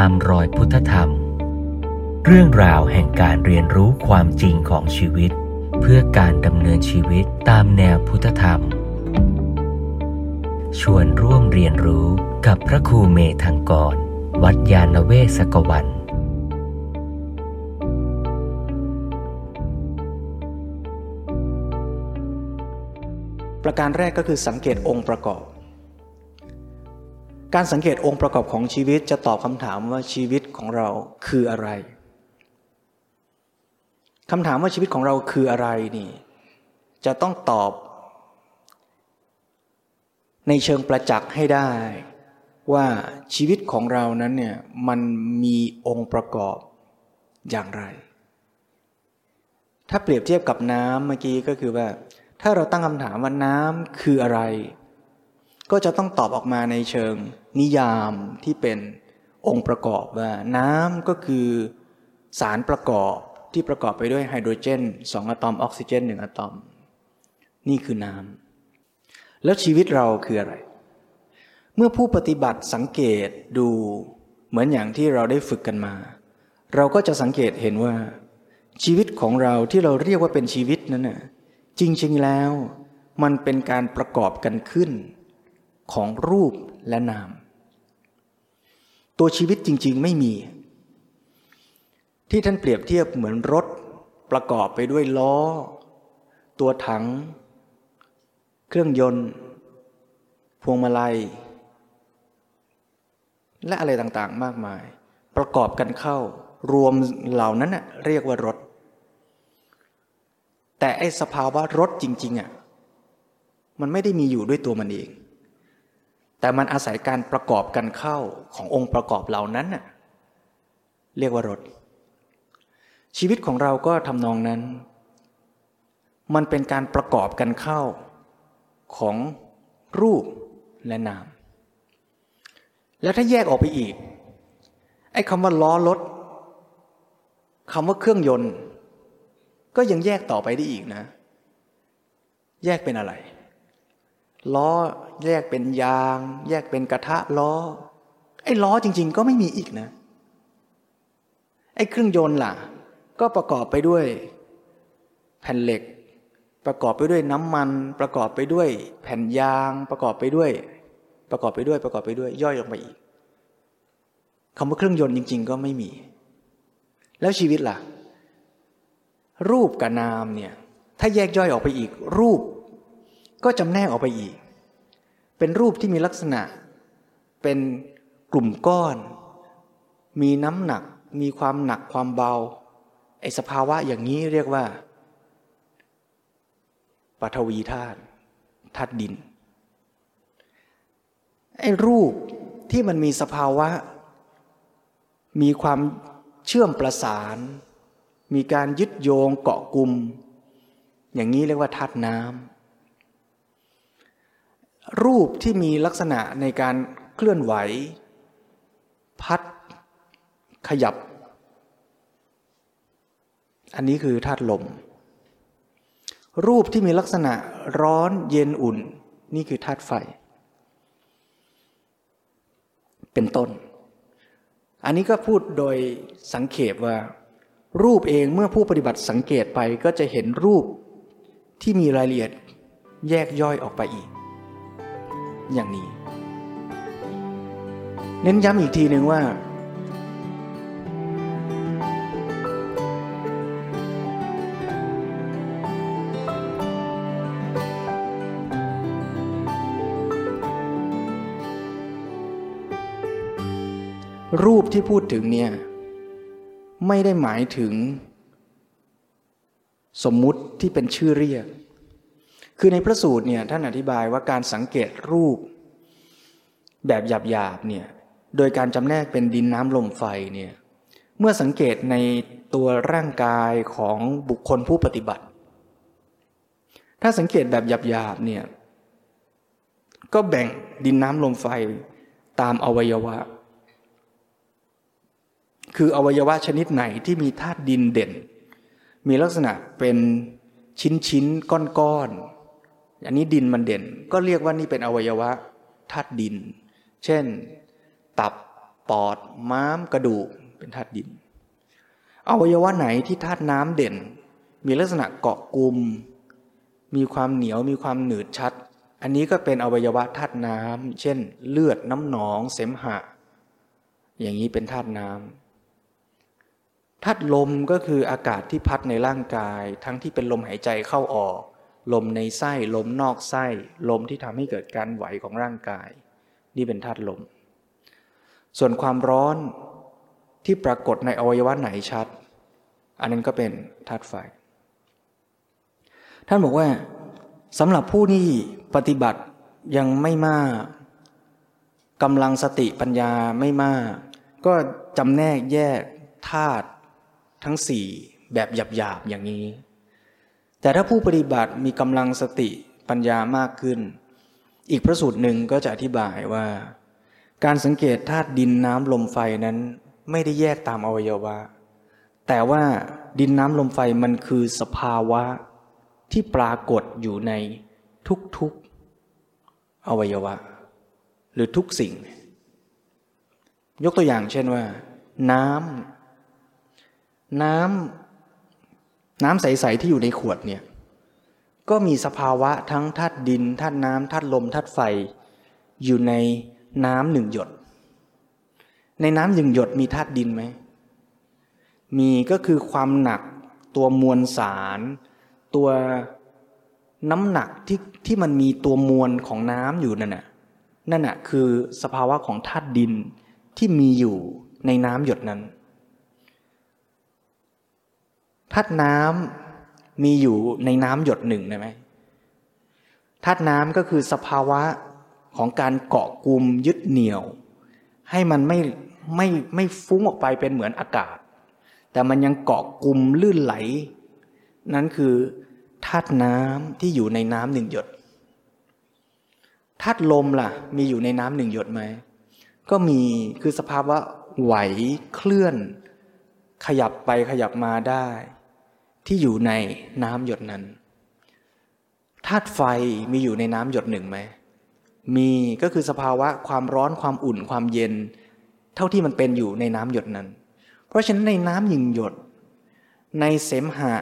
ตามรอยพุทธธรรม เรื่องราวแห่งการเรียนรู้ความจริงของชีวิต เพื่อการดำเนินชีวิตตามแนวพุทธธรรม ชวนร่วมเรียนรู้กับพระครูเมธังกร วัดยาณเวศกวันประการแรกก็คือสังเกตองค์ประกอบ การสังเกตองค์ประกอบของชีวิตจะตอบคำถามว่าชีวิตของเราคืออะไรคำถามว่าชีวิตของเราคืออะไรนี่ จะต้องตอบ ในเชิงประจักษ์ให้ได้ ว่าชีวิตของเรานั้นเนี่ยมันมีองค์ประกอบอย่างไร ถ้าเปรียบเทียบกับน้ำเมื่อกี้ก็คือว่า ถ้าเราตั้งคำถามว่าน้ำคืออะไร ก็จะต้องตอบออกมาในเชิง นิยามที่เป็นองค์ประกอบว่าน้ำก็คือสารประกอบที่ประกอบไปด้วยไฮโดรเจนสองอะตอมออกซิเจนหนึ่งอะตอม นี่คือน้ำแล้วชีวิตเราคืออะไร เมื่อผู้ปฏิบัติสังเกตดูเหมือนอย่างที่เราได้ฝึกกันมา เราก็จะสังเกตเห็นว่า ชีวิตของเราที่เราเรียกว่าเป็นชีวิตนั้นน่ะจริงๆแล้ว มันเป็นการประกอบกันขึ้น ของรูปและนาม ตัวชีวิตจริง ๆ ไม่มี ที่ท่านเปรียบเทียบเหมือนรถประกอบไปด้วยล้อ ตัวถัง เครื่องยนต์ พวงมาลัย และอะไรต่างๆมากมาย ประกอบกันเข้ารวมเหล่านั้นเรียกว่ารถ แต่ไอ้สภาวะรถจริง ๆอะมันไม่ได้มีอยู่ด้วยตัวมันเอง แต่มันอาศัยการประกอบกันเข้าขององค์ประกอบเหล่านั้นน่ะเรียกว่ารถชีวิตของเราก็ทำนองนั้น มันเป็นการประกอบกันเข้าของรูปและนาม แล้วถ้าแยกออกไปอีก ไอ้คำว่าล้อรถคำว่าเครื่องยนต์ ก็ยังแยกต่อไปได้อีกนะ แยกเป็นอะไร ล้อแยกเป็นยาง แยกเป็นกระทะล้อ ไอ้ล้อจริง ๆ ก็ไม่มีอีกนะ ไอ้เครื่องยนต์ล่ะ ก็ประกอบไปด้วย แผ่นเหล็ก ประกอบไปด้วยน้ำมัน ประกอบไปด้วย แผ่นยาง ประกอบไปด้วย ประกอบไปด้วย ประกอบไปด้วย ย่อยออกมาอีกคำว่าเครื่องยนต์จริง ๆ ก็ไม่มี แล้วชีวิตล่ะ รูปกับนามเนี่ย ถ้าแยกย่อยออกไปอีก รูป ก็จำแนกออกไปอีก เป็นรูปที่มีลักษณะ เป็นกลุ่มก้อน มีน้ำหนัก มีความหนักความเบา ไอสภาวะอย่างนี้เรียกว่าปฐวีธาตุธาตุดิน ไอรูปที่มันมีสภาวะ มีความเชื่อมประสาน มีการยึดโยงเกาะกลุ่ม อย่างนี้เรียกว่าธาตุน้ำ รูปที่มีลักษณะในการเคลื่อนไหว พัดขยับ อันนี้คือธาตุลม รูปที่มีลักษณะร้อนเย็นอุ่น นี่คือธาตุไฟ เป็นต้น อันนี้ก็พูดโดยสังเขปว่า รูปเองเมื่อผู้ปฏิบัติสังเกตไปก็จะเห็นรูปที่มีรายละเอียดแยกย่อยออกไปอีก อย่างนี้ เน้นย้ำอีกทีหนึ่งว่า รูปที่พูดถึงเนี่ย ไม่ได้หมายถึง สมมุติที่เป็นชื่อเรียก คือในพระสูตรเนี่ยท่านอธิบายว่าการสังเกตรูป แบบหยาบๆเนี่ยโดยการจำแนกเป็นดินน้ำลมไฟเนี่ยเมื่อสังเกตในตัวร่างกายของบุคคลผู้ปฏิบัติ ถ้าสังเกตแบบหยาบๆเนี่ยก็แบ่งดินน้ำลมไฟตามอวัยวะ คืออวัยวะชนิดไหนที่มีธาตุดินเด่น มีลักษณะเป็นชิ้นชิ้นก้อนก้อน อันนี้ดินมันเด่น ก็เรียกว่านี่เป็นอวัยวะธาตุดิน เช่น ตับปอดม้ามกระดูกเป็นธาตุดิน อวัยวะไหนที่ธาตุน้ำเด่น มีลักษณะเกาะกลุ่มมีความเหนียวมีความหนืดชัด อันนี้ก็เป็นอวัยวะธาตุน้ำเช่น เลือดน้ำหนอง เสมหะ อย่างนี้เป็นธาตุน้ำธาตุลมก็คืออากาศที่พัดในร่างกาย ทั้งที่เป็นลมหายใจเข้าออก ลมในไส้ลมนอกไส้ ลมที่ทำให้เกิดการไหวของร่างกาย นี่เป็นธาตุลม ส่วนความร้อนที่ปรากฏในอวัยวะไหนชัด อันนั้นก็เป็นธาตุไฟ ท่านบอกว่าสำหรับผู้ที่ปฏิบัติยังไม่มากกำลังสติปัญญาไม่มาก ก็จำแนกแยกธาตุทั้งสี่แบบหยาบๆอย่างนี้ แต่ถ้าผู้ปฏิบัติมีกำลังสติปัญญามากขึ้น อีกพระสูตรหนึ่งก็จะอธิบายว่า การสังเกตธาตุดินน้ำลมไฟนั้นไม่ได้แยกตามอวัยวะ แต่ว่าดินน้ำลมไฟมันคือสภาวะที่ปรากฏอยู่ในทุกๆอวัยวะ หรือทุกสิ่ง ยกตัวอย่างเช่นว่า น้ำน้ำ น้ำใส ๆ ที่อยู่ในขวดเนี่ยก็มีสภาวะทั้งธาตุดินธาตุน้ำธาตุลมธาตุไฟ อยู่ในน้ำหนึ่งหยด ในน้ำหนึ่งหยดมีธาตุดินไหมมีก็คือความหนักตัวมวลสาร ตัวน้ำหนักที่ที่มันมีตัวมวลของน้ำอยู่นั่นน่ะนั่นน่ะคือสภาวะของธาตุดินที่มีอยู่ในน้ำหยดนั้น ธาตุน้ำมีอยู่ในน้ำหยดหนึ่งได้ไหมธาตุน้ำก็คือสภาวะของการเกาะกลุ่มยึดเหนี่ยว ให้มันไม่ไม่ไม่ฟุ้งออกไปเป็นเหมือนอากาศ แต่มันยังเกาะกลุ่มลื่นไหล นั้นคือธาตุน้ำที่อยู่ในน้ำหนึ่งหยดธาตุลมล่ะ มีอยู่ในน้ำหนึ่งหยดไหมก็มีคือสภาวะไหวเคลื่อน ขยับไปขยับมาได้ ที่อยู่ในน้ำหยดนั้นธาตุไฟมีอยู่ในน้ำหยดหนึ่งไหมมีก็คือสภาวะความร้อนความอุ่นความเย็น เท่าที่มันเป็นอยู่ในน้ำหยดนั้น เพราะฉะนั้นในน้ำหนึ่งหยด ในเสมหะ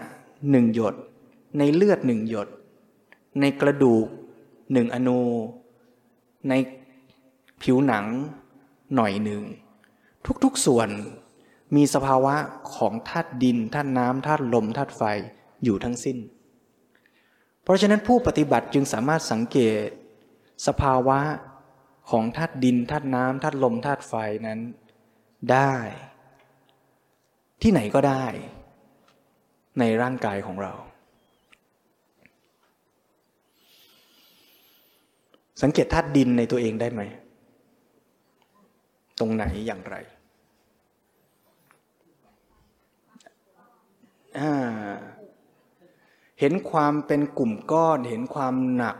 หนึ่งหยด ในเลือดหนึ่งหยด ในกระดูกหนึ่งอนู ในผิวหนังหน่อยหนึ่ง ทุกๆส่วน มีสภาวะของธาตุดินธาตุน้ำธาตุลมธาตุไฟอยู่ทั้งสิ้น เพราะฉะนั้นผู้ปฏิบัติจึงสามารถสังเกต สภาวะของธาตุดินธาตุน้ำธาตุลมธาตุไฟนั้นได้ ที่ไหนก็ได้ ในร่างกายของเรา สังเกตธาตุดินในตัวเองได้ไหม ตรงไหนอย่างไร เห็นความเป็นกลุ่มก้อน เห็นความหนัก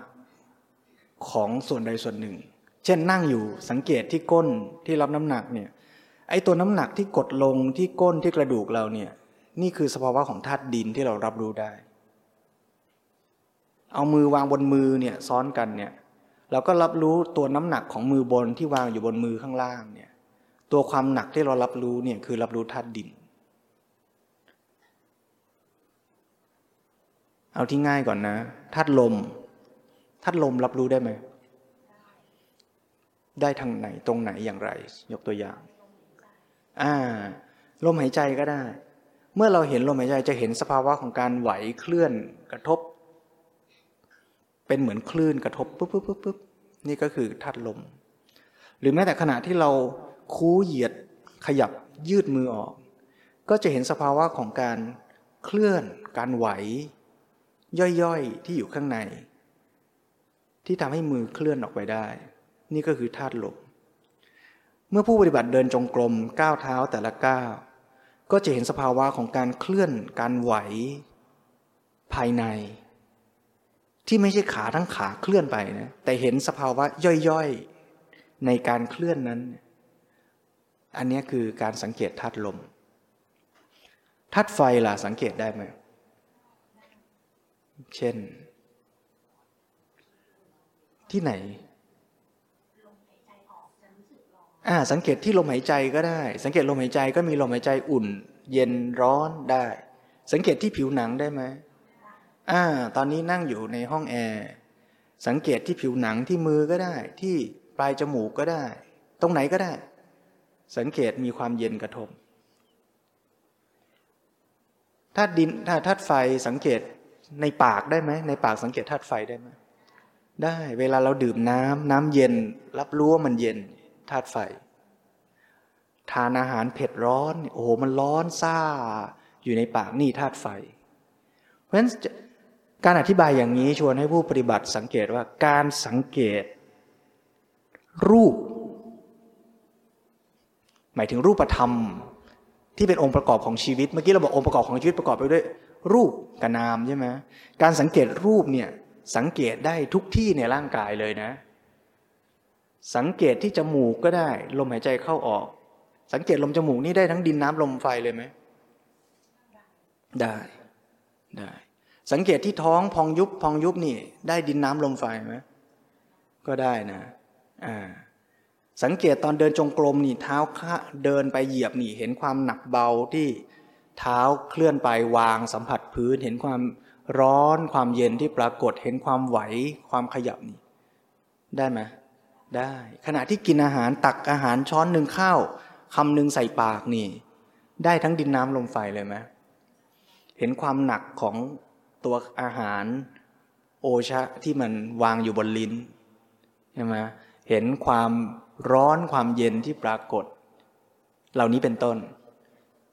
ของส่วนใดส่วนหนึ่ง เช่นนั่งอยู่สังเกตที่ก้นที่รับน้ำหนักเนี่ย ไอ้ตัวน้ำหนักที่กดลงที่ก้นที่กระดูกเราเนี่ย นี่คือสภาวะของธาตุดินที่เรารับรู้ได้ เอามือวางบนมือเนี่ยซ้อนกันเนี่ย เราก็รับรู้ตัวน้ำหนักของมือบนที่วางอยู่บนมือข้างล่างเนี่ย ตัวความหนักที่เรารับรู้เนี่ยคือรับรู้ธาตุดิน เอาที่ง่ายก่อนนะธาตุลมธาตุลมรับรู้ได้ไหม ได้ทางไหนตรงไหนอย่างไร ยกตัวอย่าง อ่า ลมหายใจก็ได้ เมื่อเราเห็นลมหายใจจะเห็นสภาวะของการไหวเคลื่อนกระทบ เป็นเหมือนคลื่นกระทบปุ๊บปุ๊บปุ๊บปุ๊บนี่ก็คือธาตุลม หรือแม้แต่ขณะที่เราคูเหยียดขยับยืดมือออก ก็จะเห็นสภาวะของการเคลื่อน การไหว ย่อยๆที่อยู่ข้างใน ที่ทำให้มือเคลื่อนออกไปได้ นี่ก็คือธาตุลมเมื่อผู้ปฏิบัติเดินจงกรมก้าวเท้าแต่ละก้าวก็จะเห็นสภาวะของการเคลื่อนการไหว ภายใน ที่ไม่ใช่ขาทั้งขาเคลื่อนไปนะแต่เห็นสภาวะย่อยๆในการเคลื่อนนั้น อันนี้คือการสังเกตธาตุลมธาตุไฟล่ะสังเกตได้ไหม เช่น ที่ไหนอ่าสังเกตที่ลมหายใจก็ได้ สังเกตลมหายใจก็มีลมหายใจอุ่น เย็นร้อนได้ สังเกตที่ผิวหนังได้ไหมอ่า ตอนนี้นั่งอยู่ในห้องแอร์สังเกตที่ผิวหนังที่มือก็ได้ ที่ปลายจมูกก็ได้ ตรงไหนก็ได้ สังเกตมีความเย็นกระทบธาตุดินถ้าธาตุไฟสังเกต ในปากได้ไหมในปากสังเกตธาตุไฟได้ไหมได้เวลาเราดื่มน้ำน้ำเย็น รับรู้ว่ามันเย็นธาตุไฟ ทานอาหารเผ็ดร้อน โอ้โหมันร้อนซ่า อยู่ในปากนี่ธาตุไฟ เพราะฉะนั้นการอธิบายอย่างนี้ชวนให้ผู้ปฏิบัติสังเกตว่าการสังเกต รูป หมายถึงรูปธรรม ที่เป็นองค์ประกอบของชีวิต เมื่อกี้เราบอกองค์ประกอบของชีวิตประกอบไปด้วย รูปกับนามใช่ไหมการสังเกตรูปเนี่ยสังเกตได้ทุกที่ในร่างกายเลยนะ สังเกตที่จมูกก็ได้ ลมหายใจเข้าออก สังเกตลมจมูกนี่ได้ทั้งดินน้ำลมไฟเลยไหมได้ได้ สังเกตที่ท้องพองยุบพองยุบนี่ ได้ดินน้ำลมไฟไหมก็ได้นะอ่าสังเกตตอนเดินจงกรมนี่เท้าเดินไปเหยียบนี่ เห็นความหนักเบาที่ เท้าเคลื่อนไปวางสัมผัสพื้นเห็นความร้อนความเย็นที่ปรากฏเห็นความไหวความขยับนี่ได้ไหมได้ ขณะที่กินอาหารตักอาหารช้อนหนึ่งข้าวคำหนึ่งใส่ปากนี่ ได้ทั้งดินน้ำลมไฟเลยไหมเห็นความหนักของตัวอาหารโอชะที่มันวางอยู่บนลิ้นใช่ไหมเห็นความร้อนความเย็นที่ปรากฏ เหล่านี้เป็นต้น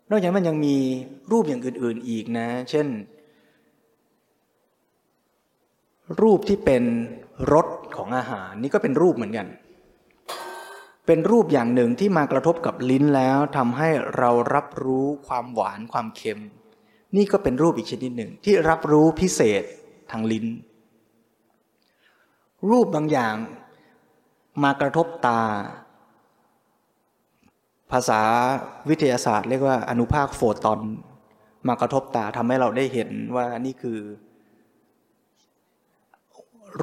นอกจากมันยังมีรูปอย่างอื่น ๆอีกนะ เช่น รูปที่เป็นรสของอาหารนี่ก็เป็นรูปเหมือนกัน เป็นรูปอย่างหนึ่งที่มากระทบกับลิ้นแล้วทำให้เรารับรู้ความหวานความเค็ม นี่ก็เป็นรูปอีกชนิดหนึ่ง ที่รับรู้พิเศษทางลิ้น รูปบางอย่างมากระทบตา ภาษาวิทยาศาสตร์เรียกว่าอนุภาคโฟตอนมากระทบตาทำให้เราได้เห็นว่านี่คือ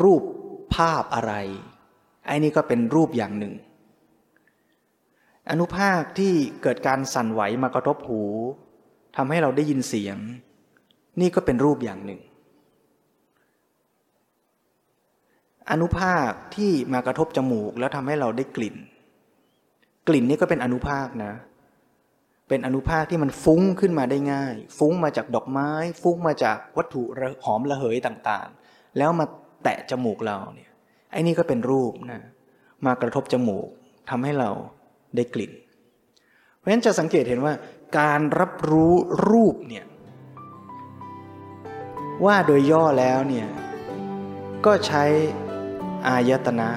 รูปภาพอะไร ไอ้นี่ก็เป็นรูปอย่างหนึ่ง อนุภาคที่เกิดการสั่นไหวมากระทบหูทำให้เราได้ยินเสียง นี่ก็เป็นรูปอย่างหนึ่ง อนุภาคที่มากระทบจมูกแล้วทำให้เราได้กลิ่น กลิ่นนี่ก็เป็นอนุภาคนะ เป็นอนุภาคที่มันฟุ้งขึ้นมาได้ง่าย ฟุ้งมาจากดอกไม้ ฟุ้งมาจากวัตถุหอมระเหยต่างๆ แล้วมาแตะจมูกเราเนี่ยไอ้นี่ก็เป็นรูปนะมากระทบจมูกทำให้เราได้กลิ่น เพราะฉะนั้นจะสังเกตเห็นว่า การรับรู้รูปเนี่ยว่าโดยย่อแล้วเนี่ยก็ใช้อายตนะ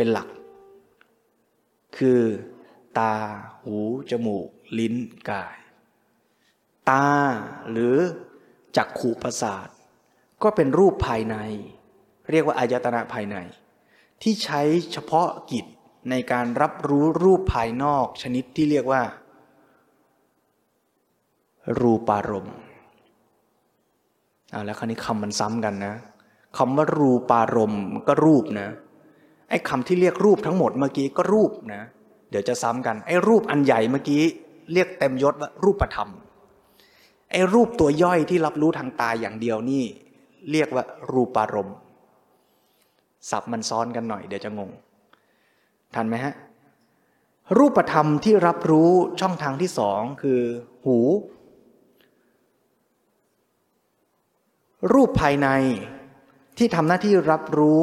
เป็นหลัก คือ ตา หู จมูก ลิ้น กาย ตาหรือจักขู่ประสาท ก็เป็นรูปภายใน เรียกว่าอายตนะภายใน ที่ใช้เฉพาะกิจในการรับรู้รูปภายนอกชนิดที่เรียกว่า รูปารมณ์เอาแล้วคราวนี้คำมันซ้ำกันนะคำว่ารูปารมณ์ก็รูปนะ ไอ้คำที่เรียกรูปทั้งหมดเมื่อกี้ก็รูปนะ เดี๋ยวจะซ้ำกัน ไอ้รูปอันใหญ่เมื่อกี้เรียกเต็มยศว่ารูปธรรม ไอ้รูปตัวย่อยที่รับรู้ทางตาอย่างเดียวนี่ เรียกว่ารูปารมณ์สับมันซ้อนกันหน่อยเดี๋ยวจะงง ทันไหมฮะ รูปธรรมที่รับรู้ช่องทางที่สองคือหู รูปภายในที่ทำหน้าที่รับรู้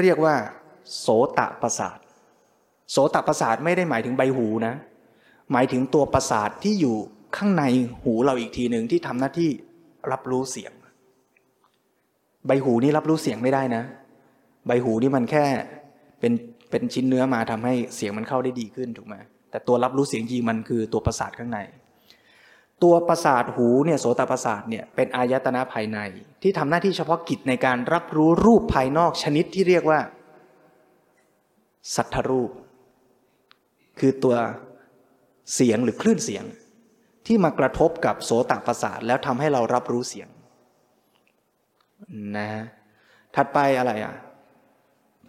เรียกว่า โสตประสาท โสตประสาทไม่ได้หมายถึงใบหูนะ หมายถึงตัวประสาทที่อยู่ข้างในหูเราอีกทีหนึ่งที่ทำหน้าที่รับรู้เสียง ใบหูนี่รับรู้เสียงไม่ได้นะ ใบหูนี่มันแค่เป็นเป็นชิ้นเนื้อมาทำให้เสียงมันเข้าได้ดีขึ้นถูกไหมแต่ตัวรับรู้เสียงจริงมันคือตัวประสาทข้างใน ตัวประสาทหูเนี่ยโสตประสาทเนี่ยเป็นอายตนะภายใน ที่ทำหน้าที่เฉพาะกิจในการรับรู้รูปภายนอกชนิดที่เรียกว่า สัทธรูป คือตัวเสียงหรือคลื่นเสียง ที่มากระทบกับโสตประสาทแล้วทำให้เรารับรู้เสียงนะถัดไปอะไรอะ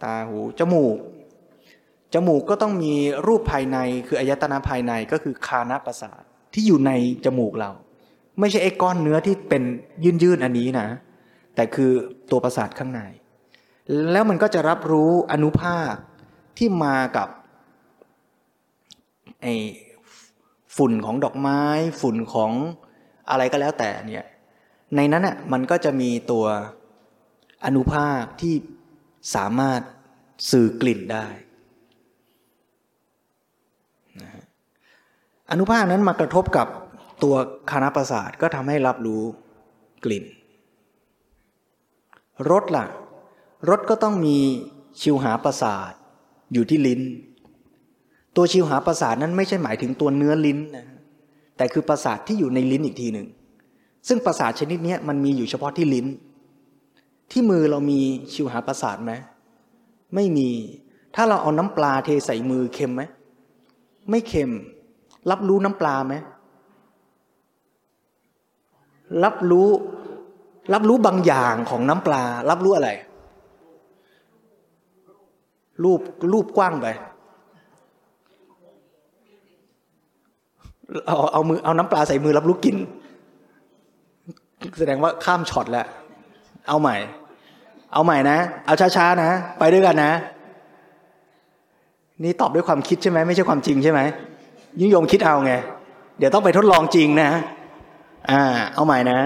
ตาหูจมูก จมูกก็ต้องมีรูปภายในคืออายตนะภายในก็คือคานาประสาทที่อยู่ในจมูกเรา ไม่ใช่ไอ้ก้อนเนื้อที่เป็นยื่นๆอันนี้นะ แต่คือตัวประสาทข้างใน แล้วมันก็จะรับรู้อนุภาค ที่มากับไอฝุ่นของดอกไม้ ฝุ่นของอะไรก็แล้วแต่เนี่ยในนั้นอะมันก็จะมีตัวอนุภาคที่สามารถสื่อกลิ่นได้อนุภาคนั้นมากระทบกับตัวคณะประสาทก็ทำให้รับรู้กลิ่นรสล่ะรสก็ต้องมีชิวหาประสาท อยู่ที่ลิ้น ตัวชิวหาประสาทนั้นไม่ใช่หมายถึงตัวเนื้อลิ้นนะแต่คือประสาทที่อยู่ในลิ้นอีกทีหนึ่ง ซึ่งประสาทชนิดนี้มันมีอยู่เฉพาะที่ลิ้น ที่มือเรามีชิวหาประสาทไหมไม่มี ถ้าเราเอาน้ำปลาเทใส่มือเค็มไหมไม่เค็ม รับรู้น้ำปลาไหมรับรู้ รับรู้บางอย่างของน้ำปลา รับรู้อะไร รูปรูปกว้างไปเอาเอามือเอาน้ำปลาใส่มือรับรู้กิน แสดงว่าข้ามช็อตแล้ว เอาใหม่ เอาใหม่นะ เอาช้าๆนะ ไปด้วยกันนะ นี่ตอบด้วยความคิดใช่ไหมไม่ใช่ความจริงใช่ไหมยิ่งยงคิดเอาไง เดี๋ยวต้องไปทดลองจริงนะ อ่า เอาใหม่นะ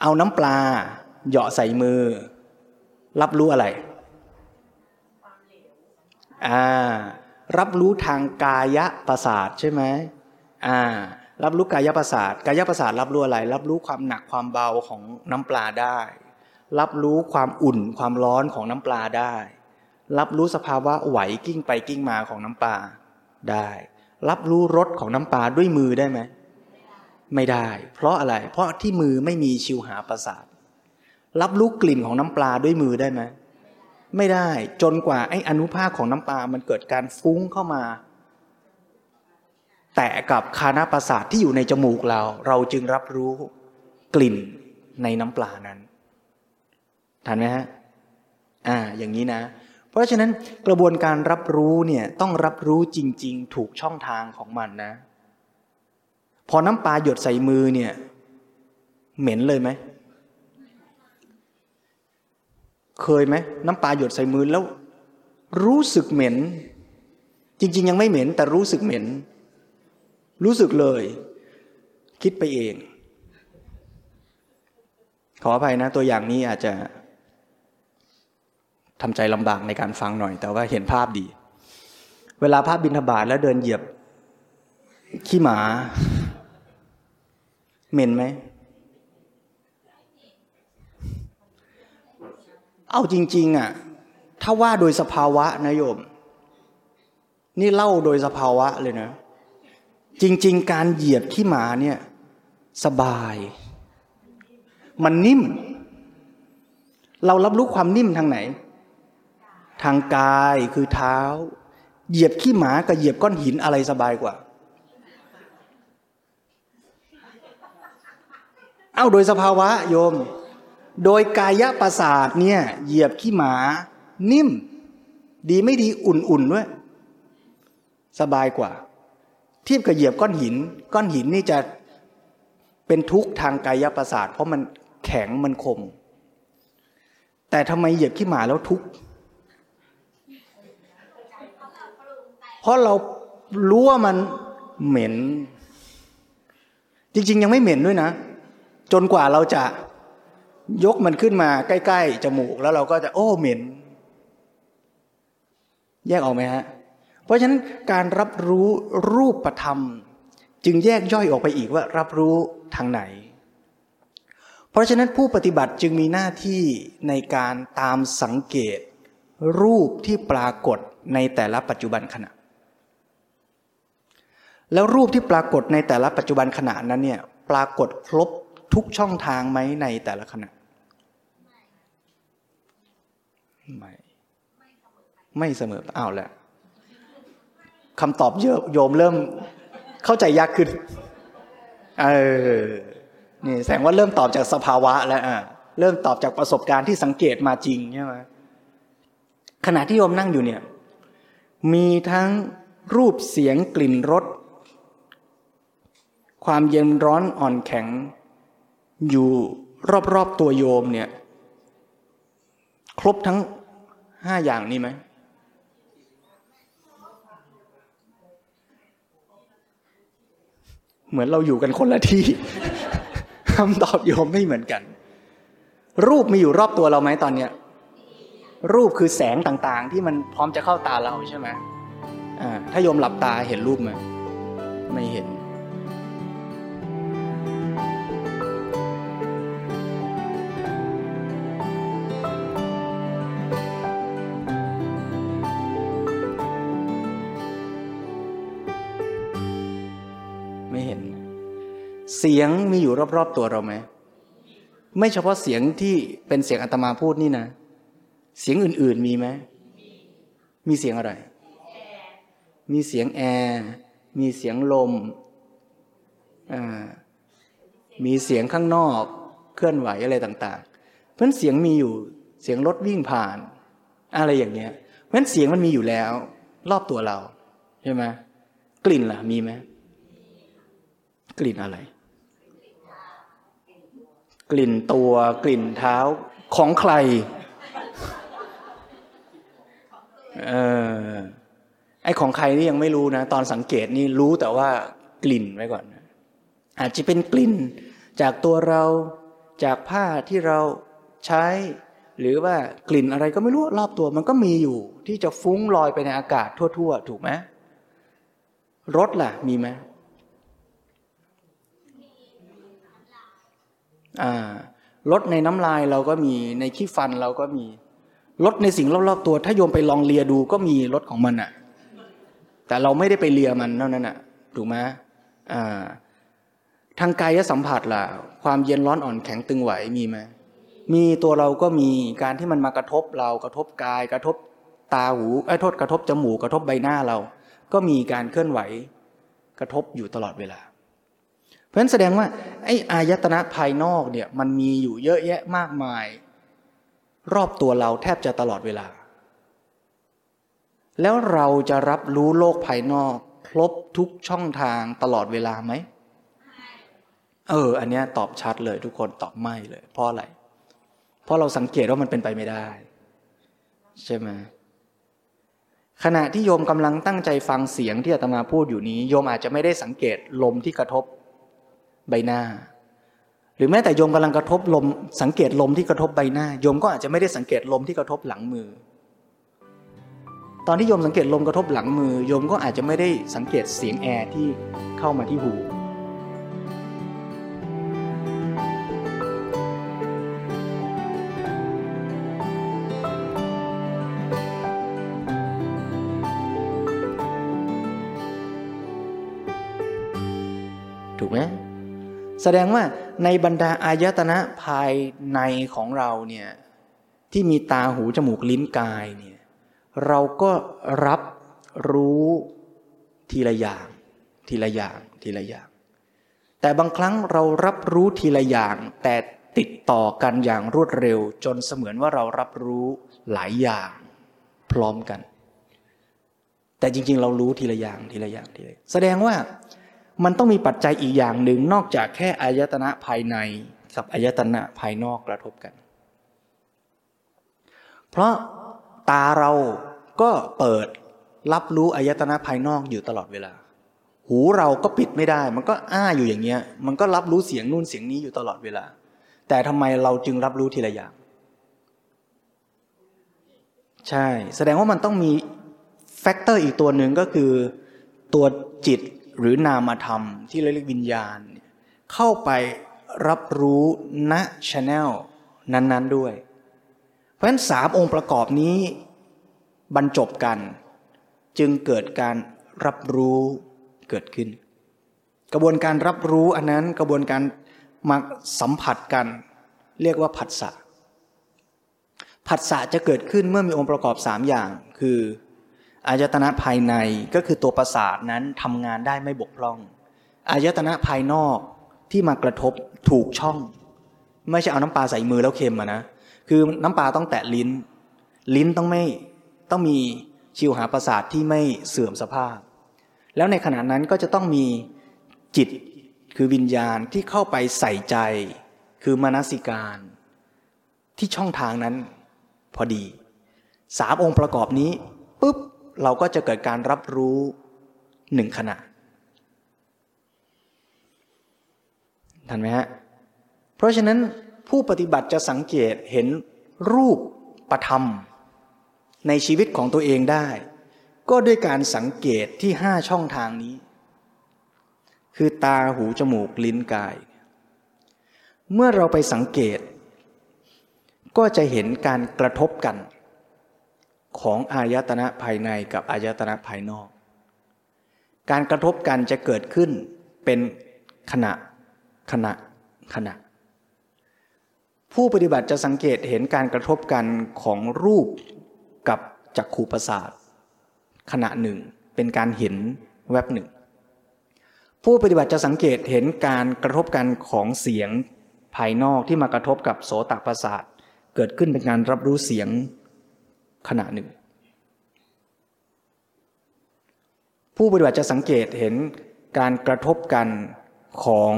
เอาน้ำปลาเหยาะใส่มือ รับรู้อะไร อ่ารับรู้ทางกายประสาทใช่ไหมอ่ารับรู้กายประสาทกายประสาทรับรู้อะไร รับรู้ความหนักความเบาของน้ำปลาได้ รับรู้ความอุ่นความร้อนของน้ำปลาได้ รับรู้สภาวะไหวกิ้งไปกิ้งมาของน้ำปลาได้ รับรู้รสของน้ำปลาด้วยมือได้ไหมไม่ได้ เพราะอะไรเพราะที่มือไม่มีชิวหาประสาท รับรู้กลิ่นของน้ำปลาด้วยมือได้ไหมไม่ได้จนกว่าไอ้อนุภาคของน้ำปลามันเกิดการฟุ้งเข้ามา แตะกับคานาประสาทที่อยู่ในจมูกเรา เราจึงรับรู้กลิ่นในน้ำปลานั้นทันไหมฮะอ่า อย่างนี้นะ เพราะฉะนั้นกระบวนการรับรู้เนี่ยต้องรับรู้จริง ๆ ถูกช่องทางของมันนะ พอน้ำปลาหยดใส่มือเนี่ย เหม็นเลยไหม เคยไหมน้ำปลาหยดใส่มือแล้ว รู้สึกเหม็น จริง ๆ ยังไม่เหม็น แต่รู้สึกเหม็น รู้สึกเลย คิดไปเอง ขออภัยนะ ตัวอย่างนี้อาจจะทำใจลำบากในการฟังหน่อย แต่ว่าเห็นภาพดี เวลาภาพบินทบาทแล้วเดินเหยียบขี้หมา เหม็นไหม เอาจริง ๆอะถ้าว่าโดยสภาวะนะโยม นี่เล่าโดยสภาวะเลยนะ จริง ๆ การเหยียบขี้หมาเนี่ย สบาย มันนิ่ม เรารับรู้ความนิ่มทางไหน ทางกายคือเท้า เหยียบขี้หมากับเหยียบก้อนหินอะไรสบายกว่า เอาโดยสภาวะโยม โดยกายประสาทเนี่ย เหยียบขี้หมา นิ่ม ดีไม่ดีอุ่นๆด้วย สบายกว่าเทียบกับเหยียบก้อนหิน ก้อนหินนี่จะเป็นทุกข์ทางกายประสาท เพราะมันแข็งมันคม แต่ทำไมเหยียบขี้หมาแล้วทุกข์เพราะเรารู้ว่ามันเหม็น จริง ๆ ยังไม่เหม็นด้วยนะ จนกว่าเราจะ ยกมันขึ้นมาใกล้ๆจมูกแล้วเราก็จะโอ้เหม็น แยกออกไหมฮะ เพราะฉะนั้นการรับรู้รูปธรรม จึงแยกย่อยออกไปอีกว่ารับรู้ทางไหน เพราะฉะนั้นผู้ปฏิบัติจึงมีหน้าที่ในการตามสังเกต รูปที่ปรากฏในแต่ละปัจจุบันขณะ แล้วรูปที่ปรากฏในแต่ละปัจจุบันขณะนั้นเนี่ยปรากฏครบ ทุกช่องทางไหมในแต่ละขณะ ไม่ ไม่เสมออ้าวแหละคำตอบเยอะโยมเริ่มเข้าใจยากขึ้น เออ นี่แสดงว่าเริ่มตอบจากสภาวะ แล้วอะเริ่มตอบจากประสบการณ์ที่สังเกตมาจริงใช่ไหมขณะที่โยมนั่งอยู่เนี่ย มีทั้งรูปเสียงกลิ่นรสความเย็นร้อนอ่อนแข็ง อยู่รอบๆตัวโยมเนี่ย ครบทั้งห้าอย่างนี้ไหมเหมือนเราอยู่กันคนละที่คำตอบโยมไม่เหมือนกัน รูปมีอยู่รอบตัวเราไหมตอนเนี้ย รูปคือแสงต่างๆ ที่มันพร้อมจะเข้าตาเราใช่ไหมอ่าถ้าโยมหลับตาเห็นรูปไหมไม่เห็น เสียงมีอยู่รอบๆตัวเราไหมไม่เฉพาะเสียงที่เป็นเสียงอาตมาพูดนี่นะ เสียงอื่นๆมีไหมมีเสียงอะไร มีเสียงแอร์มีเสียงลมมีเสียงข้างนอกเคลื่อนไหวอะไรต่าง ๆ เพราะเสียงมีอยู่เสียงรถวิ่งผ่าน อะไรอย่างเงี้ย เพราะเสียงมันมีอยู่แล้ว รอบตัวเราใช่ไหมกลิ่นล่ะมีไหมกลิ่นอะไร กลิ่นตัวกลิ่นเท้าของใครเออไอของใครนี่ยังไม่รู้นะ ตอนสังเกตนี่รู้แต่ว่ากลิ่นไว้ก่อน อาจจะเป็นกลิ่น จากตัวเราจากผ้าที่เราใช้ หรือว่ากลิ่นอะไรก็ไม่รู้รอบตัวมันก็มีอยู่ ที่จะฟุ้งลอยไปในอากาศทั่ว ๆ ถูกไหมรถล่ะ มีไหม อ่ารถในน้ำลายเราก็มีในขี้ฟันเราก็มีรถในสิ่งรอบๆตัว ถ้าโยมไปลองเลียดูก็มีรถของมันอะแต่เราไม่ได้ไปเลียมันเท่านั้นอะถูกไหมอ่าทางกายสัมผัสล่ะ ความเย็นร้อนอ่อนแข็งตึงไหวมีไหมมีตัวเราก็มีการที่มันมากระทบเรากระทบกายกระทบตาหูไอ้โทษกระทบจมูกกระทบใบหน้าเรา ก็มีการเคลื่อนไหว กระทบอยู่ตลอดเวลา เพราะฉะนั้นแสดงว่าไอ้อายตนะภายนอกเนี่ยมันมีอยู่เยอะแยะมากมาย รอบตัวเราแทบจะตลอดเวลา แล้วเราจะรับรู้โลกภายนอกครบทุกช่องทางตลอดเวลาไหมเออ อันนี้ตอบชัดเลยทุกคนตอบไม่เลย เพราะอะไร เพราะเราสังเกตว่ามันเป็นไปไม่ได้ ใช่ไหมขณะที่โยมกำลังตั้งใจฟังเสียงที่อาตมาพูดอยู่นี้ โยมอาจจะไม่ได้สังเกตลมที่กระทบ ใบหน้า หรือแม้แต่โยมกำลังกระทบลม สังเกตลมที่กระทบใบหน้า โยมก็อาจจะไม่ได้สังเกตลมที่กระทบหลังมือ ตอนที่โยมสังเกตลมกระทบหลังมือ โยมก็อาจจะไม่ได้สังเกตเสียงแอร์ที่เข้ามาที่หู แสดงว่าในบรรดาอายตนะภายในของเราเนี่ยที่มีตาหูจมูกลิ้นกายเนี่ยเราก็รับรู้ทีละอย่าง ทีละอย่างทีละอย่าง แต่บางครั้งเรารับรู้ทีละอย่าง แต่ติดต่อกันอย่างรวดเร็ว จนเสมือนว่าเรารับรู้หลายอย่างพร้อมกัน แต่จริงๆ เรารู้ทีละอย่างทีละอย่างทีละแสดงว่า มันต้องมีปัจจัยอีกอย่างหนึ่งนอกจากแค่อายตนะภายในกับอายตนะภายนอกกระทบกัน เพราะตาเราก็เปิดรับรู้อายตนะภายนอกอยู่ตลอดเวลา หูเราก็ปิดไม่ได้ มันก็อ้าอยู่อย่างเงี้ย มันก็รับรู้เสียงนู่นเสียงนี้อยู่ตลอดเวลา แต่ทำไมเราจึงรับรู้ทีละอย่าง ใช่ แสดงว่ามันต้องมี factor อีกตัวหนึ่งก็คือตัวจิต หรือนามธรรมที่เรียกวิญญาณ เข้าไปรับรู้ณชแนลนั้น ๆด้วย เพราะฉะนั้นสามองค์ประกอบนี้บรรจบกัน จึงเกิดการรับรู้เกิดขึ้น กระบวนการรับรู้อันนั้นกระบวนการมาสัมผัสกัน เรียกว่าผัสสะผัสสะจะเกิดขึ้นเมื่อมีองค์ประกอบสามอย่าง คือ อายตนะภายในก็คือตัวประสาทนั้นทำงานได้ไม่บกพร่องอายตนะภายนอกที่มากระทบถูกช่อง ไม่ใช่เอาน้ำปลาใส่มือแล้วเค็มอะนะคือน้ำปลาต้องแตะลิ้น ลิ้นต้องไม่ต้องมีชิวหาประสาทที่ไม่เสื่อมสภาพ แล้วในขณะนั้นก็จะต้องมีจิตคือวิญญาณที่เข้าไปใส่ใจ คือมนสิการ ที่ช่องทางนั้นพอดีสามองค์ประกอบนี้ปุ๊บ เราก็จะเกิดการรับรู้หนึ่งขณะทันไหมฮะ เพราะฉะนั้นผู้ปฏิบัติจะสังเกตเห็นรูปประธรรม ในชีวิตของตัวเองได้ ก็ด้วยการสังเกตที่ห้าช่องทางนี้ คือตาหูจมูกลิ้นกาย เมื่อเราไปสังเกต ก็จะเห็นการกระทบกัน ของอายตนะภายในกับอายตนะภายนอก การกระทบกันจะเกิดขึ้นเป็นขณะขณะขณะ ผู้ปฏิบัติจะสังเกตเห็นการกระทบกันของรูปกับจักขูประสาทขณะหนึ่งเป็นการเห็นแวบหนึ่ง ผู้ปฏิบัติจะสังเกตเห็นการกระทบกันของเสียงภายนอกที่มากระทบกับโสตประสาทเกิดขึ้นเป็นการรับรู้เสียง ขณะหนึ่ง ผู้ปฏิบัติจะสังเกตเห็นการกระทบกันของ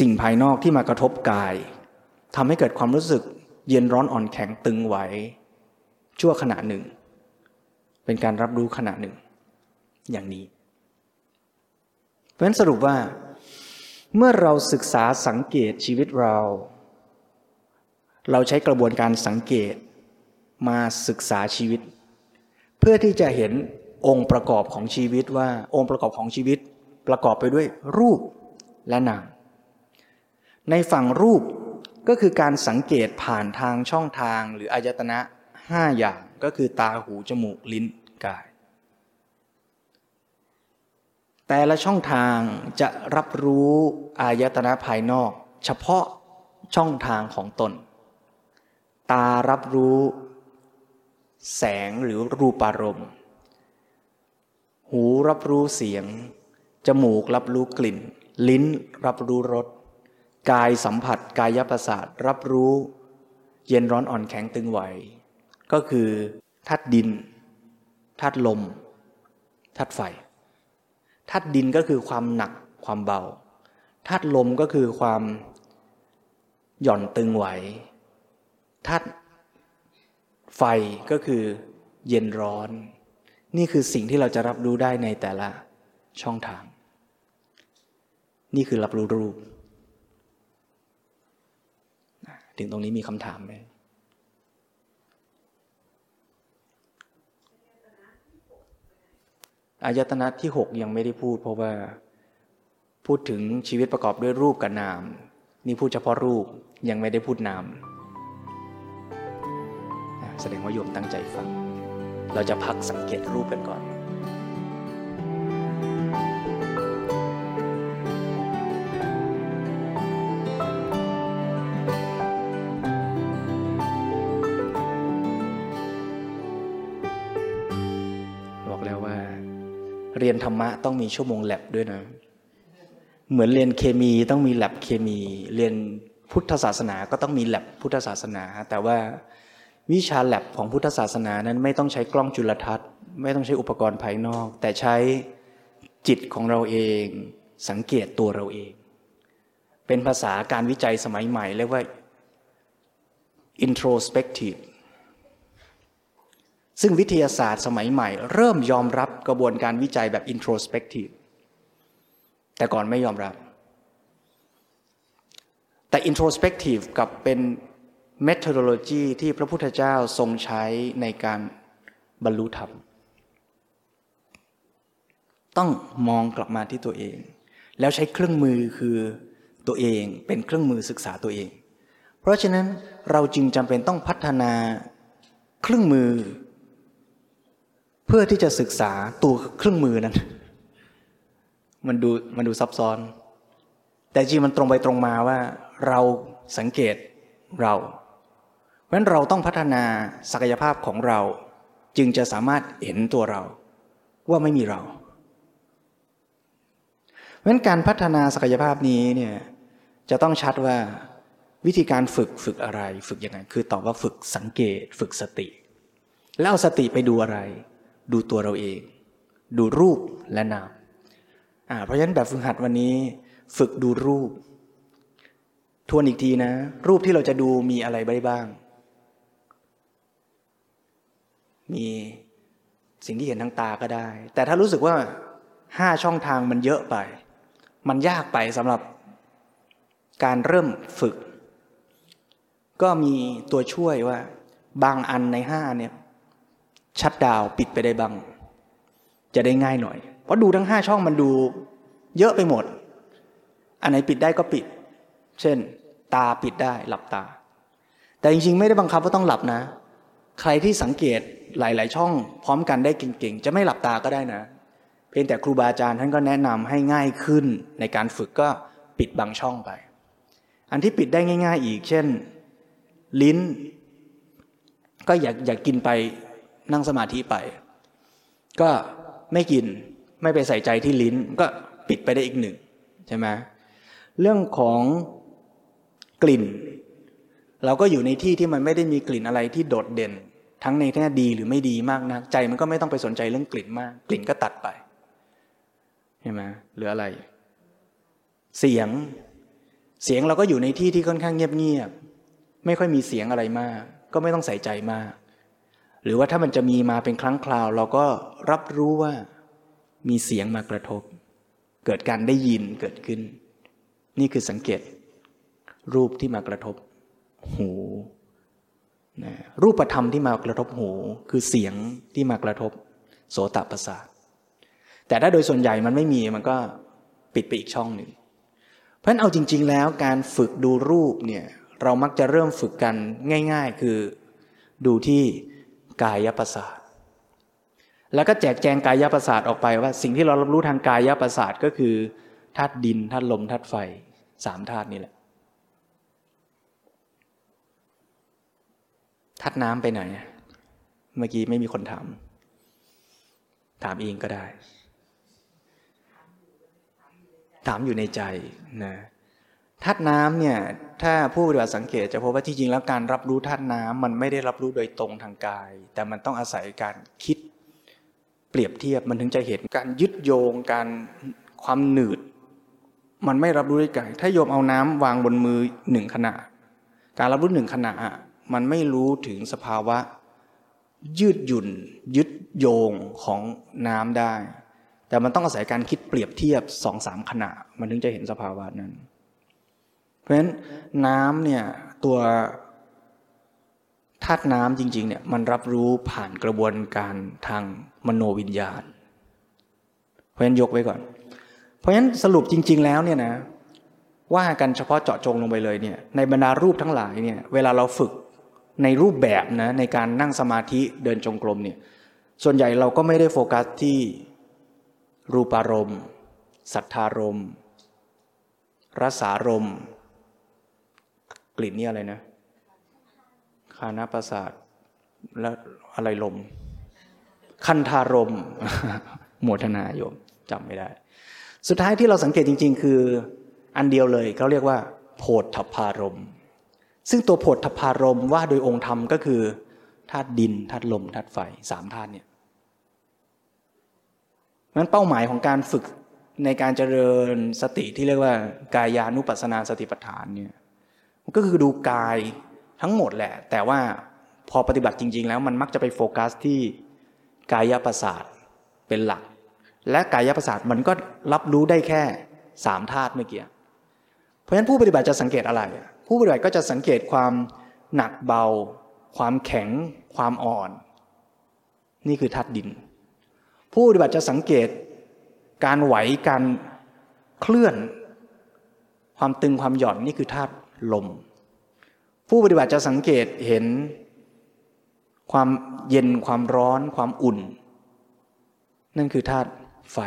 สิ่งภายนอกที่มากระทบกายทำให้เกิดความรู้สึกเย็นร้อนอ่อนแข็งตึงไหว ชั่วขณะหนึ่ง เป็นการรับรู้ขณะหนึ่ง อย่างนี้ เพราะฉะนั้นสรุปว่า เมื่อเราศึกษาสังเกตชีวิตเรา เราใช้กระบวนการสังเกตมาศึกษาชีวิต เพื่อที่จะเห็นองค์ประกอบของชีวิตว่าองค์ประกอบของชีวิต ประกอบไปด้วยรูปและนาม ในฝั่งรูปก็คือการสังเกตผ่านทางช่องทางหรืออายตนะห้าอย่างก็คือตาหูจมูกลิ้นกาย แต่ละช่องทางจะรับรู้อายตนะภายนอก เฉพาะช่องทางของตน ตารับรู้แสงหรือรูปารมณ์ หูรับรู้เสียง จมูกรับรู้กลิ่น ลิ้นรับรู้รส กายสัมผัสกายประสาทรับรู้ เย็นร้อนอ่อนแข็งตึงไหว ก็คือธาตุดินธาตุลมธาตุไฟธาตุดินก็คือความหนักความเบาธาตุลมก็คือความหย่อนตึงไหว ธาตุไฟก็คือเย็นร้อน นี่คือสิ่งที่เราจะรับรู้ได้ในแต่ละช่องทาง นี่คือรับรู้รูป ถึงตรงนี้มีคำถามไหมอายตนะที่หกยังไม่ได้พูด เพราะว่าพูดถึงชีวิตประกอบด้วยรูปกับนาม นี่พูดเฉพาะรูปยังไม่ได้พูดนาม แสดงว่าโยมตั้งใจฟัง เราจะพักสังเกตรูปกันก่อนบอกแล้วว่าเรียนธรรมะต้องมีชั่วโมงแลบด้วยนะ เหมือนเรียนเคมีต้องมีแลบเคมี เรียนพุทธศาสนาก็ต้องมีแลบพุทธศาสนา แต่ว่า วิชาแลบของพุทธศาสนานั้นไม่ต้องใช้กล้องจุลทรรศน์ ไม่ต้องใช้อุปกรณ์ภายนอก แต่ใช้จิตของเราเอง สังเกตตัวเราเอง เป็นภาษาการวิจัยสมัยใหม่เรียกว่า introspective ซึ่งวิทยาศาสตร์สมัยใหม่ เริ่มยอมรับกระบวนการวิจัยแบบ introspective แต่ก่อนไม่ยอมรับ แต่ introspective กับเป็น methodology ที่พระพุทธเจ้าทรงใช้ในการบรรลุธรรม ต้องมองกลับมาที่ตัวเอง แล้วใช้เครื่องมือคือตัวเองเป็นเครื่องมือศึกษาตัวเอง เพราะฉะนั้นเราจึงจำเป็นต้องพัฒนาเครื่องมือ เพื่อที่จะศึกษาตัวเครื่องมือนั้น มันดูมันดูซับซ้อน แต่จริงมันตรงไปตรงมาว่าเราสังเกตเรา ราะฉะนั้นเราต้องพัฒนาศักยภาพของเรา จึงจะสามารถเห็นตัวเรา ว่าไม่มีเรา เพราะฉะนั้นการพัฒนาศักยภาพนี้เนี่ยจะต้องชัดว่าวิธีการฝึกฝึกอะไร ฝึกยังไง คือตอบว่าฝึกสังเกต ฝึกสติ แล้วเอาสติไปดูอะไร ดูตัวเราเอง ดูรูปและนามอ่าเพราะฉะนั้นแบบฝึกหัดวันนี้ ฝึกดูรูป ทวนอีกทีนะ รูปที่เราจะดูมีอะไรบ้าง มีสิ่งที่เห็นทางตาก็ได้ แต่ถ้ารู้สึกว่าห้าช่องทางมันเยอะไป มันยากไปสำหรับการเริ่มฝึก ก็มีตัวช่วยว่า บางอันในห้าเนี่ยชัดดาวปิดไปได้บางจะได้ง่ายหน่อย เพราะดูทั้งห้าช่องมันดูเยอะไปหมด อันไหนปิดได้ก็ปิด เช่น ตาปิดได้หลับตา แต่จริงๆ ไม่ได้บังคับว่าต้องหลับนะ ใครที่สังเกต หลาย ๆ ช่องพร้อมกันได้เก่งๆ จะไม่หลับตาก็ได้นะ เพียงแต่ครูบาอาจารย์ท่านก็แนะนำให้ง่ายขึ้นในการฝึกก็ปิดบางช่องไป อันที่ปิดได้ง่าย ๆ อีก เช่น ลิ้น ก็อยากอยากกินไปนั่งสมาธิไป ก็ไม่กินไม่ไปใส่ใจที่ลิ้นก็ปิดไปได้อีกหนึ่งใช่ไหมเรื่องของกลิ่น เราก็อยู่ในที่ที่มันไม่ได้มีกลิ่นอะไรที่โดดเด่น ทั้งในแง่ดีหรือไม่ดีมากนะใจมันก็ไม่ต้องไปสนใจเรื่องกลิ่นมาก กลิ่นก็ตัดไปใช่ไหมหรืออะไร เสียง เสียงเราก็อยู่ในที่ที่ค่อนข้างเงียบๆไม่ค่อยมีเสียงอะไรมาก ก็ไม่ต้องใส่ใจมาก หรือว่าถ้ามันจะมีมาเป็นครั้งคราว เราก็รับรู้ว่ามีเสียงมากระทบ เกิดการได้ยินเกิดขึ้น นี่คือสังเกต รูปที่มากระทบ หู นะรูปธรรมที่มากระทบหู คือเสียงที่มากระทบโสตประสาทแต่ถ้าโดยส่วนใหญ่มันไม่มีมันก็ปิดไปอีกช่องหนึ่ง เพราะฉะนั้นเอาจริง ๆ แล้วการฝึกดูรูปเนี่ยเรามักจะเริ่มฝึกกันง่าย ๆ คือดูที่กายประสาทแล้วก็แจกแจงกายประสาทออกไปว่า สิ่งที่เรารับรู้ทางกายประสาทก็คือธาตุดินธาตุลมธาตุไฟสามธาตุนี่แหละ ธาตุน้ำไปไหน เมื่อกี้ไม่มีคนถาม ถามเองก็ได้ ถามอยู่ในใจนะธาตุน้ำเนี่ย ถ้าผู้ปฏิบัติสังเกตจะพบว่าที่จริงแล้วการรับรู้ธาตุน้ำมันไม่ได้รับรู้โดยตรงทางกาย แต่มันต้องอาศัยการคิดเปรียบเทียบมันถึงจะเห็นการยึดโยงการความหนืด มันไม่รับรู้ด้ไกลถ้าโยมเอาน้ำวางบนมือหนึ่งขณะ การรับรู้หนึ่งขณะ มันไม่รู้ถึงสภาวะ ยืดหยุ่น ยึดโยงของน้ำได้ แต่มันต้องอาศัยการคิดเปรียบเทียบสองสามขณะ มันถึงจะเห็นสภาวะนั้น เพราะฉะนั้นน้ำเนี่ยตัวธาตุน้ำจริง ๆ เนี่ยมันรับรู้ผ่านกระบวนการทางมโนวิญญาณ เพราะฉะนั้นยกไว้ก่อน เพราะฉะนั้นสรุปจริง ๆ แล้วเนี่ยนะว่ากันเฉพาะเจาะจงลงไปเลยเนี่ยในบรรดารูปทั้งหลายเนี่ยเวลาเราฝึก ในรูปแบบนะในการนั่งสมาธิเดินจงกรมเนี่ยส่วนใหญ่เราก็ไม่ได้โฟกัสที่รูปารมณ์สัทธารมณ์รสารมณ์กลิ่นนี่อะไรนะคานาประสาทและอะไรลม คันธารมโมทนาโยมจำไม่ได้ สุดท้ายที่เราสังเกตจริง ๆ คือ อันเดียวเลยเขาเรียกว่า โพธพารม ซึ่งตัวโพธพารมว่าโดยองค์ธรรมก็คือธาตุดินธาตุลมธาตุไฟสามธาตุเนี่ยนั้นเป้าหมายของการฝึกในการเจริญสติที่เรียกว่ากายานุปัสสนาสติปัฏฐานเนี่ยก็คือดูกายทั้งหมดแหละ แต่ว่าพอปฏิบัติจริง ๆ แล้วมันมักจะไปโฟกัสที่กายประสาทเป็นหลัก และกายประสาทมันก็รับรู้ได้แค่สามธาตุเมื่อกี้เพราะฉะนั้นผู้ปฏิบัติจะสังเกตอะไร ผู้ปฏิบัติก็จะสังเกตความหนักเบา ความแข็ง ความอ่อน นี่คือธาตุดิน ผู้ปฏิบัติจะสังเกต การไหวการเคลื่อน ความตึงความหย่อนนี่คือธาตุลม ผู้ปฏิบัติจะสังเกตเห็น ความเย็นความร้อน ความอุ่น นั่นคือธาตุไฟ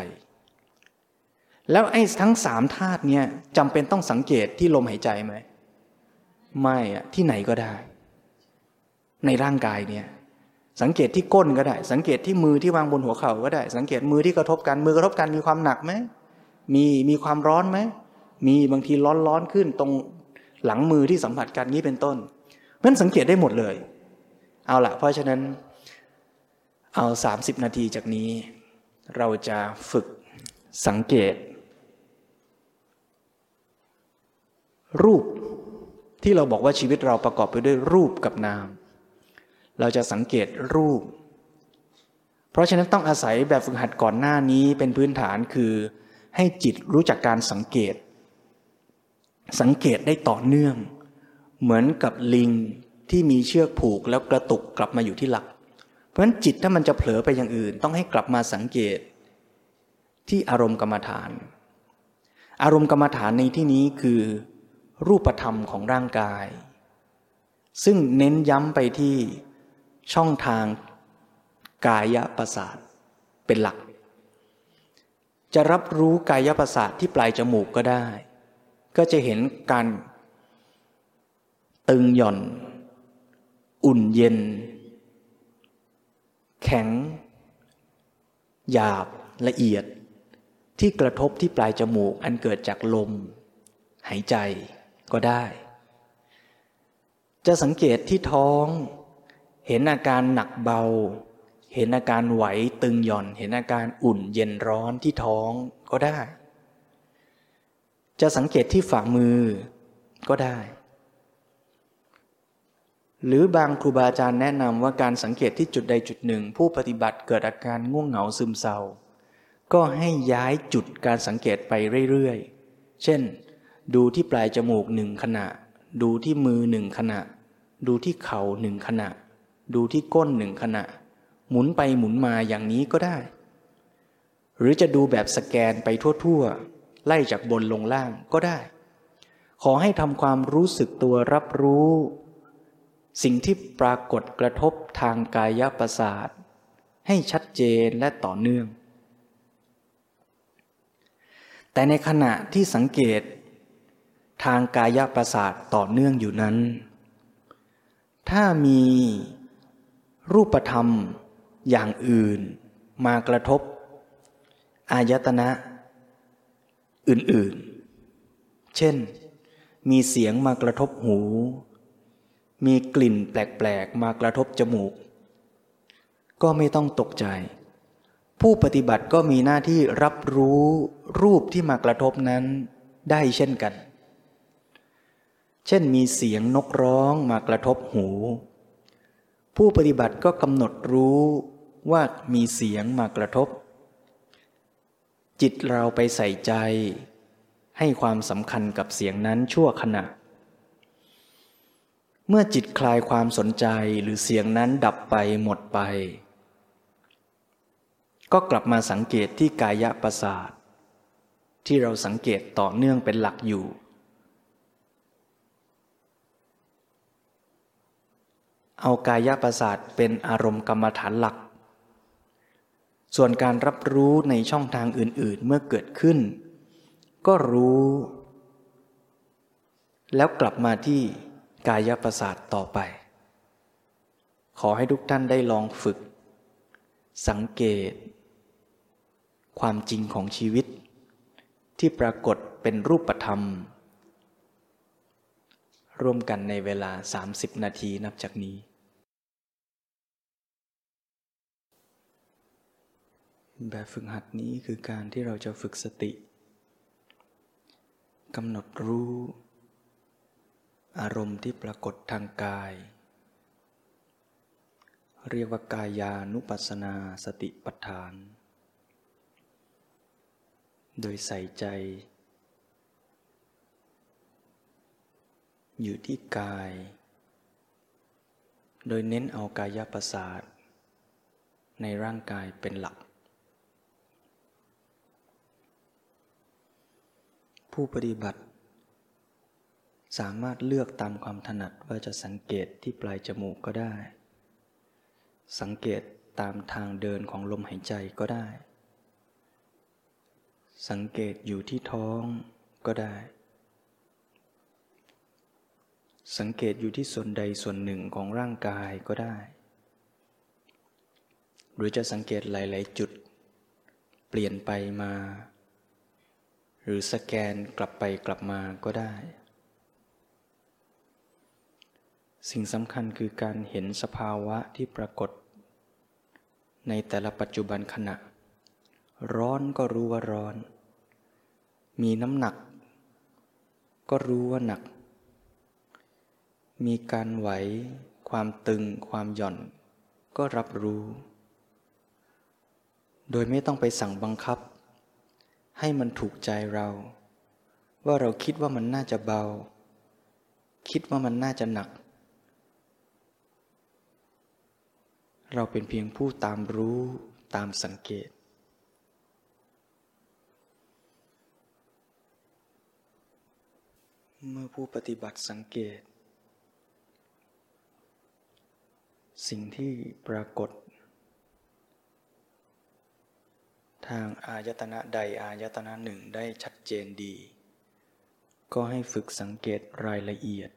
แล้วไอ้ทั้งสามธาตุเนี่ยจำเป็นต้องสังเกตที่ลมหายใจไหม ไม่อะที่ไหนก็ได้ ในร่างกายเนี่ย สังเกตที่ก้นก็ได้ สังเกตที่มือที่วางบนหัวเข่าก็ได้ สังเกตมือที่กระทบกันมือกระทบกันมีความหนักไหมมีมีความร้อนไหมมีบางทีร้อนร้อนขึ้นตรงหลังมือที่สัมผัสกันนี้เป็นต้นมันสังเกตได้หมดเลย เอาละเพราะฉะนั้น เอา 30 นาทีจากนี้ เราจะฝึกสังเกต รูป ที่เราบอกว่าชีวิตเราประกอบไปด้วยรูปกับนาม เราจะสังเกตรูป เพราะฉะนั้นต้องอาศัยแบบฝึกหัดก่อนหน้านี้เป็นพื้นฐานคือ ให้จิตรู้จักการสังเกต สังเกตได้ต่อเนื่อง เหมือนกับลิงที่มีเชือกผูกแล้วกระตุกกลับมาอยู่ที่หลัก เพราะฉะนั้นจิตถ้ามันจะเผลอไปอย่างอื่น ต้องให้กลับมาสังเกต ที่อารมณ์กรรมฐาน อารมณ์กรรมฐานในที่นี้คือ รูปธรรมของร่างกาย ซึ่งเน้นย้ำไปที่ช่องทางกายประสาทเป็นหลัก จะรับรู้กายประสาทที่ปลายจมูกก็ได้ ก็จะเห็นการตึงหย่อน อุ่นเย็น แข็ง หยาบละเอียดที่กระทบที่ปลายจมูกอันเกิดจากลม หายใจ ก็ได้ จะสังเกตที่ท้อง เห็นอาการหนักเบา เห็นอาการไหวตึงหย่อน เห็นอาการอุ่นเย็นร้อนที่ท้องก็ได้ จะสังเกตที่ฝ่ามือก็ได้ หรือบางครูบาอาจารย์แนะนำว่าการสังเกตที่จุดใดจุดหนึ่ง ผู้ปฏิบัติเกิดอาการง่วงเหงาซึมเศร้าก็ให้ย้ายจุดการสังเกตไปเรื่อยๆ เช่น ดูที่ปลายจมูกหนึ่งขณะ ดูที่มือหนึ่งขณะ ดูที่เข่าหนึ่งขณะ ดูที่ก้นหนึ่งขณะ หมุนไปหมุนมาอย่างนี้ก็ได้ หรือจะดูแบบสแกนไปทั่วๆ ไล่จากบนลงล่างก็ได้ ขอให้ทำความรู้สึกตัวรับรู้ สิ่งที่ปรากฏกระทบทางกายประสาท ให้ชัดเจนและต่อเนื่อง แต่ในขณะที่สังเกต ทางกายประสาทต่อเนื่องอยู่นั้น ถ้ามีรูปธรรมอย่างอื่นมากระทบ อายตนะอื่นๆ เช่น มีเสียงมากระทบหู มีกลิ่นแปลก ๆ มากระทบจมูก ก็ไม่ต้องตกใจ ผู้ปฏิบัติก็มีหน้าที่รับรู้รูปที่มากระทบนั้นได้เช่นกัน เช่นมีเสียงนกร้องมากระทบหู ผู้ปฏิบัติก็กำหนดรู้ว่ามีเสียงมากระทบ จิตเราไปใส่ใจ ให้ความสำคัญกับเสียงนั้นชั่วขณะ เมื่อจิตคลายความสนใจหรือเสียงนั้นดับไปหมดไป ก็กลับมาสังเกตที่กายประสาท ที่เราสังเกตต่อเนื่องเป็นหลักอยู่ เอากายประสาทเป็นอารมณ์กรรมฐานหลัก ส่วนการรับรู้ในช่องทางอื่นๆเมื่อเกิดขึ้น ก็รู้ แล้วกลับมาที่กายประสาทต่อไป ขอให้ทุกท่านได้ลองฝึก สังเกต ความจริงของชีวิต ที่ปรากฏเป็นรูปธรรม ร่วมกันในเวลา 30 นาทีนับจากนี้ แบบฝึกหัดนี้คือการที่เราจะฝึกสติกำหนดรู้ อารมณ์ที่ปรากฏทางกาย เรียกว่ากายานุปัสสนาสติปัฏฐาน โดยใส่ใจ อยู่ที่กาย โดยเน้นเอากายประสาทในร่างกายเป็นหลัก ผู้ปฏิบัติ สามารถเลือกตามความถนัดว่าจะสังเกตที่ปลายจมูกก็ได้ สังเกตตามทางเดินของลมหายใจก็ได้ สังเกตอยู่ที่ท้องก็ได้ สังเกตอยู่ที่ส่วนใดส่วนหนึ่งของร่างกายก็ได้ หรือจะสังเกตหลาย ๆ จุด เปลี่ยนไปมา หรือสแกนกลับไปกลับมาก็ได้ สิ่งสำคัญคือการเห็นสภาวะที่ปรากฏ ในแต่ละปัจจุบันขณะ ร้อนก็รู้ว่าร้อน มีน้ำหนัก ก็รู้ว่าหนัก มีการไหว ความตึง ความหย่อน ก็รับรู้ โดยไม่ต้องไปสั่งบังคับ ให้มันถูกใจเรา ว่าเราคิดว่ามันน่าจะเบา คิดว่ามันน่าจะหนัก เราเป็นเพียงผู้ตามรู้ตามสังเกตเมื่อผู้ปฏิบัติสังเกต สิ่งที่ปรากฏ ทางอายตนะใดอายตนะหนึ่งได้ชัดเจนดี ก็ให้ฝึกสังเกตรายละเอียด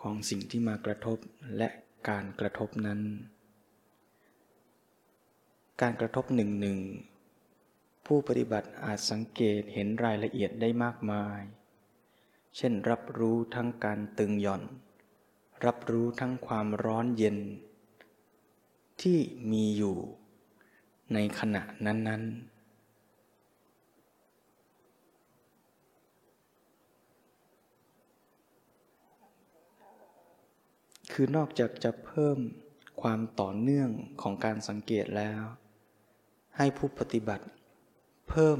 ของสิ่งที่มากระทบและการกระทบนั้น การกระทบหนึ่งหนึ่งผู้ปฏิบัติอาจสังเกตเห็นรายละเอียดได้มากมาย เช่นรับรู้ทั้งการตึงหย่อน รับรู้ทั้งความร้อนเย็น ที่มีอยู่ในขณะนั้น ๆคือนอกจากจะเพิ่มความต่อเนื่องของการสังเกตแล้ว ให้ผู้ปฏิบัติ เพิ่ม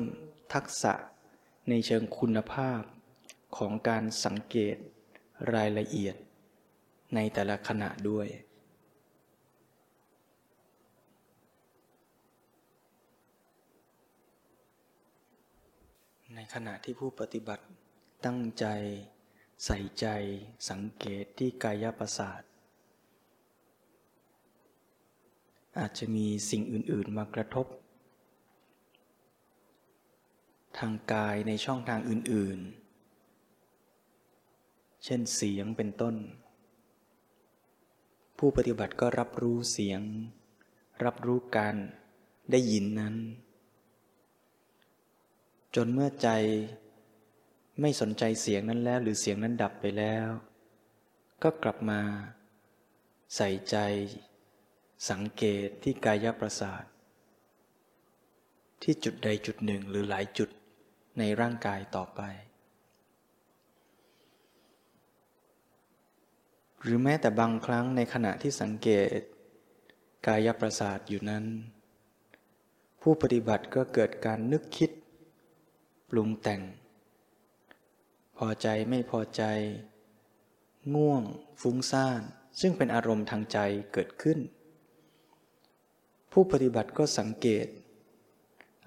ทักษะในเชิงคุณภาพของการสังเกตรายละเอียด ในแต่ละขณะด้วย ในขณะที่ผู้ปฏิบัติตั้งใจใส่ใจสังเกตที่กายประสาท อาจจะมีสิ่งอื่น ๆ มากระทบ ทางกายในช่องทางอื่น ๆ เช่นเสียงเป็นต้น ผู้ปฏิบัติก็รับรู้เสียง รับรู้การได้ยินนั้น จนเมื่อใจไม่สนใจเสียงนั้นแล้ว หรือเสียงนั้นดับไปแล้ว ก็กลับมา ใส่ใจ สังเกตที่กายประสาท ที่จุดใดจุดหนึ่งหรือหลายจุดในร่างกายต่อไป หรือแม้แต่บางครั้งในขณะที่สังเกต กายประสาทอยู่นั้น ผู้ปฏิบัติก็เกิดการนึกคิด ปรุงแต่ง พอใจไม่พอใจ ง่วง ฟุ้งซ่าน ซึ่งเป็นอารมณ์ทางใจเกิดขึ้น ผู้ปฏิบัติก็สังเกต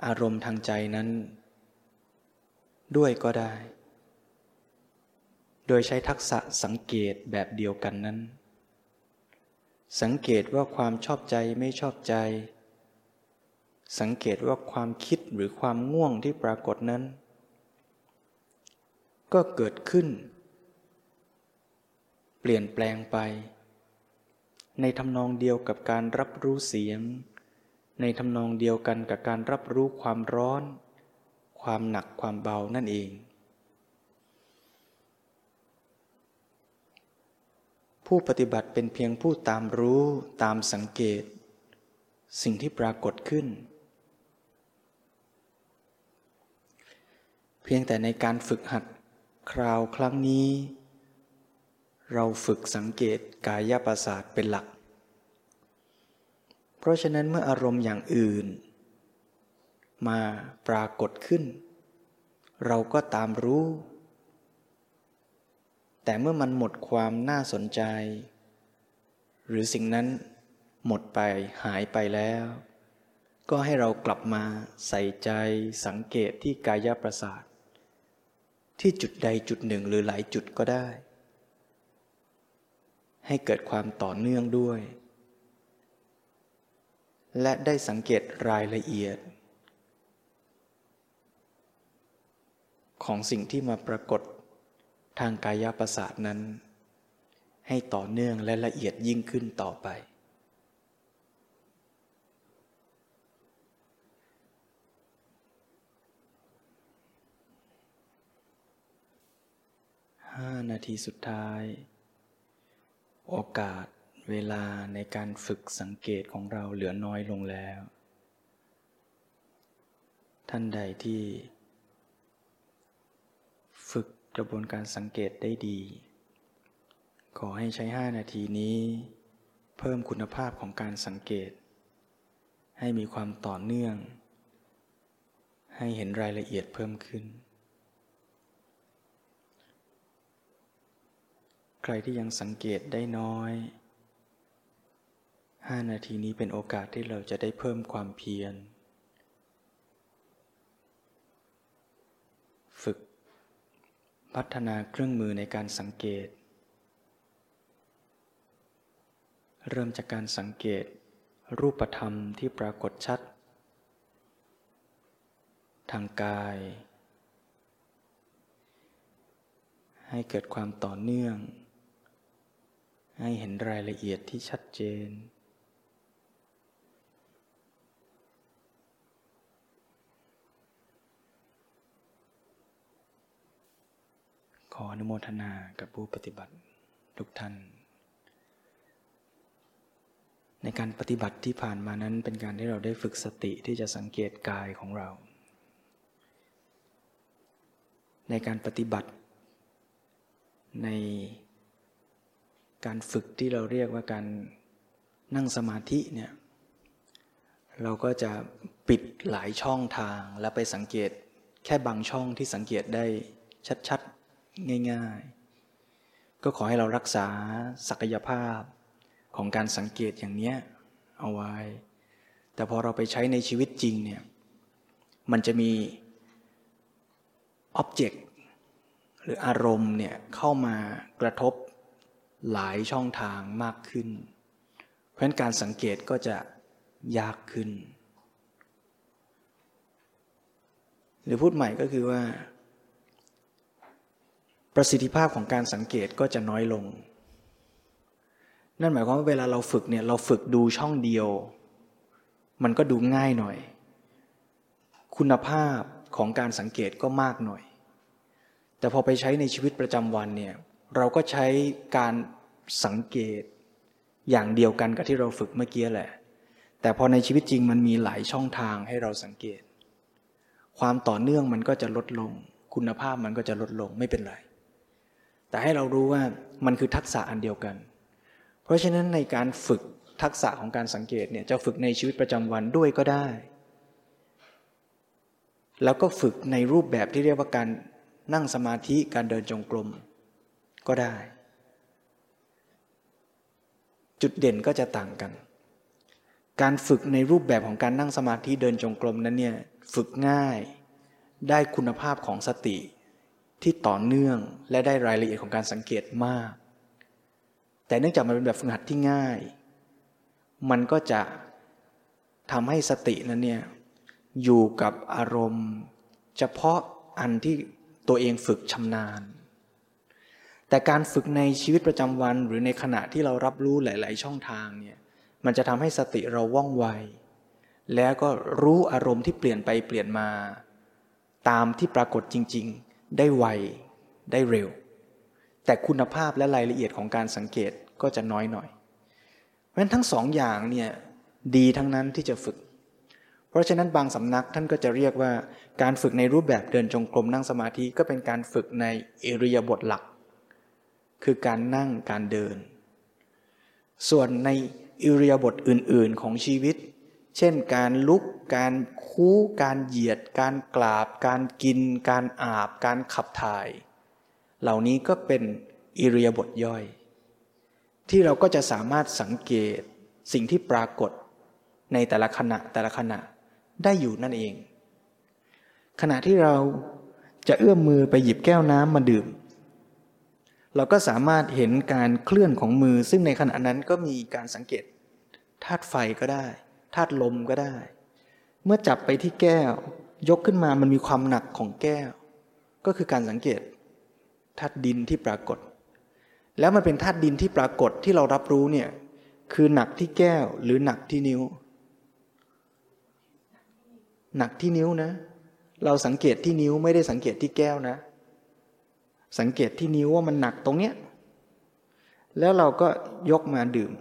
อารมณ์ทางใจนั้น ด้วยก็ได้ โดยใช้ทักษะสังเกตแบบเดียวกันนั้น สังเกตว่าความชอบใจไม่ชอบใจ สังเกตว่าความคิดหรือความง่วงที่ปรากฏนั้น ก็เกิดขึ้น เปลี่ยนแปลงไป ในทำนองเดียวกับการรับรู้เสียง ในทำนองเดียวกันกับการรับรู้ความร้อน ความหนักความเบานั่นเอง ผู้ปฏิบัติเป็นเพียงผู้ตามรู้ตามสังเกต สิ่งที่ปรากฏขึ้น เพียงแต่ในการฝึกหัดคราวครั้งนี้ เราฝึกสังเกตกายประสาทเป็นหลัก เพราะฉะนั้นเมื่ออารมณ์อย่างอื่น มาปรากฏขึ้น เราก็ตามรู้ แต่เมื่อมันหมดความน่าสนใจ หรือสิ่งนั้นหมดไปหายไปแล้ว ก็ให้เรากลับมาใส่ใจสังเกตที่กายประสาท ที่จุดใดจุดหนึ่งหรือหลายจุดก็ได้ ให้เกิดความต่อเนื่องด้วย และได้สังเกตรายละเอียด ของสิ่งที่มาปรากฏ ทางกายประสาทนั้น ให้ต่อเนื่องและละเอียดยิ่งขึ้นต่อไป ห้านาทีสุดท้าย โอกาสเวลาในการฝึกสังเกตของเราเหลือน้อยลงแล้ว ท่านใดที่ กระบวนการสังเกตได้ดี ขอให้ใช้ 5 นาทีนี้ เพิ่มคุณภาพของการสังเกต ให้มีความต่อเนื่อง ให้เห็นรายละเอียดเพิ่มขึ้น ใครที่ยังสังเกตได้น้อยห้านาทีนี้เป็นโอกาสที่เราจะได้เพิ่มความเพียร ฝึก พัฒนาเครื่องมือในการสังเกต เริ่มจากการสังเกต รูปธรรมที่ปรากฏชัด ทางกาย ให้เกิดความต่อเนื่อง ให้เห็นรายละเอียดที่ชัดเจน ขออนุโมทนากับผู้ปฏิบัติทุกท่าน ในการปฏิบัติที่ผ่านมานั้นเป็นการที่เราได้ฝึกสติที่จะสังเกตกายของเรา ในการปฏิบัติ ในการฝึกที่เราเรียกว่าการนั่งสมาธิเนี่ยเราก็จะปิดหลายช่องทางแล้วไปสังเกตแค่บางช่องที่สังเกตได้ชัด ง่าย ๆ ก็ขอให้เรารักษาศักยภาพของการสังเกตอย่างเนี้ยเอาไว้ แต่พอเราไปใช้ในชีวิตจริงเนี่ย มันจะมีอ็อบเจกต์หรืออารมณ์เนี่ยเข้ามากระทบหลายช่องทางมากขึ้น เพราะฉะนั้นการสังเกตก็จะยากขึ้น หรือพูดใหม่ก็คือว่า ประสิทธิภาพของการสังเกตก็จะน้อยลง นั่นหมายความว่าเวลาเราฝึกเนี่ยเราฝึกดูช่องเดียว มันก็ดูง่ายหน่อย คุณภาพของการสังเกตก็มากหน่อย แต่พอไปใช้ในชีวิตประจำวันเนี่ยเราก็ใช้การสังเกตอย่างเดียวกันกับที่เราฝึกเมื่อกี้แหละ แต่พอในชีวิตจริงมันมีหลายช่องทางให้เราสังเกต ความต่อเนื่องมันก็จะลดลง คุณภาพมันก็จะลดลงไม่เป็นไร แต่ให้เรารู้ว่ามันคือทักษะอันเดียวกัน เพราะฉะนั้นในการฝึกทักษะของการสังเกตเนี่ยจะฝึกในชีวิตประจำวันด้วยก็ได้ แล้วก็ฝึกในรูปแบบที่เรียกว่าการนั่งสมาธิการเดินจงกรมก็ได้ จุดเด่นก็จะต่างกัน การฝึกในรูปแบบของการนั่งสมาธิเดินจงกรมนั้นเนี่ยฝึกง่ายได้คุณภาพของสติ ที่ต่อเนื่องและได้รายละเอียดของการสังเกตมาก แต่เนื่องจากมันเป็นแบบฝึกหัดที่ง่าย มันก็จะทำให้สตินั้นเนี่ยอยู่กับอารมณ์ เฉพาะอันที่ตัวเองฝึกชำนาญ แต่การฝึกในชีวิตประจำวันหรือในขณะที่เรารับรู้หลาย ๆ ช่องทางเนี่ยมันจะทำให้สติเราว่องไว แล้วก็รู้อารมณ์ที่เปลี่ยนไปเปลี่ยนมา ตามที่ปรากฏจริง ๆ ได้ไว ได้เร็ว แต่คุณภาพและรายละเอียดของการสังเกตก็จะน้อยหน่อย เพราะฉะนั้นทั้งสองอย่างเนี่ยดีทั้งนั้นที่จะฝึก เพราะฉะนั้นบางสำนักท่านก็จะเรียกว่าการฝึกในรูปแบบเดินจงกรมนั่งสมาธิก็เป็นการฝึกในเอริยบทหลัก คือการนั่งการเดิน ส่วนในอิริยาบถอื่น ๆ ของชีวิต เช่นการลุก การคู้ การเหยียด การกราบ การกิน การอาบ การขับถ่าย เหล่านี้ก็เป็นอิริยาบถย่อย ที่เราก็จะสามารถสังเกตสิ่งที่ปรากฏในแต่ละขณะแต่ละขณะได้อยู่นั่นเอง ขณะที่เราจะเอื้อมมือไปหยิบแก้วน้ำมาดื่ม เราก็สามารถเห็นการเคลื่อนของมือ ซึ่งในขณะนั้นก็มีการสังเกตธาตุไฟก็ได้ ธาตุลมก็ได้ เมื่อจับไปที่แก้ว ยกขึ้นมามันมีความหนักของแก้ว ก็คือการสังเกตธาตุดินที่ปรากฏ แล้วมันเป็นธาตุดินที่ปรากฏที่เรารับรู้เนี่ยคือหนักที่แก้วหรือหนักที่นิ้ว หนักที่นิ้วนะ เราสังเกตที่นิ้วไม่ได้สังเกตที่แก้วนะ สังเกตที่นิ้วว่ามันหนักตรงเนี้ยแล้วเราก็ยกมาดื่ม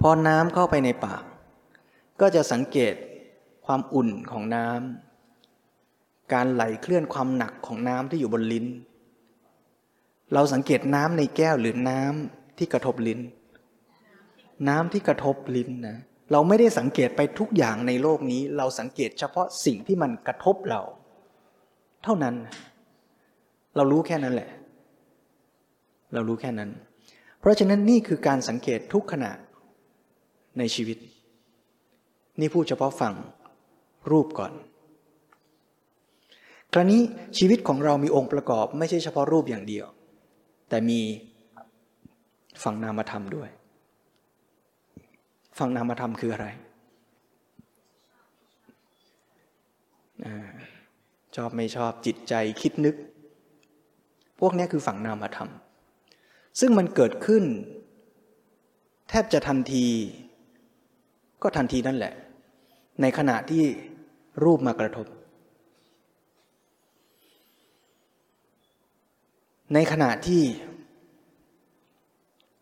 พอน้ำเข้าไปในปาก ก็จะสังเกตความอุ่นของน้ำการไหลเคลื่อนความหนักของน้ำที่อยู่บนลิ้น เราสังเกตน้ำในแก้วหรือน้ำที่กระทบลิ้น น้ำที่กระทบลิ้นนะเราไม่ได้สังเกตไปทุกอย่างในโลกนี้ เราสังเกตเฉพาะสิ่งที่มันกระทบเรา เท่านั้น เรารู้แค่นั้นแหละ เรารู้แค่นั้น เพราะฉะนั้นนี่คือการสังเกตทุกขณะ ในชีวิต นี่พูดเฉพาะฝั่งรูปก่อน คราวนี้ชีวิตของเรามีองค์ประกอบไม่ใช่เฉพาะรูปอย่างเดียว แต่มีฝั่งนามธรรมด้วย ฝั่งนามธรรมคืออะไรชอบไม่ชอบจิตใจคิดนึก พวกนี้คือฝั่งนามธรรม ซึ่งมันเกิดขึ้น แทบจะทันที ก็ทันทีนั่นแหละ ในขณะที่รูปมากระทบ ในขณะที่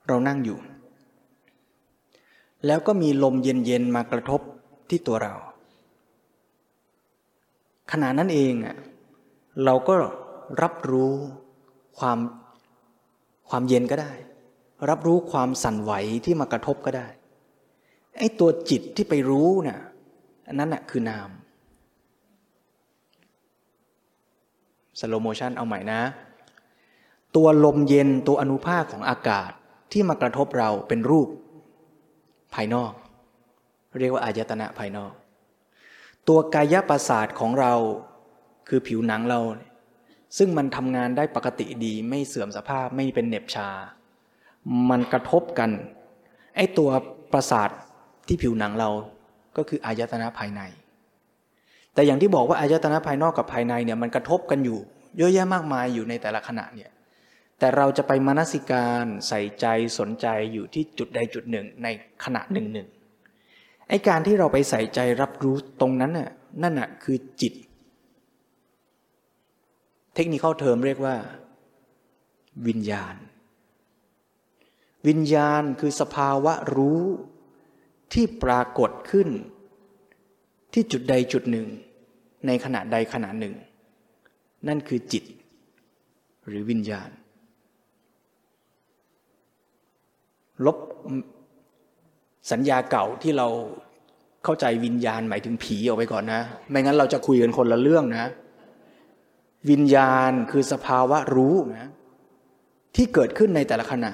เรานั่งอยู่ แล้วก็มีลมเย็นๆมากระทบที่ตัวเรา ขณะนั้นเองอะเราก็รับรู้ความความเย็นก็ได้ รับรู้ความสั่นไหวที่มากระทบก็ได้ ไอ้ตัวจิตที่ไปรู้น่ะอันนั้นน่ะคือนามสโลโมชันเอาใหม่นะ ตัวลมเย็นตัวอนุภาคของอากาศที่มากระทบเราเป็นรูปภายนอก เรียกว่าอายตนะภายนอก ตัวกายประสาทของเราคือผิวหนังเรา ซึ่งมันทำงานได้ปกติดีไม่เสื่อมสภาพไม่เป็นเหน็บชา มันกระทบกัน ไอ้ตัวประสาท ที่ผิวหนังเราก็คืออายตนะภายใน แต่อย่างที่บอกว่าอายตนะภายนอกกับภายในเนี่ยมันกระทบกันอยู่ เยอะแยะมากมายอยู่ในแต่ละขณะเนี่ยแต่เราจะไปมนสิการใส่ใจสนใจอยู่ที่จุดใดจุดหนึ่งในขณะหนึ่งหนึ่งไอการที่เราไปใส่ใจรับรู้ตรงนั้นน่ะนั่นน่ะคือจิต เทคนิคเทอมเรียกว่า วิญญาณ วิญญาณคือสภาวะรู้ ที่ปรากฏขึ้น ที่จุดใดจุดหนึ่ง ในขณะใดขณะหนึ่ง นั่นคือจิต หรือวิญญาณ ลบสัญญาเก่าที่เราเข้าใจวิญญาณหมายถึงผีออกไปก่อนนะ ไม่งั้นเราจะคุยกันคนละเรื่องนะ วิญญาณคือสภาวะรู้นะที่เกิดขึ้นในแต่ละขณะ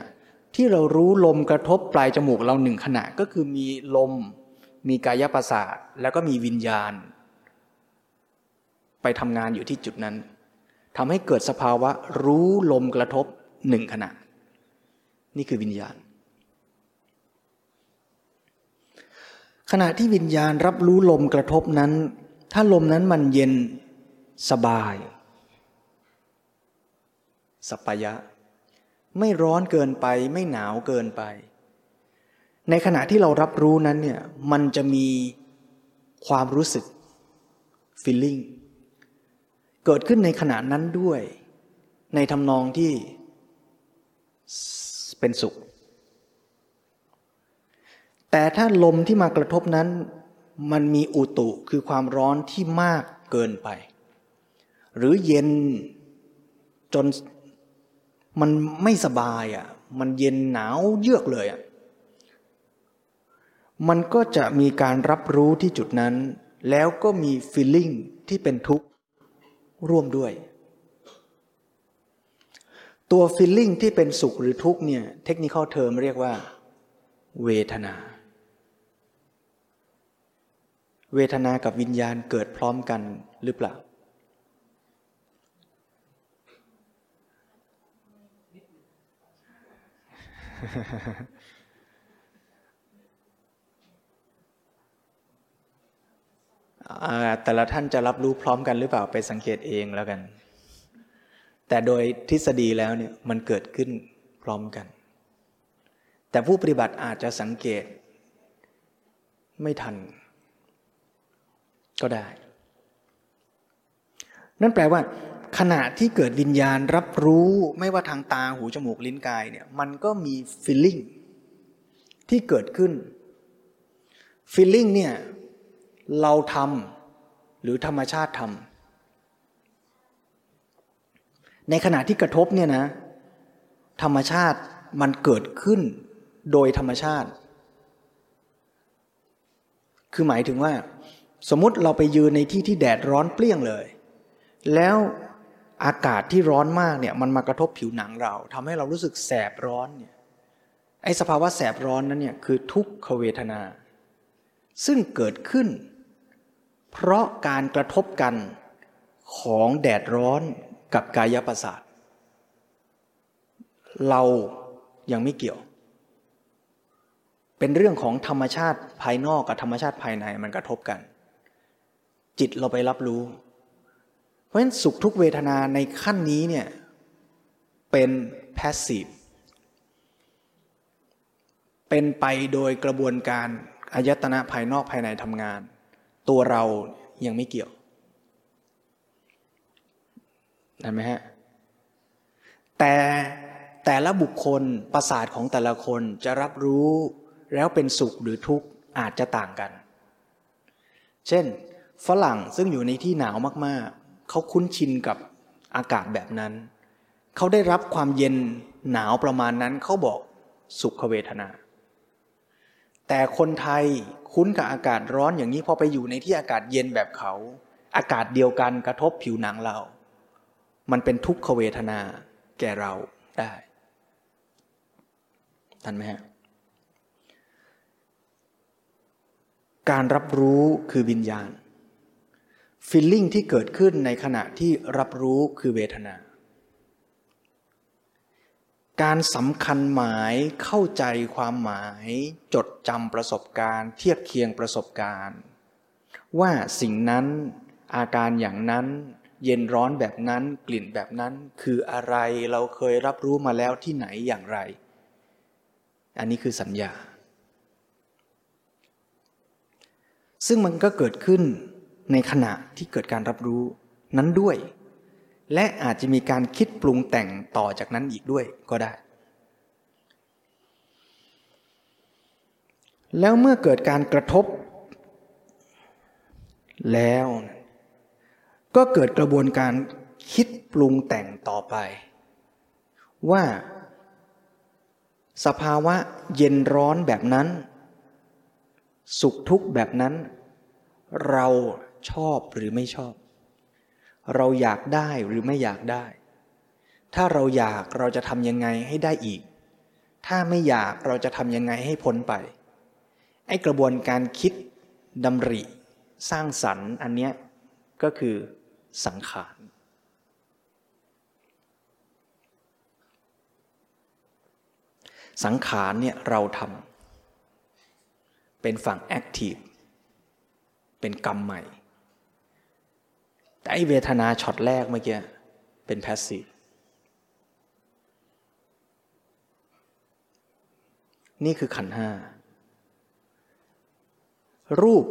ที่เรารู้ลมกระทบปลายจมูกเราหนึ่งขณะก็คือมีลม มีกายประสาทแล้วก็มีวิญญาณ ไปทำงานอยู่ที่จุดนั้นทำให้เกิดสภาวะรู้ลมกระทบหนึ่งขณะ นี่คือวิญญาณ ขณะที่วิญญาณรับรู้ลมกระทบนั้น ถ้าลมนั้นมันเย็นสบาย สัปยะ ไม่ร้อนเกินไป ไม่หนาวเกินไป ในขณะที่เรารับรู้นั้นเนี่ยมันจะมีความรู้สึก feeling เกิดขึ้นในขณะนั้นด้วย ในทำนองที่เป็นสุข แต่ถ้าลมที่มากระทบนั้น มันมีอุตุคือความร้อนที่มากเกินไป หรือเย็นจน มันไม่สบายอะ มันเย็นหนาวเยือกเลยอะ มันก็จะมีการรับรู้ที่จุดนั้น แล้วก็มี feeling ที่เป็นทุกข์ร่วมด้วย ตัว feeling ที่เป็นสุขหรือทุกข์เนี่ย technical term เรียกว่า เวทนา เวทนากับวิญญาณเกิดพร้อมกันหรือเปล่า แต่ละท่านจะรับรู้พร้อมกันหรือเปล่าไปสังเกตเองแล้วกัน แต่โดยทฤษฎีแล้วเนี่ยมันเกิดขึ้นพร้อมกัน แต่ผู้ปฏิบัติอาจจะสังเกต ไม่ทัน ก็ได้ นั่นแปลว่า ขณะที่เกิดวิญญาณรับรู้ไม่ว่าทางตาหูจมูกลิ้นกายเนี่ยมันก็มีฟีลลิ่งที่เกิดขึ้นฟีลลิ่งเนี่ยเราทำหรือธรรมชาติทำในขณะที่กระทบเนี่ยนะ ธรรมชาติมันเกิดขึ้นโดยธรรมชาติ คือหมายถึงว่า สมมติเราไปยืนในที่ที่แดดร้อนเปรี้ยงเลย แล้ว อากาศที่ร้อนมากเนี่ยมันมากระทบผิวหนังเราทำให้เรารู้สึกแสบร้อนเนี่ยไอ้สภาวะแสบร้อนนั้นเนี่ยคือทุกขเวทนา ซึ่งเกิดขึ้น เพราะการกระทบกันของแดดร้อนกับกายประสาทเรายังไม่เกี่ยว เป็นเรื่องของธรรมชาติภายนอกกับธรรมชาติภายในมันกระทบกัน จิตเราไปรับรู้ เพราะฉะนั้นสุขทุกเวทนาในขั้นนี้เนี่ยเป็นแพสซีฟเป็นไปโดยกระบวนการอายตนะภายนอกภายในทำงาน ตัวเรายังไม่เกี่ยวเห็นไหมฮะแต่แต่ละบุคคลประสาทของแต่ละคนจะรับรู้แล้วเป็นสุขหรือทุกข์อาจจะต่างกัน เช่น ฝรั่งซึ่งอยู่ในที่หนาวมากๆ เขาคุ้นชินกับอากาศแบบนั้น เขาได้รับความเย็นหนาวประมาณนั้นเขาบอกสุขเวทนา แต่คนไทยคุ้นกับอากาศร้อนอย่างนี้พอไปอยู่ในที่อากาศเย็นแบบเขา อากาศเดียวกันกระทบผิวหนังเรา มันเป็นทุกขเวทนาแก่เราได้ทันไหมฮะการรับรู้คือวิญญาณ ฟีลลิ่งที่เกิดขึ้นในขณะที่รับรู้คือเวทนา การสำคัญหมายเข้าใจความหมายจดจำประสบการณ์ เทียบเคียงประสบการณ์ ว่าสิ่งนั้นอาการอย่างนั้น เย็นร้อนแบบนั้นกลิ่นแบบนั้นคืออะไรเราเคยรับรู้มาแล้วที่ไหนอย่างไร อันนี้คือสัญญา ซึ่งมันก็เกิดขึ้น ในขณะที่เกิดการรับรู้นั้นด้วย และอาจจะมีการคิดปรุงแต่งต่อจากนั้นอีกด้วยก็ได้ แล้วเมื่อเกิดการกระทบ แล้ว ก็เกิดกระบวนการคิดปรุงแต่งต่อไป ว่า สภาวะเย็นร้อนแบบนั้น สุขทุกข์แบบนั้น เรา ชอบหรือไม่ชอบ เราอยากได้หรือไม่อยากได้ ถ้าเราอยากเราจะทำยังไงให้ได้อีก ถ้าไม่อยากเราจะทำยังไงให้พ้นไป ไอ้กระบวนการคิดดำริ สร้างสรรค์อันเนี้ยก็คือสังขารสังขารเนี่ยเราทำเป็นฝั่ง active เป็นกรรมใหม่ แต่ไอ้เวทนาช็อตแรกเมื่อกี้เป็น passive นี่คือขันห้า รูป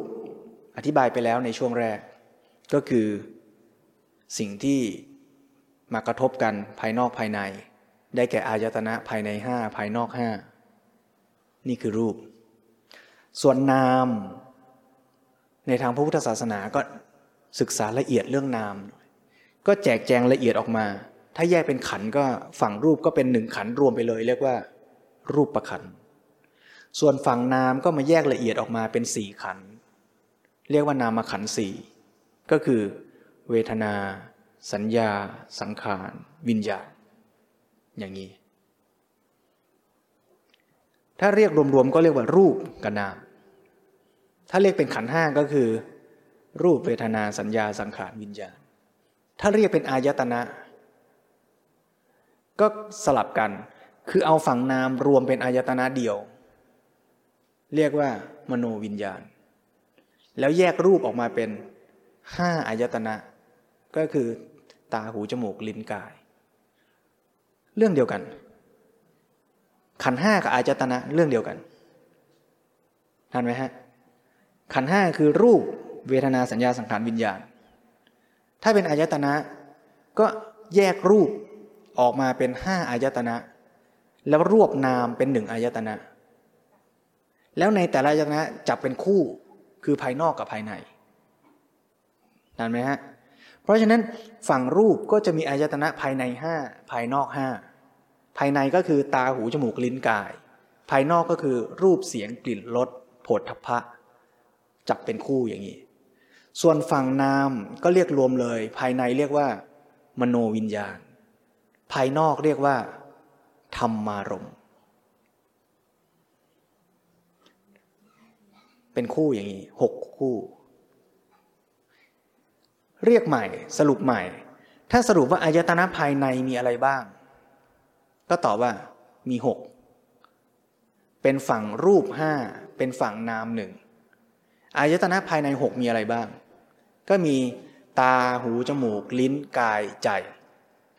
อธิบายไปแล้วในช่วงแรก ก็คือสิ่งที่มากระทบกันภายนอกภายใน ได้แก่อายตนะภายในห้าภายนอกห้านี่คือรูป ส่วนนาม ในทางพระพุทธศาสนาก็ ศึกษาละเอียดเรื่องนาม ก็แจกแจงละเอียดออกมา ถ้าแยกเป็นขันก็ฝั่งรูปก็เป็นหนึ่งขันรวมไปเลย เรียกว่า รูปประขัน ส่วนฝั่งนามก็มาแยกละเอียดออกมาเป็นสี่ขัน เรียกว่านามขันสี่ก็คือ เวทนา สัญญา สังขาร วิญญาณอย่างนี้ ถ้าเรียกรวมๆก็เรียกว่ารูปกับนาม ถ้าเรียกเป็นขันห้าก็คือ รูปเวทนาสัญญาสังขารวิญญาณ ถ้าเรียกเป็นอายตนะ ก็สลับกัน คือเอาฝั่งนามรวมเป็นอายตนะเดียว เรียกว่ามโนวิญญาณ แล้วแยกรูปออกมาเป็นห้าอายตนะ ก็คือตาหูจมูกลิ้นกาย เรื่องเดียวกัน ขันห้ากับอายตนะเรื่องเดียวกันทันไหมฮะขันห้าคือรูป เวทนาสัญญาสังขารวิญญาณ ถ้าเป็นอายตนะก็แยกรูปออกมาเป็นห้าอายตนะ แล้วรวบนามเป็นหนึ่งอายตนะ แล้วในแต่ละอายตนะจับเป็นคู่คือภายนอกกับภายในนั่นไหมฮะ เพราะฉะนั้นฝั่งรูปก็จะมีอายตนะภายในห้าภายนอกห้าภายในก็คือตาหูจมูกลิ้นกาย ภายนอกก็คือรูปเสียงกลิ่นรสโผฏฐพะ จับเป็นคู่อย่างนี้ ส่วนฝั่งนามก็เรียกรวมเลย ภายในเรียกว่า มโนวิญญาณ ภายนอกเรียกว่า ธรรมารมเป็นคู่อย่างนี้หกคู่ เรียกใหม่ สรุปใหม่ ถ้าสรุปว่าอายตนะภายในมีอะไรบ้าง ก็ตอบว่ามีหกเป็นฝั่งรูปห้าเป็นฝั่งนามหนึ่งอายตนะภายในหกมีอะไรบ้าง ก็มีตาหูจมูก ลิ้นกายใจ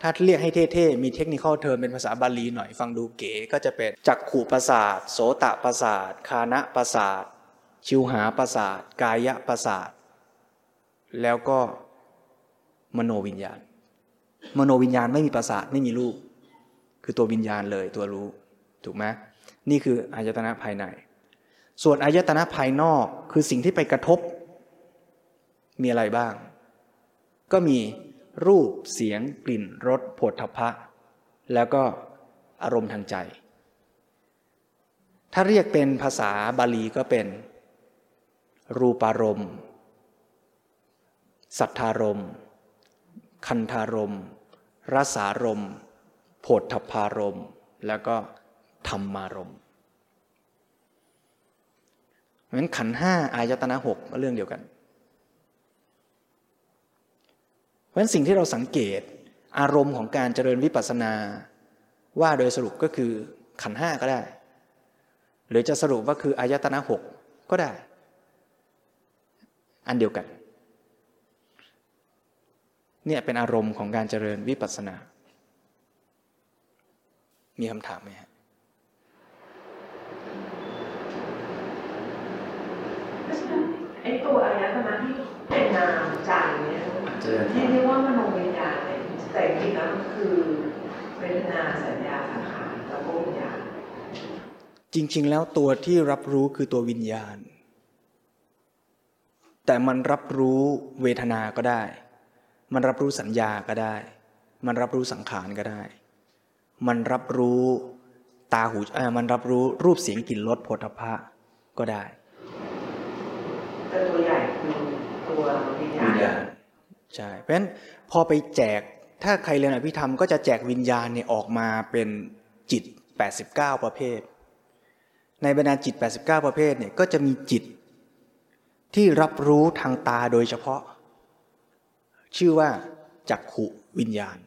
ถ้าเรียกให้เท่ๆ มีเทคนิคเทอมเป็นภาษาบาลีหน่อยฟังดูเก๋ก็จะเป็นจักขู่ประสาท โสตะประสาท คานะประสาท ชิวหาประสาท กายะประสาท แล้วก็มโนวิญญาณ มโนวิญญาณไม่มีประสาทไม่มีรูป คือตัววิญญาณเลยตัวรู้ ถูกไหมนี่คืออายตนะภายใน ส่วนอายตนะภายนอกคือสิ่งที่ไปกระทบ มีอะไรบ้าง ก็มีรูปเสียงกลิ่นรสผดทพะ แล้วก็อารมณ์ทางใจ ถ้าเรียกเป็นภาษาบาลีก็เป็น รูปารมณ์ สัทธารมณ์ คันธารมณ์รสารมณ์โผฏฐพารมณ์ แล้วก็ธรรมารมณ์เพราะฉะนั้นขันห้าอายตนะหกก็เรื่องเดียวกัน เพ ราะฉะนั้นสิ่งที่เราสังเกตอารมณ์ของการเจริญวิปัสสนา ว่าโดยสรุปก็คือขันห้าก็ได้ หรือจะสรุปว่าคืออายตนะหกก็ได้ อันเดียวกัน เนี่ยเป็นอารมณ์ของการเจริญวิปัสสนา มีคำถามไหมฮะไอตัวอายตนะที่เป็นนามใจเนี่ย ที่เรียกว่ามโนวิญญาณเนี่ยแต่จริงๆแล้วคือเวทนาสัญญาสังขารแล้วก็วิญญาณจริง ๆ แล้วตัวที่รับรู้คือตัววิญญาณ แต่มันรับรู้เวทนาก็ได้ มันรับรู้สัญญาก็ได้ มันรับรู้สังขารก็ได้ มันรับรู้ตาหูเออมันรับรู้รูปเสียงกลิ่นรสผลพะก็ได้แต่ตัวใหญ่คือตัววิญญาวิณญญาณ ใช่เพราะฉะนั้นพอไปแจกถ้าใครเรียนอภิธรรมก็จะแจกวิญญาณเนี่ยออกมาเป็นจิต 89 ประเภท ในบรรดาจิต 89 ประเภทเนี่ยก็จะมีจิตที่รับรู้ทางตาโดยเฉพาะ ชื่อว่าจักขุวิญญาณ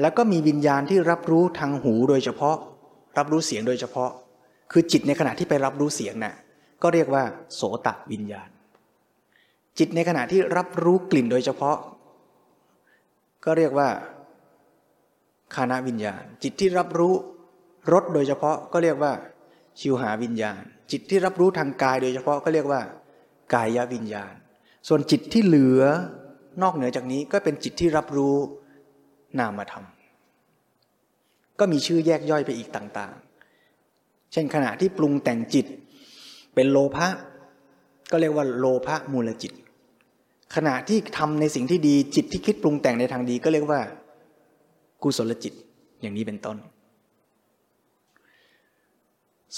แล้วก็มีวิญญาณที่รับรู้ทางหูโดยเฉพาะ รับรู้เสียงโดยเฉพาะ คือจิตในขณะที่ไปรับรู้เสียงน่ะก็เรียกว่า โสตวิญญาณ จิตในขณะที่รับรู้กลิ่นโดยเฉพาะ ก็เรียกว่าคานาวิญญาณ จิตที่รับรู้รสโดยเฉพาะก็เรียกว่า ชิวหาวิญญาณ จิตที่รับรู้ทางกายโดยเฉพาะก็เรียกว่า กายวิญญาณ ส่วนจิตที่เหลือนอกเหนือจากนี้ก็เป็นจิตที่รับรู้นามธรรมก็มีชื่อแยกย่อยไปอีกต่างๆ เช่นขณะที่ปรุงแต่งจิต เป็นโลภะก็เรียกว่าโลภะมูลจิต ขณะที่ทำในสิ่งที่ดีจิตที่คิดปรุงแต่งในทางดีก็เรียกว่า กุศลจิตอย่างนี้เป็นต้น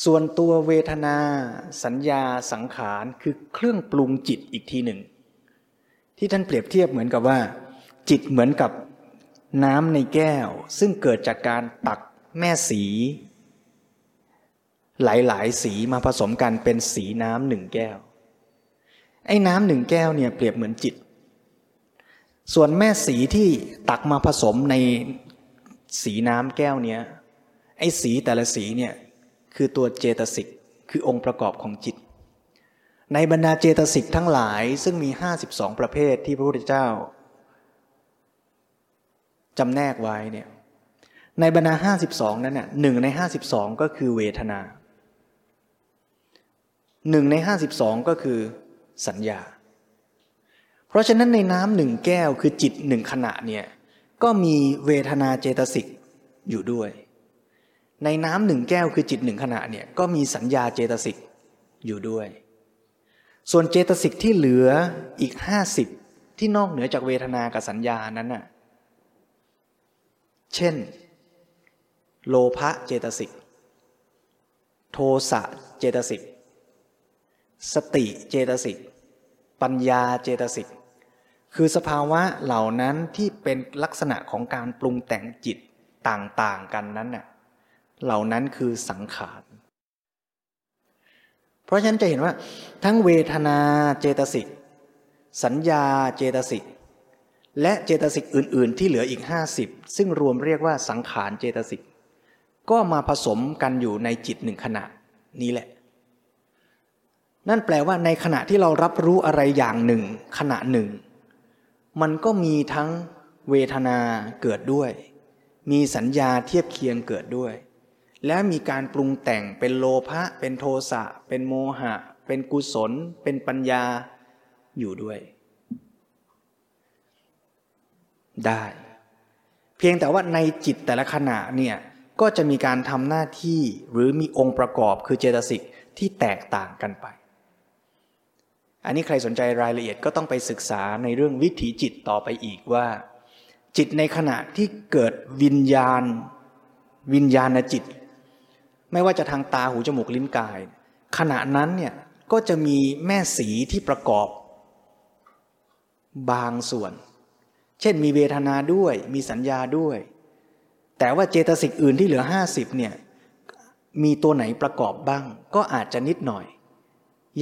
ส่วนตัวเวทนา สัญญาสังขารคือเครื่องปรุงจิตอีกทีหนึ่ง ที่ท่านเปรียบเทียบเหมือนกับว่า จิตเหมือนกับน้ำในแก้ว ซึ่งเกิดจากการตักแม่สี หลายๆ สีมาผสมกันเป็นสีน้ำหนึ่งแก้ว ไอ้น้ำหนึ่งแก้วเนี่ยเปรียบเหมือนจิต ส่วนแม่สีที่ตักมาผสมในสีน้ำแก้วเนี้ยไอ้สีแต่ละสีเนี่ยคือตัวเจตสิกคือองค์ประกอบของจิต ในบรรดาเจตสิกทั้งหลายซึ่งมี 52 ประเภทที่พระพุทธเจ้าจำแนกไว้เนี่ยในบรรดา 52 นั้นน่ะหนึ่งใน 52 ก็คือเวทนาหนึ่งใน 52 ก็คือ สัญญา เพราะฉะนั้นในน้ำหนึ่งแก้วคือจิตหนึ่งขณะเนี่ยก็มีเวทนาเจตสิกอยู่ด้วย ในน้ำหนึ่งแก้วคือจิตหนึ่งขณะเนี่ยก็มีสัญญาเจตสิกอยู่ด้วย ส่วนเจตสิกที่เหลืออีกห้าสิบที่นอกเหนือจากเวทนากับสัญญานั้นน่ะเช่น โลภะเจตสิก โทสะเจตสิก สติเจตสิก ปัญญาเจตสิก คือสภาวะเหล่านั้นที่เป็นลักษณะของการปรุงแต่งจิตต่างๆกันนั้นน่ะเหล่านั้นคือสังขาร เพราะฉะนั้นจะเห็นว่า ทั้งเวทนาเจตสิก สัญญาเจตสิก และเจตสิกอื่น ๆ ที่เหลืออีกห้าสิบซึ่งรวมเรียกว่าสังขารเจตสิก ก็มาผสมกันอยู่ในจิตหนึ่งขณะนี้แหละ นั่นแปลว่าในขณะที่เรารับรู้อะไรอย่างหนึ่ง ขณะหนึ่ง มันก็มีทั้งเวทนาเกิดด้วย มีสัญญาเทียบเคียงเกิดด้วย และมีการปรุงแต่งเป็นโลภะเป็นโทสะ เป็นโมหะ เป็นกุศล เป็นปัญญาอยู่ด้วย ได้ เพียงแต่ว่าในจิตแต่ละขณะเนี่ยก็จะมีการทำหน้าที่หรือมีองค์ประกอบคือเจตสิกที่แตกต่างกันไป อันนี้ใครสนใจรายละเอียดก็ต้องไปศึกษาในเรื่องวิถีจิตต่อไปอีกว่า จิตในขณะที่เกิดวิญญาณ วิญญาณจิต ไม่ว่าจะทางตาหูจมูกลิ้นกาย ขณะนั้นเนี่ยก็จะมีแม่สีที่ประกอบ บางส่วน เช่นมีเวทนาด้วย มีสัญญาด้วย แต่ว่าเจตสิกอื่นที่เหลือห้าสิบเนี่ยมีตัวไหนประกอบบ้าง ก็อาจจะนิดหน่อย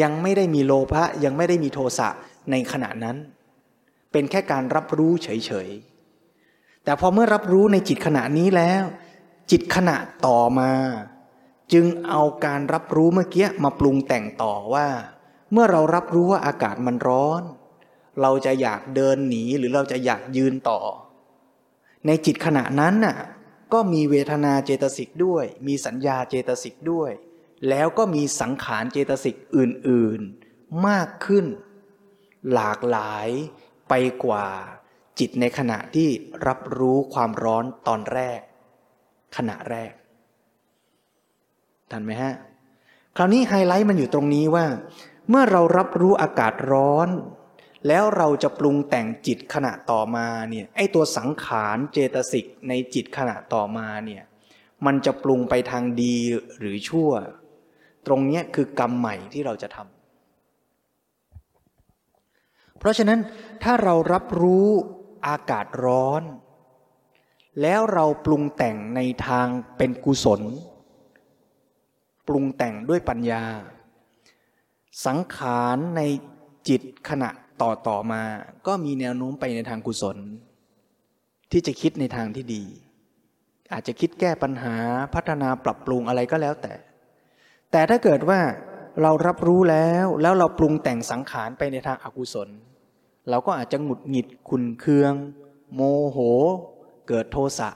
ยังไม่ได้มีโลภะยังไม่ได้มีโทสะในขณะนั้น เป็นแค่การรับรู้เฉยๆแต่พอเมื่อรับรู้ในจิตขณะนี้แล้ว จิตขณะต่อมา จึงเอาการรับรู้เมื่อกี้มาปรุงแต่งต่อว่า เมื่อเรารับรู้ว่าอากาศมันร้อน เราจะอยากเดินหนีหรือเราจะอยากยืนต่อ ในจิตขณะนั้นน่ะก็มีเวทนาเจตสิกด้วย มีสัญญาเจตสิกด้วย แล้วก็มีสังขารเจตสิกอื่นๆ มากขึ้น หลากหลายไปกว่าจิตในขณะที่รับรู้ความร้อนตอนแรก ขณะแรก ทันไหมฮะ คราวนี้ไฮไลท์มันอยู่ตรงนี้ว่า เมื่อเรารับรู้อากาศร้อน แล้วเราจะปรุงแต่งจิตขณะต่อมาเนี่ยไอตัวสังขารเจตสิกในจิตขณะต่อมาเนี่ยมันจะปรุงไปทางดีหรือชั่ว ตรงนี้คือกรรมใหม่ที่เราจะทำเพราะฉะนั้นถ้าเรารับรู้อากาศร้อน แล้วเราปรุงแต่งในทางเป็นกุศล ปรุงแต่งด้วยปัญญา สังขารในจิตขณะต่อต่อมา ก็มีแนวโน้มไปในทางกุศล ที่จะคิดในทางที่ดี อาจจะคิดแก้ปัญหาพัฒนาปรับปรุงอะไรก็แล้วแต่ แต่ถ้าเกิดว่าเรารับรู้แล้วแล้วเราปรุงแต่งสังขารไปในทางอากุศล เราก็อาจจะหงุดหงิดขุนเคือง โมโห เกิดโทสะ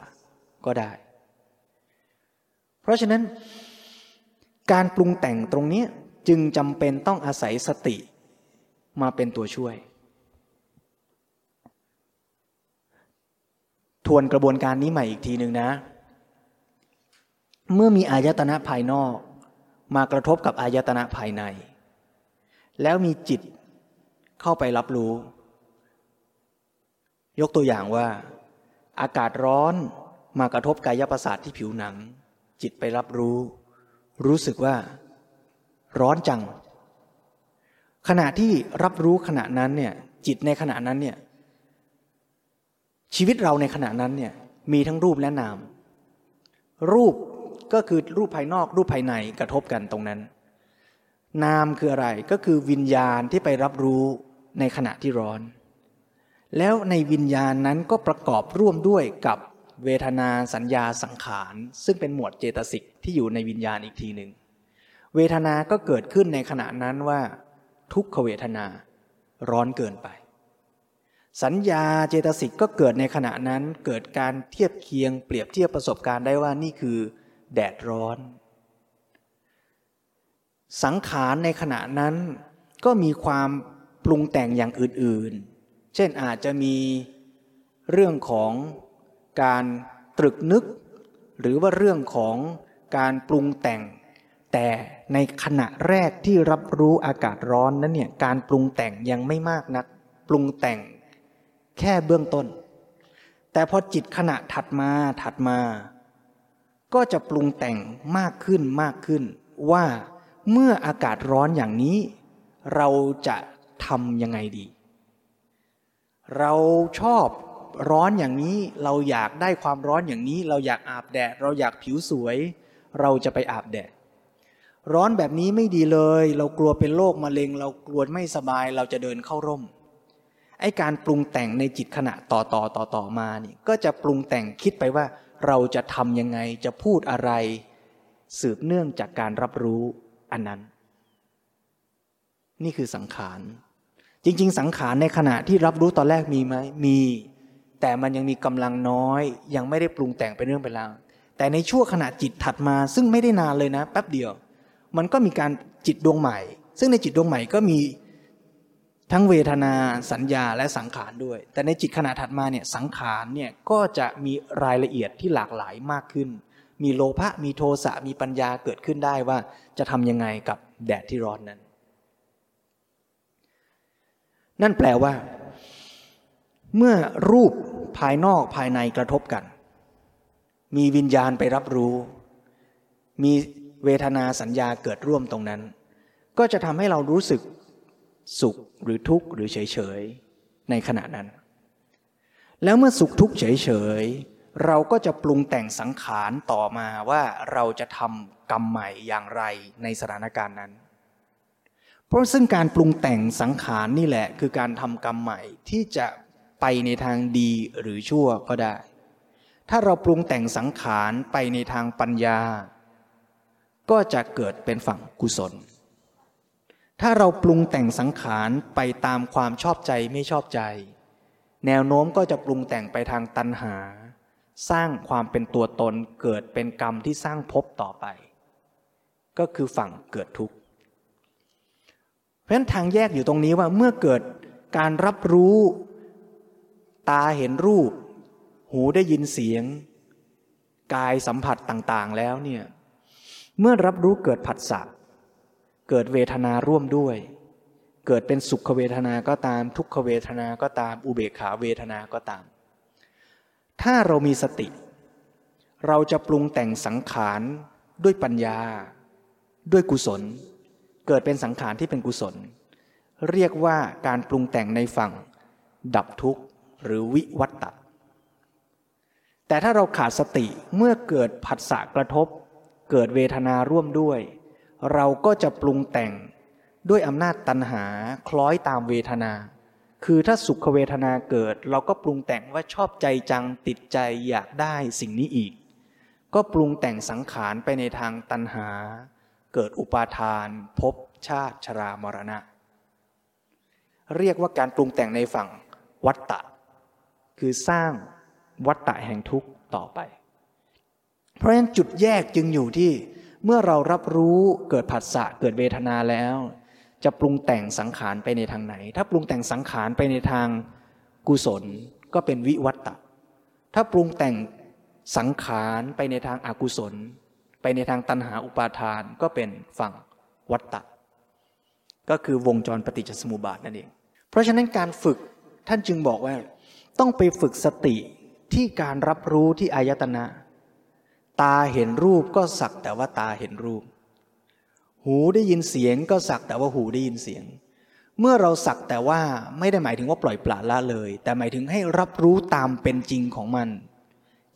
ก็ได้ เพราะฉะนั้น การปรุงแต่งตรงนี้จึงจำเป็นต้องอาศัยสติมาเป็นตัวช่วย ทวนกระบวนการนี้ใหม่อีกทีหนึ่งนะ เมื่อมีอายตนะภายนอก มากระทบกับอายตนะภายใน แล้วมีจิตเข้าไปรับรู้ ยกตัวอย่างว่า อากาศร้อนมากระทบกายประสาทที่ผิวหนัง จิตไปรับรู้ รู้สึกว่า ร้อนจัง ขณะที่รับรู้ขณะนั้นเนี่ยจิตในขณะนั้นเนี่ยชีวิตเราในขณะนั้นเนี่ยมีทั้งรูปและนาม รูป ก็คือรูปภายนอกรูปภายในกระทบกันตรงนั้น นามคืออะไรก็คือวิญญาณที่ไปรับรู้ในขณะที่ร้อน แล้วในวิญญาณนั้นก็ประกอบร่วมด้วยกับเวทนาสัญญาสังขาร ซึ่งเป็นหมวดเจตสิกที่อยู่ในวิญญาณอีกทีหนึ่งเวทนาก็เกิดขึ้นในขณะนั้นว่า ทุกขเวทนาร้อนเกินไป สัญญาเจตสิกก็เกิดในขณะนั้นเกิดการเทียบเคียง เปรียบเทียบประสบการณ์ได้ว่านี่คือ แดดร้อน สังขารในขณะนั้นก็มีความปรุงแต่งอย่างอื่นเช่นอาจจะมีเรื่องของการตรึกนึก หรือว่าเรื่องของการปรุงแต่ง แต่ในขณะแรกที่รับรู้อากาศร้อนนั้นเนี่ยการปรุงแต่งยังไม่มากนัก ปรุงแต่งแค่เบื้องต้น แต่พอจิตขณะถัดมาถัดมา ก็จะปรุงแต่งมากขึ้นมากขึ้น ว่าเมื่ออากาศร้อนอย่างนี้ เราจะทำยังไงดี เราชอบร้อนอย่างนี้เราอยากได้ความร้อนอย่างนี้ เราอยากอาบแดด เราอยากผิวสวย เราจะไปอาบแดด ร้อนแบบนี้ไม่ดีเลย เรากลัวเป็นโรคมะเร็ง เรากลัวไม่สบายเราจะเดินเข้าร่มไอการปรุงแต่งในจิตขณะต่อต่อต่อต่อมานี่ก็จะปรุงแต่งคิดไปว่า เราจะทำยังไงจะพูดอะไร สืบเนื่องจากการรับรู้อันนั้น นี่คือสังขารจริง ๆ สังขารในขณะที่รับรู้ตอนแรกมีไหมมี แต่มันยังมีกำลังน้อย ยังไม่ได้ปรุงแต่งเป็นเรื่องเป็นราวแต่ในช่วงขณะจิตถัดมา ซึ่งไม่ได้นานเลยนะแป๊บเดียว มันก็มีการจิตดวงใหม่ ซึ่งในจิตดวงใหม่ก็มี ทั้งเวทนาสัญญาและสังขารด้วย แต่ในจิตขณะถัดมาเนี่ยสังขารเนี่ยก็จะมีรายละเอียดที่หลากหลายมากขึ้น มีโลภะมีโทสะมีปัญญาเกิดขึ้นได้ว่าจะทำยังไงกับแดดที่ร้อนนั้น นั่นแปลว่า เมื่อรูปภายนอกภายในกระทบกัน มีวิญญาณไปรับรู้ มีเวทนาสัญญาเกิดร่วมตรงนั้น ก็จะทำให้เรารู้สึก สุขหรือทุกข์หรือเฉยๆในขณะนั้น แล้วเมื่อสุขทุกข์เฉยๆเราก็จะปรุงแต่งสังขารต่อมาว่าเราจะทำกรรมใหม่อย่างไรในสถานการณ์นั้น เพราะซึ่งการปรุงแต่งสังขารนี่แหละ คือการทำกรรมใหม่ที่จะไปในทางดีหรือชั่วก็ได้ ถ้าเราปรุงแต่งสังขารไปในทางปัญญา ก็จะเกิดเป็นฝั่งกุศล ถ้าเราปรุงแต่งสังขารไปตามความชอบใจไม่ชอบใจ แนวโน้มก็จะปรุงแต่งไปทางตัณหา สร้างความเป็นตัวตนเกิดเป็นกรรมที่สร้างภพต่อไป ก็คือฝั่งเกิดทุกข์เพราะฉะนั้นทางแยกอยู่ตรงนี้ว่าเมื่อเกิดการรับรู้ ตาเห็นรูป หูได้ยินเสียง กายสัมผัสต่างๆแล้วเนี่ยเมื่อรับรู้เกิดผัสสะ เกิดเวทนาร่วมด้วย เกิดเป็นสุขเวทนาก็ตาม ทุกขเวทนาก็ตาม อุเบกขาเวทนาก็ตาม ถ้าเรามีสติ เราจะปรุงแต่งสังขารด้วยปัญญา ด้วยกุศล เกิดเป็นสังขารที่เป็นกุศล เรียกว่าการปรุงแต่งในฝั่ง ดับทุกข์หรือวิวัตตะแต่ถ้าเราขาดสติเมื่อเกิดผัสสะกระทบ เกิดเวทนาร่วมด้วย เราก็จะปรุงแต่งด้วยอำนาจตัณหาคล้อยตามเวทนา คือถ้าสุขเวทนาเกิด เราก็ปรุงแต่งว่าชอบใจจังติดใจอยากได้สิ่งนี้อีก ก็ปรุงแต่งสังขารไปในทางตัณหา เกิดอุปาทานภพชาติชรามรณะ เรียกว่าการปรุงแต่งในฝั่งวัตตะ คือสร้างวัตตะแห่งทุกข์ต่อไป เพราะฉะนั้นจุดแยกจึงอยู่ที่ เมื่อเรารับรู้เกิดผัสสะเกิดเวทนาแล้ว จะปรุงแต่งสังขารไปในทางไหน ถ้าปรุงแต่งสังขารไปในทางกุศลก็เป็นวิวัตตะ ถ้าปรุงแต่งสังขารไปในทางอากุศล ไปในทางตัณหาอุปาทานก็เป็นฝั่งวัตตะ ก็คือวงจรปฏิจจสมุปบาทนั่นเอง เพราะฉะนั้นการฝึกท่านจึงบอกว่า ต้องไปฝึกสติที่การรับรู้ที่อายตนะ ตาเห็นรูปก็สักแต่ว่าตาเห็นรูป หูได้ยินเสียงก็สักแต่ว่าหูได้ยินเสียง เมื่อเราสักแต่ว่าไม่ได้หมายถึงว่าปล่อยปละละเลย แต่หมายถึงให้รับรู้ตามเป็นจริงของมัน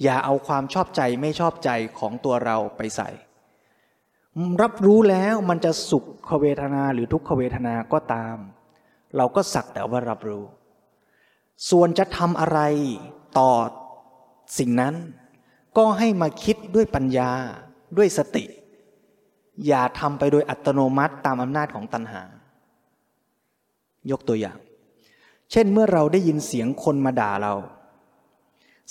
อย่าเอาความชอบใจไม่ชอบใจของตัวเราไปใส่ รับรู้แล้วมันจะสุขเวทนาหรือทุกขเวทนาก็ตาม เราก็สักแต่ว่ารับรู้ ส่วนจะทำอะไรต่อสิ่งนั้น ก็ให้มาคิดด้วยปัญญาด้วยสติ อย่าทำไปโดยอัตโนมัติตามอำนาจของตัณหา ยกตัวอย่าง เช่นเมื่อเราได้ยินเสียงคนมาด่าเรา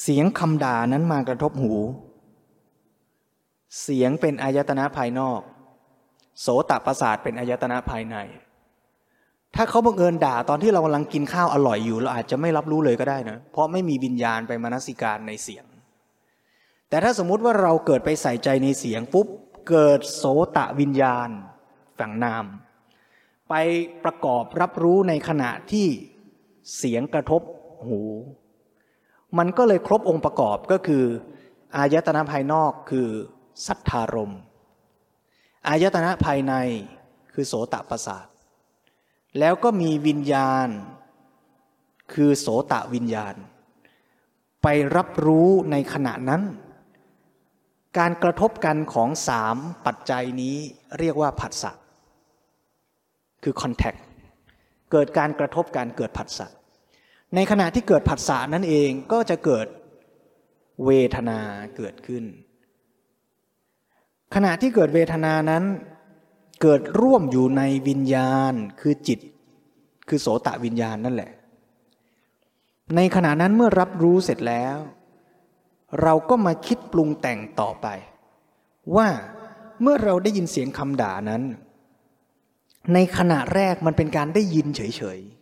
เสียงคำด่านั้นมากระทบหู เสียงเป็นอายตนะภายนอก โสตประสาทเป็นอายตนะภายใน ถ้าเขาบังเอิญด่าตอนที่เรากำลังกินข้าวอร่อยอยู่ เราอาจจะไม่รับรู้เลยก็ได้นะเพราะไม่มีวิญญาณไปมนสิการในเสียง แต่ถ้าสมมุติว่าเราเกิดไปใส่ใจในเสียงปุ๊บเกิดโสตะวิญญาณฝั่งนาม ไปประกอบรับรู้ในขณะที่เสียงกระทบหู มันก็เลยครบองค์ประกอบก็คือ อายตนะภายนอกคือสัทธารมอายตนะภายในคือโสตะประสาทแล้วก็มีวิญญาณ คือโสตะวิญญาณ ไปรับรู้ในขณะนั้น การกระทบกันของสามปัจจัยนี้เรียกว่าผัสสะคือ contact เกิดการกระทบกันเกิดผัสสะในขณะที่เกิดผัสสะนั่นเองก็จะเกิดเวทนาเกิดขึ้น ขณะที่เกิดเวทนานั้น เกิดร่วมอยู่ในวิญญาณคือจิต คือโสตะวิญญาณนั่นแหละ ในขณะนั้นเมื่อรับรู้เสร็จแล้ว เราก็มาคิดปรุงแต่งต่อไป ว่าเมื่อเราได้ยินเสียงคำด่านั้น ในขณะแรกมันเป็นการได้ยินเฉยๆ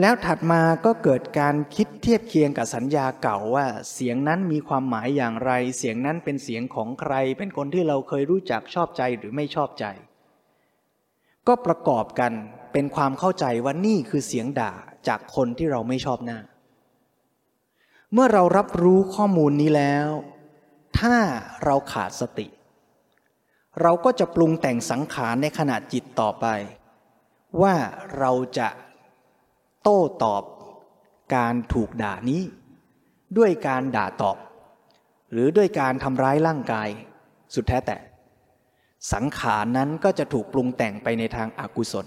แล้วถัดมาก็เกิดการคิดเทียบเคียงกับสัญญาเก่าว่า เสียงนั้นมีความหมายอย่างไร เสียงนั้นเป็นเสียงของใคร เป็นคนที่เราเคยรู้จักชอบใจหรือไม่ชอบใจ ก็ประกอบกันเป็นความเข้าใจว่านี่คือเสียงด่าจากคนที่เราไม่ชอบหน้า เมื่อเรารับรู้ข้อมูลนี้แล้ว ถ้าเราขาดสติ เราก็จะปรุงแต่งสังขารในขณะจิตต่อไป ว่าเราจะโต้ตอบการถูกด่านี้ ด้วยการด่าตอบ หรือด้วยการทำร้ายร่างกาย สุดแท้แต่ สังขารนั้นก็จะถูกปรุงแต่งไปในทางอากุศล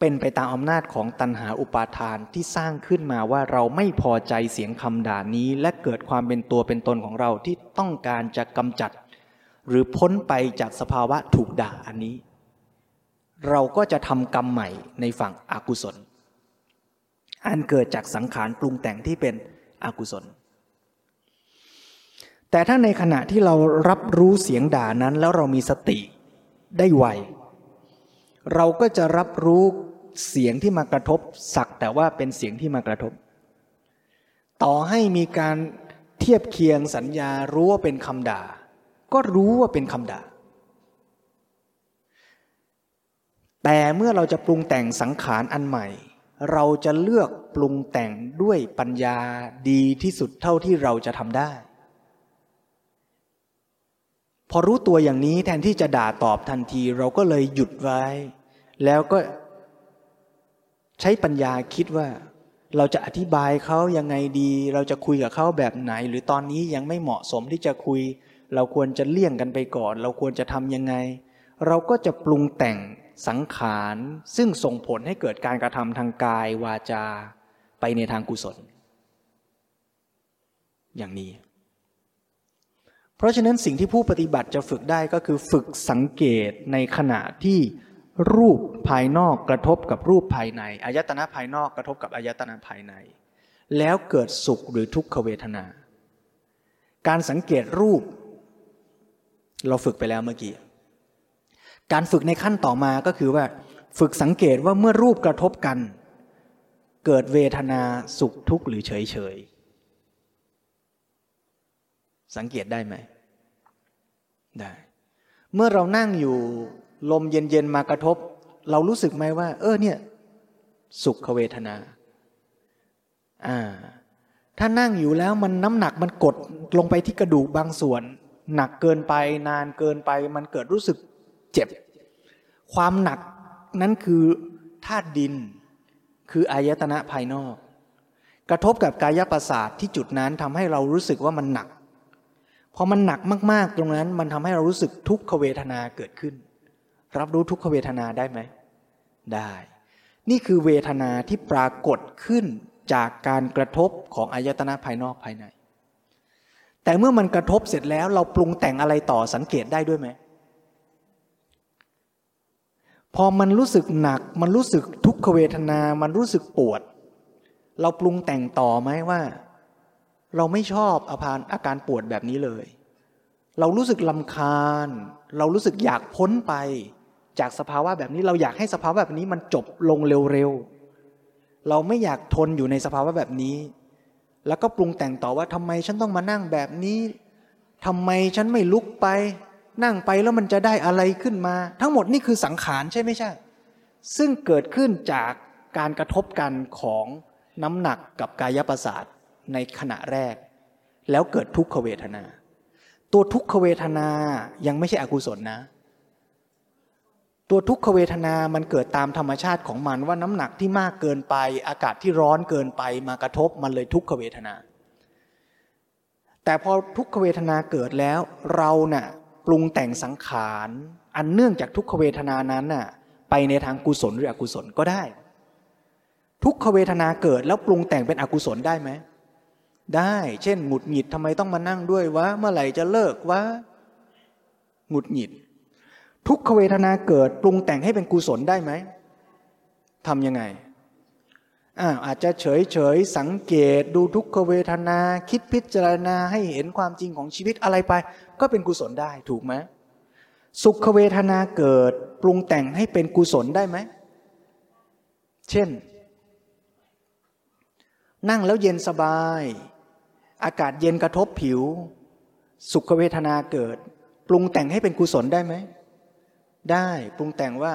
เป็นไปตามอำนาจของตัณหาอุปาทานที่สร้างขึ้นมาว่าเราไม่พอใจเสียงคำด่านี้ และเกิดความเป็นตัวเป็นตนของเราที่ต้องการจะกำจัด หรือพ้นไปจากสภาวะถูกด่าอันนี้ เราก็จะทำกรรมใหม่ในฝั่งอากุศล อันเกิดจากสังขารปรุงแต่งที่เป็นอกุศล แต่ถ้าในขณะที่เรารับรู้เสียงด่านั้นแล้วเรามีสติได้ไวเราก็จะรับรู้ เสียงที่มากระทบ สักแต่ว่าเป็นเสียงที่มากระทบ ต่อให้มีการเทียบเคียงสัญญารู้ว่าเป็นคำด่า ก็รู้ว่าเป็นคำด่า แต่เมื่อเราจะปรุงแต่งสังขารอันใหม่ เราจะเลือกปรุงแต่งด้วยปัญญาดีที่สุดเท่าที่เราจะทำได้ พอรู้ตัวอย่างนี้แทนที่จะด่าตอบทันทีเราก็เลยหยุดไว้ แล้วก็ ใช้ปัญญาคิดว่าเราจะอธิบายเขายังไงดี เราจะคุยกับเขาแบบไหน หรือตอนนี้ยังไม่เหมาะสมที่จะคุย เราควรจะเลี่ยงกันไปก่อน เราควรจะทำยังไง เราก็จะปรุงแต่งสังขารซึ่งส่งผลให้เกิดการกระทำทางกายวาจา ไปในทางกุศล อย่างนี้ เพราะฉะนั้นสิ่งที่ผู้ปฏิบัติจะฝึกได้ก็คือฝึกสังเกตในขณะที่ รูปภายนอกกระทบกับรูปภายในอายตนะภายนอกกระทบกับอายตนะภายใน แล้วเกิดสุขหรือทุกขเวทนา การสังเกตรูป เราฝึกไปแล้วเมื่อกี้การฝึกในขั้นต่อมาก็คือว่า ฝึกสังเกตว่าเมื่อรูปกระทบกัน เกิดเวทนาสุขทุกข์หรือเฉยเฉยสังเกตได้ไหมได้ เมื่อเรานั่งอยู่ ลมเย็นๆมากระทบ เรารู้สึกไหมว่า เออเนี่ย สุขเวทนาอ่าถ้านั่งอยู่แล้วมันน้ำหนักมันกดลงไปที่กระดูกบางส่วน หนักเกินไปนานเกินไปมันเกิดรู้สึกเจ็บ ความหนักนั้นคือธาตุดิน คืออายตนะภายนอก กระทบกับกายประสาทที่จุดนั้นทำให้เรารู้สึกว่ามันหนักพอมันหนักมากๆตรงนั้นมันทำให้เรารู้สึกทุกขเวทนาเกิดขึ้น รับรู้ทุกขเวทนาได้ไหม ได้ นี่คือเวทนาที่ปรากฏขึ้นจากการกระทบของอายตนะภายนอกภายใน แต่เมื่อมันกระทบเสร็จแล้วเราปรุงแต่งอะไรต่อสังเกตได้ด้วยไหม พอมันรู้สึกหนัก มันรู้สึกทุกขเวทนา มันรู้สึกปวด เราปรุงแต่งต่อไหมว่า เราไม่ชอบอาการอาการปวดแบบนี้เลย เรารู้สึกลำคาญ เรารู้สึกอยากพ้นไป จากสภาวะแบบนี้เราอยากให้สภาวะแบบนี้มันจบลงเร็วๆ เราไม่อยากทนอยู่ในสภาวะแบบนี้ แล้วก็ปรุงแต่งต่อว่าทำไมฉันต้องมานั่งแบบนี้ทำไมฉันไม่ลุกไป นั่งไปแล้วมันจะได้อะไรขึ้นมา ทั้งหมดนี่คือสังขารใช่ไม่ใช่ ซึ่งเกิดขึ้นจากการกระทบกันของน้ำหนักกับกายประสาทในขณะแรก แล้วเกิดทุกขเวทนา ตัวทุกขเวทนายังไม่ใช่อกุศลนะ ตัวทุกขเวทนามันเกิดตามธรรมชาติของมันว่าน้ำหนักที่มากเกินไป อากาศที่ร้อนเกินไปมากระทบมันเลยทุกขเวทนา แต่พอทุกขเวทนาเกิดแล้ว เราเนะ่ะปรุงแต่งสังขารอันเนื่องจากทุกขเวทนานั้นน่ะไปในทางกุศลหรืออกุศลก็ได้ ทุกขเวทนาเกิดแล้วปรุงแต่งเป็นอกุศลได้ไหมได้ เช่นหงุดหงิดทำไมต้องมานั่งด้วยวะเมื่อไหร่จะเลิกวะหงุดหงิด ทุกขเวทนาเกิดปรุงแต่งให้เป็นกุศลได้ไหมทำยังไงอาอาจจะเฉยเฉยสังเกตดูทุกขเวทนา คิดพิจารณาให้เห็นความจริงของชีวิตอะไรไป ก็เป็นกุศลได้ถูกไหมสุขเวทนาเกิดปรุงแต่งให้เป็นกุศลได้ไหม เช่น นั่งแล้วเย็นสบาย อากาศเย็นกระทบผิว สุขเวทนาเกิด ปรุงแต่งให้เป็นกุศลได้ไหม ได้ปรุงแต่งว่า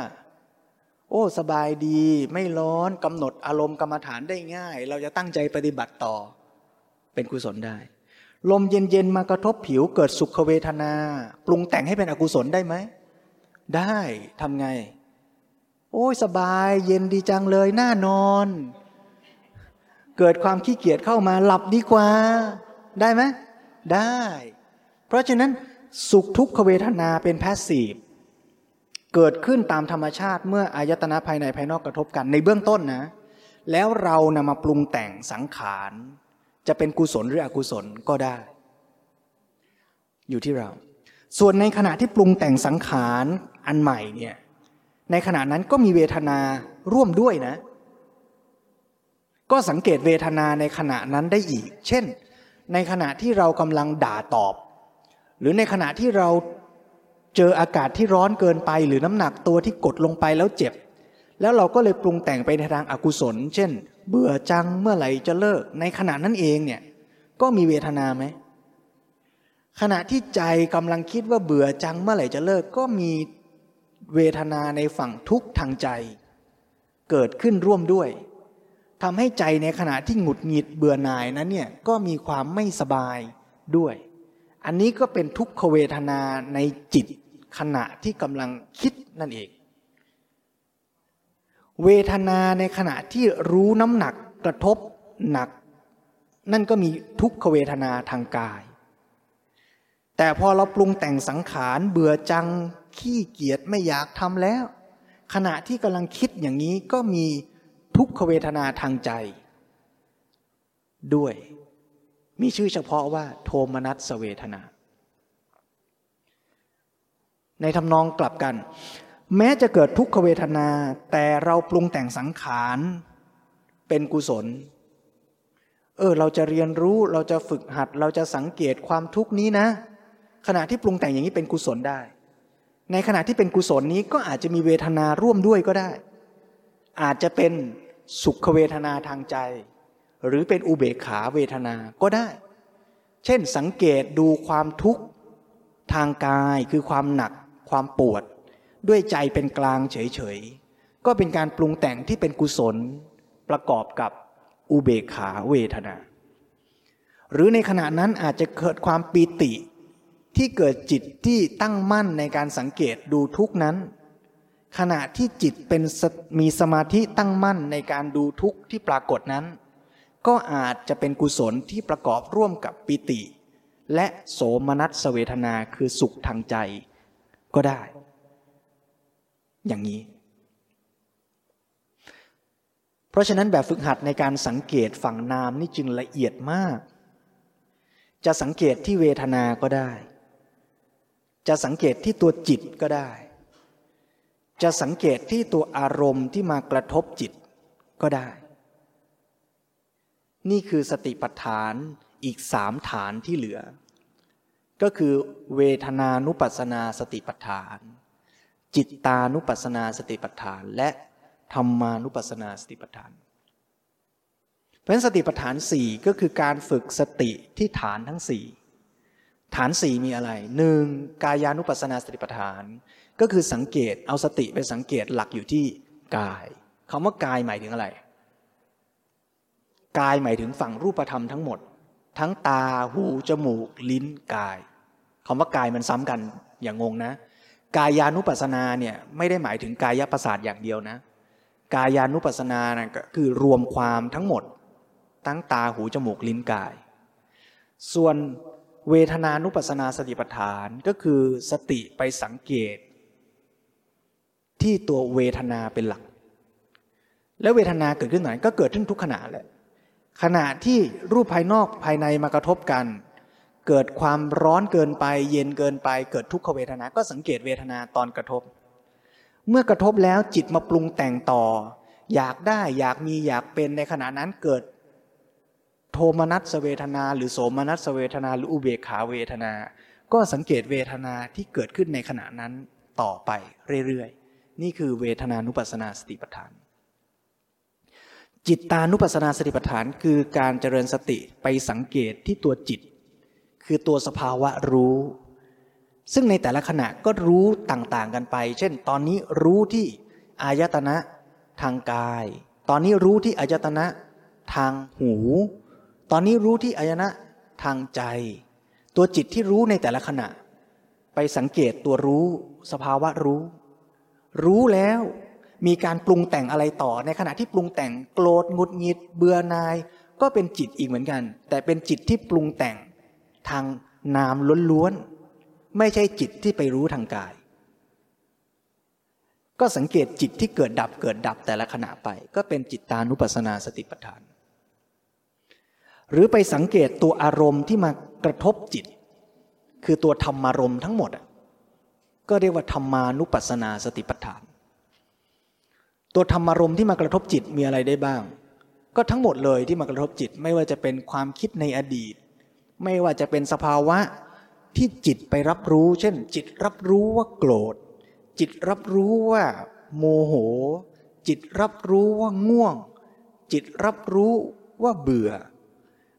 โอ้ สบายดีไม่ร้อนกำหนดอารมณ์กรรมฐานได้ง่าย เราจะตั้งใจปฏิบัติต่อ เป็นกุศลได้ ลมเย็นๆมากระทบผิวเกิดสุขเวทนา ปรุงแต่งให้เป็นอกุศลได้ไหม ได้ทำไง โอ้ยสบายเย็นดีจังเลยน่านอน เกิดความขี้เกียจเข้ามาหลับดีกว่า ได้ไหมได้ เพราะฉะนั้นสุขทุกขเวทนาเป็นแพสซีฟ เกิดขึ้นตามธรรมชาติเมื่ออายตนะภายในภายนอกกระทบกันในเบื้องต้นนะ แล้วเรานำมาปรุงแต่งสังขาร จะเป็นกุศลหรืออกุศลก็ได้ อยู่ที่เรา ส่วนในขณะที่ปรุงแต่งสังขารอันใหม่เนี่ยในขณะนั้นก็มีเวทนาร่วมด้วยนะ ก็สังเกตเวทนาในขณะนั้นได้อีก เช่น ในขณะที่เรากำลังด่าตอบ หรือในขณะที่เรา เจออากาศที่ร้อนเกินไป หรือน้ำหนักตัวที่กดลงไปแล้วเจ็บ แล้วเราก็เลยปรุงแต่งไปในทางอากุศล เช่น เบื่อจังเมื่อไหร่จะเลิก ในขณะนั้นเองเนี่ยก็มีเวทนาไหมขณะที่ใจกำลังคิดว่าเบื่อจังเมื่อไหร่จะเลิกก็มีเวทนาในฝั่งทุกข์ทางใจ เกิดขึ้นร่วมด้วยทำให้ใจในขณะที่หงุดหงิดเบื่อหน่ายนั้นเนี่ยก็มีความไม่สบายด้วย อันนี้ก็เป็นทุกขเวทนาในจิต ขณะที่กำลังคิดนั่นเอง เวทนาในขณะที่รู้น้ำหนักกระทบหนัก นั่นก็มีทุกขเวทนาทางกาย แต่พอเราปรุงแต่งสังขารเบื่อจังขี้เกียจไม่อยากทำแล้ว ขณะที่กำลังคิดอย่างนี้ก็มีทุกขเวทนาทางใจ ด้วย มีชื่อเฉพาะว่า โทมนัสเวทนา ในทำนองกลับกัน แม้จะเกิดทุกขเวทนา แต่เราปรุงแต่งสังขารเป็นกุศล เออ เราจะเรียนรู้เราจะฝึกหัด เราจะสังเกตความทุกข์นี้นะ ขณะที่ปรุงแต่งอย่างนี้เป็นกุศลได้ ในขณะที่เป็นกุศลนี้ก็อาจจะมีเวทนาร่วมด้วยก็ได้ อาจจะเป็นสุขเวทนาทางใจ หรือเป็นอุเบกขาเวทนาก็ได้ เช่นสังเกตดูความทุกข์ทางกายคือความหนัก ความปวด ด้วยใจเป็นกลางเฉยๆ ก็เป็นการปรุงแต่งที่เป็นกุศลประกอบกับอุเบกขาเวทนา หรือในขณะนั้นอาจจะเกิดความปีติที่เกิดจิตที่ตั้งมั่นในการสังเกตดูทุกนั้น ขณะที่จิตเป็นมีสมาธิตั้งมั่นในการดูทุกที่ปรากฏนั้น ก็อาจจะเป็นกุศลที่ประกอบร่วมกับปิติ และโสมนัสเวทนาคือสุขทางใจ ก็ได้ อย่างนี้ เพราะฉะนั้นแบบฝึกหัดในการสังเกตฝั่งนามนี่จึงละเอียดมาก จะสังเกตที่เวทนาก็ได้ จะสังเกตที่ตัวจิตก็ได้ จะสังเกตที่ตัวอารมณ์ที่มากระทบจิตก็ได้ นี่คือสติปัฏฐานอีกสามฐานที่เหลือ ก็คือเวทนานุปัสนาสติปัฏฐาน จิตตานุปัสนาสติปัฏฐาน และธรรมานุปัสนาสติปัฏฐาน เพราะฉะนั้นสติปัฏฐานสี่ก็คือการฝึกสติที่ฐานทั้งสี่ฐานสี่มีอะไรหนึ่งกายานุปัสนาสติปัฏฐาน ก็คือสังเกตเอาสติไปสังเกตหลักอยู่ที่กายคำว่ากายหมายถึงอะไร กายหมายถึงฝั่งรูปธรรมทั้งหมด ทั้งตาหูจมูก ลิ้นกาย คำว่ากายมันซ้ำกันอย่างงงนะ กายานุปัสสนาเนี่ยไม่ได้หมายถึงกายประสาทอย่างเดียวนะ กายานุปัสสนานะก็คือรวมความทั้งหมดทั้งตาหูจมูกลิ้นกาย ส่วนเวทนานุปัสสนาสติปัฏฐานก็คือสติไปสังเกต ที่ตัวเวทนาเป็นหลัก แล้วเวทนาเกิดขึ้นไหนก็เกิดขึ้นทุกขณะแหละขณะที่รูปภายนอกภายในมากระทบกัน เกิดความร้อนเกินไป เย็นเกินไป เกิดทุกขเวทนา ก็สังเกตเวทนาตอนกระทบ เมื่อกระทบแล้วจิตมาปรุงแต่งต่อ อยากได้อยากมีอยากเป็นในขณะนั้นเกิด โทมนัสเวทนา หรือโสมนัสเวทนา หรืออุเบกขาเวทนา ก็สังเกตเวทนาที่เกิดขึ้นในขณะนั้นต่อไปเรื่อยๆ นี่คือเวทนานุปัสสนาสติปัฏฐาน จิตตานุปัสสนาสติปัฏฐานคือการเจริญสติไปสังเกตที่ตัวจิต คือตัวสภาวะรู้ ซึ่งในแต่ละขณะก็รู้ต่างๆกันไป เช่น ตอนนี้รู้ที่อายตนะทางกาย ตอนนี้รู้ที่อายตนะทางหู ตอนนี้รู้ที่อายนะทางใจ ตัวจิตที่รู้ในแต่ละขณะ ไปสังเกตตัวรู้ สภาวะรู้ รู้แล้วมีการปรุงแต่งอะไรต่อ ในขณะที่ปรุงแต่งโกรธงุดหงิด เบื่อนาย ก็เป็นจิตอีกเหมือนกัน แต่เป็นจิตที่ปรุงแต่ง ทางนามล้วนๆไม่ใช่จิตที่ไปรู้ทางกาย ก็สังเกตจิตที่เกิดดับเกิดดับแต่ละขณะไป ก็เป็นจิตตานุปัสสนาสติปัฏฐาน หรือไปสังเกตตัวอารมณ์ที่มากระทบจิต คือตัวธรรมารมณ์ทั้งหมด ก็เรียกว่าธรรมานุปัสสนาสติปัฏฐาน ตัวธรรมารมณ์ที่มากระทบจิตมีอะไรได้บ้างก็ทั้งหมดเลยที่มากระทบจิตไม่ว่าจะเป็นความคิดในอดีต ไม่ว่าจะเป็นสภาวะที่จิตไปรับรู้ เช่น จิตรับรู้ว่าโกรธ จิตรับรู้ว่า โมโห จิตรับรู้ว่าง่วง จิตรับรู้ว่าเบื่อ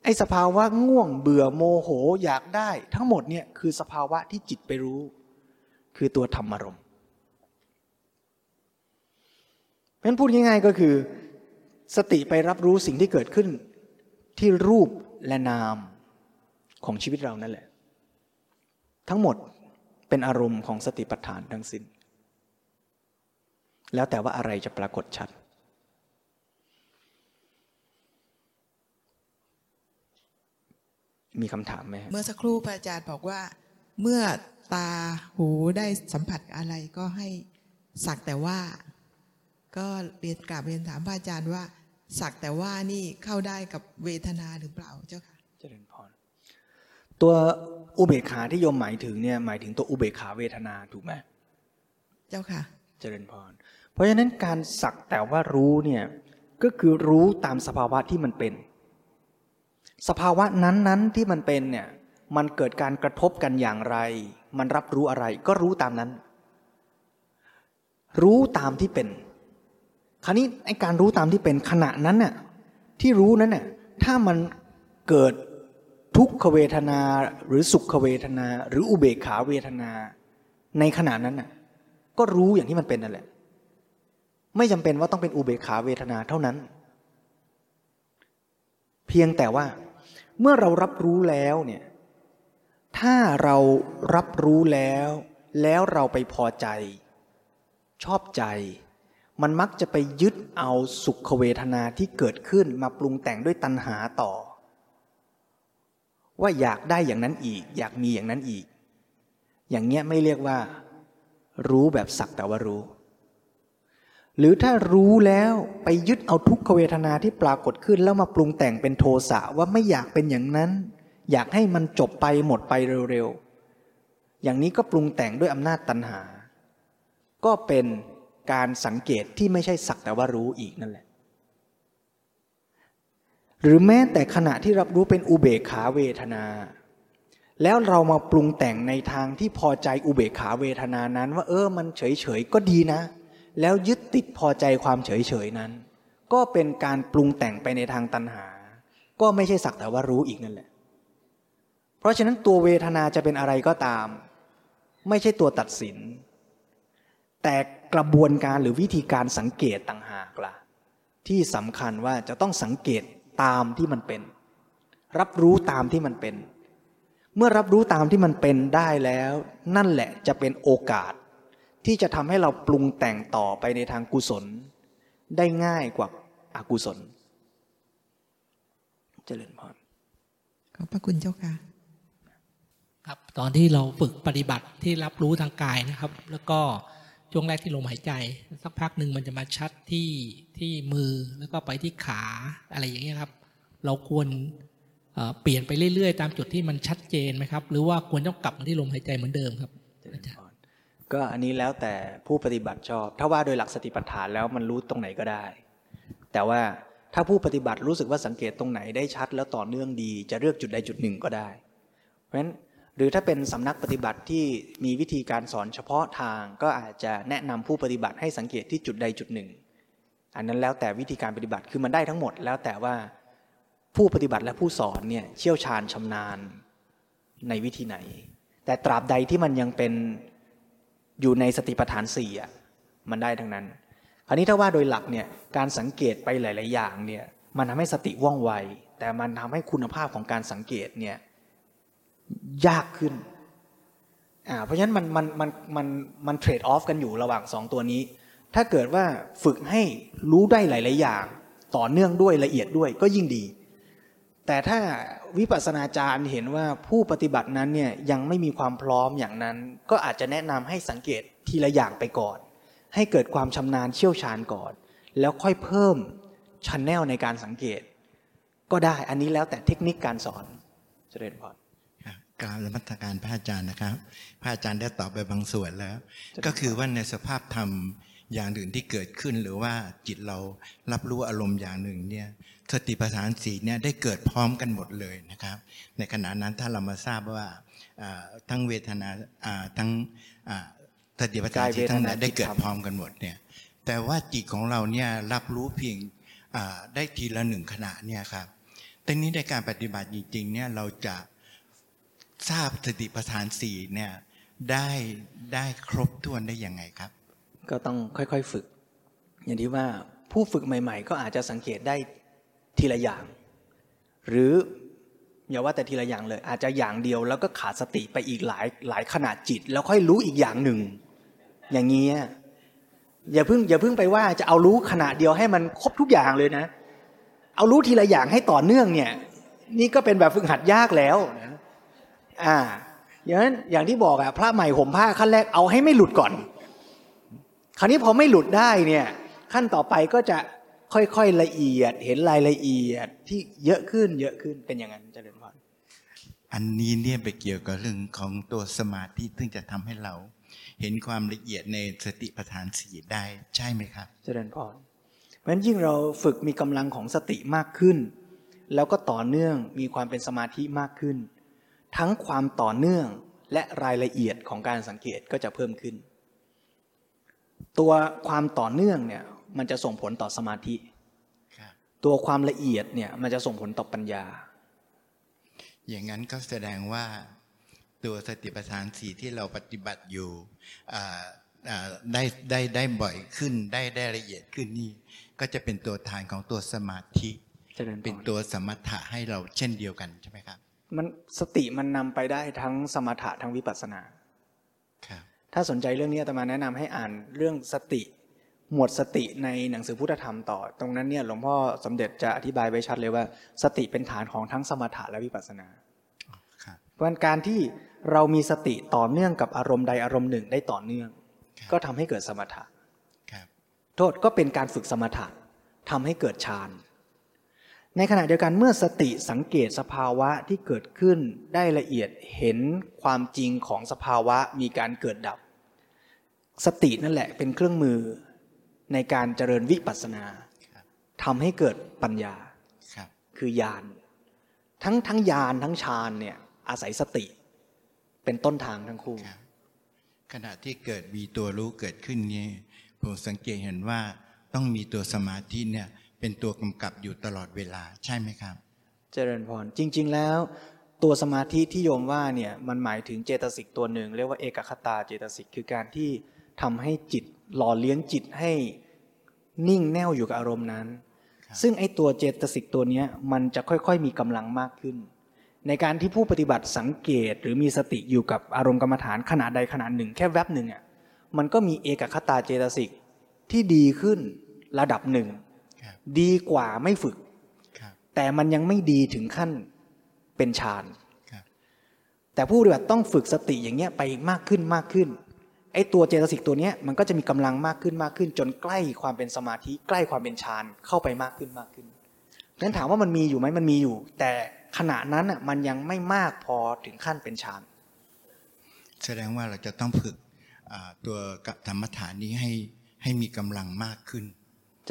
ไอ้สภาวะง่วงเบื่อโมโหอยากได้ ทั้งหมดเนี่ยคือสภาวะที่จิตไปรู้ คือตัวธรรมารมณ์เพราะพูดง่ายๆก็คือ สติไปรับรู้สิ่งที่เกิดขึ้น ที่รูปและนาม ของชีวิตเรานั่นแหละ ทั้งหมดเป็นอารมณ์ของสติปัฏฐานทั้งสิ้น แล้วแต่ว่าอะไรจะปรากฏชัด มีคำถามไหมเมื่อสักครู่พระอาจารย์บอกว่า เมื่อตาหูได้สัมผัสอะไรก็ให้สักแต่ว่า ก็เรียนกราบเรียนถามพระอาจารย์ว่า สักแต่ว่านี่เข้าได้กับเวทนาหรือเปล่าเจ้าค่ะเจริญพร ตัวอุเบกขาที่โยมหมายถึงเนี่ยหมายถึงตัวอุเบกขาเวทนาถูกไหมเจ้าค่ะ เจริญพร เพราะฉะนั้นการสักแต่ว่ารู้เนี่ยก็คือรู้ตามสภาวะที่มันเป็น สภาวะนั้นๆที่มันเป็นเนี่ยมันเกิดการกระทบกันอย่างไร มันรับรู้อะไรก็รู้ตามนั้น รู้ตามที่เป็น คราวนี้ไอการรู้ตามที่เป็นขณะนั้นน่ะที่รู้นั้นน่ะถ้ามันเกิด ทุกขเวทนาหรือสุขเวทนา หรืออุเบกขาเวทนา ในขณะนั้นน่ะก็รู้อย่างที่มันเป็นนั่นแหละ ไม่จำเป็นว่าต้องเป็นอุเบกขาเวทนาเท่านั้น เพียงแต่ว่า เมื่อเรารับรู้แล้วเนี่ยถ้าเรารับรู้แล้ว แล้วเราไปพอใจ ชอบใจ มันมักจะไปยึดเอาสุขเวทนาที่เกิดขึ้นมาปรุงแต่งด้วยตัณหาต่อ ว่าอยากได้อย่างนั้นอีก อยากมีอย่างนั้นอีก อย่างเงี้ยไม่เรียกว่า รู้แบบสักแต่ว่ารู้ หรือถ้ารู้แล้วไปยึดเอาทุกขเวทนาที่ปรากฏขึ้นแล้วมาปรุงแต่งเป็นโทสะว่าไม่อยากเป็นอย่างนั้น อยากให้มันจบไปหมดไปเร็วๆ อย่างนี้ก็ปรุงแต่งด้วยอำนาจตัณหา ก็เป็นการสังเกตที่ไม่ใช่สักแต่ว่ารู้อีกนั่นแหละ หรือแม้แต่ขณะที่รับรู้เป็นอุเบกขาเวทนา แล้วเรามาปรุงแต่งในทางที่พอใจอุเบกขาเวทนานั้น ว่าเออมันเฉยเฉยๆก็ดีนะ แล้วยึดติดพอใจความเฉยเฉยๆนั้น ก็เป็นการปรุงแต่งไปในทางตัณหา ก็ไม่ใช่สักแต่ว่ารู้อีกนั่นแหละ เพราะฉะนั้นตัวเวทนาจะเป็นอะไรก็ตาม ไม่ใช่ตัวตัดสิน แต่กระบวนการหรือวิธีการสังเกตต่างหากล่ะที่สำคัญว่าจะต้องสังเกต ตามที่มันเป็น รับรู้ตามที่มันเป็น เมื่อรับรู้ตามที่มันเป็นได้แล้ว นั่นแหละจะเป็นโอกาส ที่จะทำให้เราปรุงแต่งต่อไปในทางกุศล ได้ง่ายกว่าอากุศล เจริญพรขอบพระคุณเจ้าค่ะครับตอนที่เราฝึกปฏิบัติที่รับรู้ทางกายนะครับ แล้วก็ ช่วงแรกที่ลมหายใจ สักพักหนึ่งมันจะมาชัดที่ที่มือแล้วก็ไปที่ขาอะไรอย่างเงี้ยครับ เราควรเปลี่ยนไปเรื่อยๆ ตามจุดที่มันชัดเจนไหมครับ หรือว่าควรต้องกลับมาที่ลมหายใจเหมือนเดิมครับเจริญพรก็อันนี้แล้วแต่ผู้ปฏิบัติชอบ ถ้าว่าโดยหลักสติปัฏฐานแล้วมันรู้ตรงไหนก็ได้ แต่ว่าถ้าผู้ปฏิบัติรู้สึกว่าสังเกตตรงไหนได้ชัด แล้วต่อเนื่องดีจะเลือกจุดใดจุดหนึ่งก็ได้ เพราะฉะนั้น หรือถ้าเป็นสำนักปฏิบัติที่มีวิธีการสอนเฉพาะทางก็อาจจะแนะนำผู้ปฏิบัติให้สังเกตที่จุดใดจุดหนึ่ง อันนั้นแล้วแต่วิธีการปฏิบัติคือมันได้ทั้งหมด แล้วแต่ว่าผู้ปฏิบัติและผู้สอนเนี่ยเชี่ยวชาญชำนาญในวิธีไหน แต่ตราบใดที่มันยังเป็นอยู่ในสติปัฏฐานสี่อะมันได้ทั้งนั้น คราวนี้ถ้าว่าโดยหลักเนี่ยการสังเกตไปหลาย ๆ อย่างเนี่ยมันทำให้สติว่องไว แต่มันทำให้คุณภาพของการสังเกตเนี่ย ยากขึ้นอ่าเพราะฉะนั้นมันมันมันมันมันเทรดออฟกันอยู่ระหว่างสองตัวนี้ ถ้าเกิดว่าฝึกให้รู้ได้หลาย ๆ อย่าง ต่อเนื่องด้วยละเอียดด้วยก็ยิ่งดี แต่ถ้าวิปัสสนาจารย์เห็นว่าผู้ปฏิบัตินั้นเนี่ยยังไม่มีความพร้อมอย่างนั้น ก็อาจจะแนะนำให้สังเกตทีละอย่างไปก่อน ให้เกิดความชำนาญเชี่ยวชาญก่อน แล้วค่อยเพิ่มชันแนลในการสังเกต ก็ได้อันนี้แล้วแต่เทคนิคการสอนเจริญพร กราบนมัสการพระอาจารย์นะครับ พระอาจารย์ได้ตอบไปบางส่วนแล้ว ก็คือว่าในสภาพธรรมอย่างอื่นที่เกิดขึ้นหรือว่าจิตเรารับรู้อารมณ์อย่างหนึ่งเนี่ยสติปัฏฐานสีเนี่ยได้เกิดพร้อมกันหมดเลยนะครับ ในขณะนั้นถ้าเรามาทราบว่าอ่าทั้งเวทนาอ่าทั้งอ่าสติปัฏฐานสีทั้งนั้นได้เกิดพร้อมกันหมดเนี่ยแต่ว่าจิตของเราเนี่ยรับรู้เพียงอ่าได้ทีละหนึ่งขณะเนี่ยครับแต่นี้ในการปฏิบัติจริงๆเนี่ยเราจะ ทราบสติปัฏฐานสี่เนี่ยได้ได้ครบถ้วนได้ยังไงครับ ก็ต้องค่อยๆฝึก อย่างที่ว่าผู้ฝึกใหม่ ๆ ก็อาจจะสังเกตได้ทีละอย่าง หรืออย่าว่าแต่ทีละอย่างเลย อาจจะอย่างเดียวแล้วก็ขาดสติไปอีกหลายหลายขนาดจิต แล้วค่อยรู้อีกอย่างหนึ่ง อย่างนี้ยอย่าเพิ่งอย่าเพิ่งไปว่าจะเอารู้ขณะเดียวให้มันครบทุกอย่างเลยนะ เอารู้ทีละอย่างให้ต่อเนื่องเนี่ย นี่ก็เป็นแบบฝึกหัดยากแล้วนะ อ่าอย่างนั้นอย่างที่บอกอะพระใหม่ห่มผ้าขั้นแรกเอาให้ไม่หลุดก่อน คราวนี้พอไม่หลุดได้เนี่ยขั้นต่อไปก็จะค่อยๆละเอียด เห็นรายละเอียดที่เยอะขึ้นเยอะขึ้นเป็นอย่างนั้นเจริญพรอันนี้เนี่ยไปเกี่ยวกับเรื่องของตัวสมาธิซึ่งจะทำให้เรา เห็นความละเอียดในสติปัฏฐานสี่ได้ใช่ไหมครับ เจริญพรเพราะฉะนั้นยิ่งเราฝึกมีกำลังของสติมากขึ้น แล้วก็ต่อเนื่องมีความเป็นสมาธิมากขึ้น ทั้งความต่อเนื่องและรายละเอียดของการสังเกตก็จะเพิ่มขึ้น ตัวความต่อเนื่องเนี่ยมันจะส่งผลต่อสมาธิครับตัวความละเอียดเนี่ยมันจะส่งผลต่อปัญญา อย่างนั้นก็แสดงว่าตัวสติปัฏฐานสี่ที่เราปฏิบัติอยู่อ่าอ่าได้ได้ได้บ่อยขึ้นได้ได้ละเอียดขึ้นนี่ก็จะเป็นตัวฐานของตัวสมาธิเจริญพรเป็นตัวสมถะให้เราเช่นเดียวกันใช่ไหมครับ มันสติมันนำไปได้ทั้งสมถะทั้งวิปัสสนาครับถ้าสนใจเรื่องนี้อาตมาแนะนำให้อ่านเรื่องสติ หมวดสติในหนังสือพุทธธรรมต่อ ตรงนั้นเนี่ยหลวงพ่อสมเด็จจะอธิบายไว้ชัดเลยว่า สติเป็นฐานของทั้งสมถะและวิปัสสนาครับเพราะฉะนั้นการที่เรามีสติต่อเนื่องกับอารมณ์ใดอารมณ์หนึ่งได้ต่อเนื่องครับก็ทำให้เกิดสมถะครับโทษก็เป็นการฝึกสมถะทำให้เกิดฌาน ในขณะเดียวกันเมื่อสติสังเกตสภาวะที่เกิดขึ้นได้ละเอียดเห็นความจริงของสภาวะมีการเกิดดับ สตินั่นแหละเป็นเครื่องมือในการเจริญวิปัสสนาครับทำให้เกิดปัญญาครับคือญาณทั้งทั้งญาณทั้งฌานเนี่ยอาศัยสติ เป็นต้นทางทั้งคู่ครับขณะที่เกิดมีตัวรู้เกิดขึ้นเนี่ยผมสังเกตเห็นว่าต้องมีตัวสมาธิเนี่ย เป็นตัวกำกับอยู่ตลอดเวลาใช่ไหมครับ เจริญพรจริง ๆ แล้วตัวสมาธิที่โยมว่าเนี่ยมันหมายถึงเจตสิกตัวหนึ่ง เรียกว่าเอกคตาเจตสิกคือการที่ทำให้จิตหล่อเลี้ยงจิตให้นิ่งแน่วอยู่กับอารมณ์นั้นครับซึ่งไอ้ตัวเจตสิกตัวเนี้ยมันจะค่อยๆ มีกำลังมากขึ้น ในการที่ผู้ปฏิบัติสังเกตหรือมีสติอยู่กับอารมณ์กรรมฐานขณะใดขณะหนึ่ง แค่แวบหนึ่งอะมันก็มีเอกคตาเจตสิกที่ดีขึ้นระดับหนึ่งครับ ดีกว่าไม่ฝึกครับแต่มันยังไม่ดีถึงขั้นเป็นฌานครับแต่ผู้ปฏิบัติต้องฝึกสติอย่างเงี้ยไปมากขึ้นมากขึ้นไอ้ตัวเจตสิกตัวเนี้ยมันก็จะมีกำลังมากขึ้นมากขึ้น จนใกล้ความเป็นสมาธิใกล้ความเป็นฌานเข้าไปมากขึ้นมากขึ้นงั้นถามว่ามันมีอยู่ไหมมันมีอยู่ แต่ขณะนั้นอะมันยังไม่มากพอถึงขั้นเป็นฌานแสดงว่าเราจะต้องฝึกอ่าตัวธรรมฐานนี้ให้ให้มีกำลังมากขึ้นเ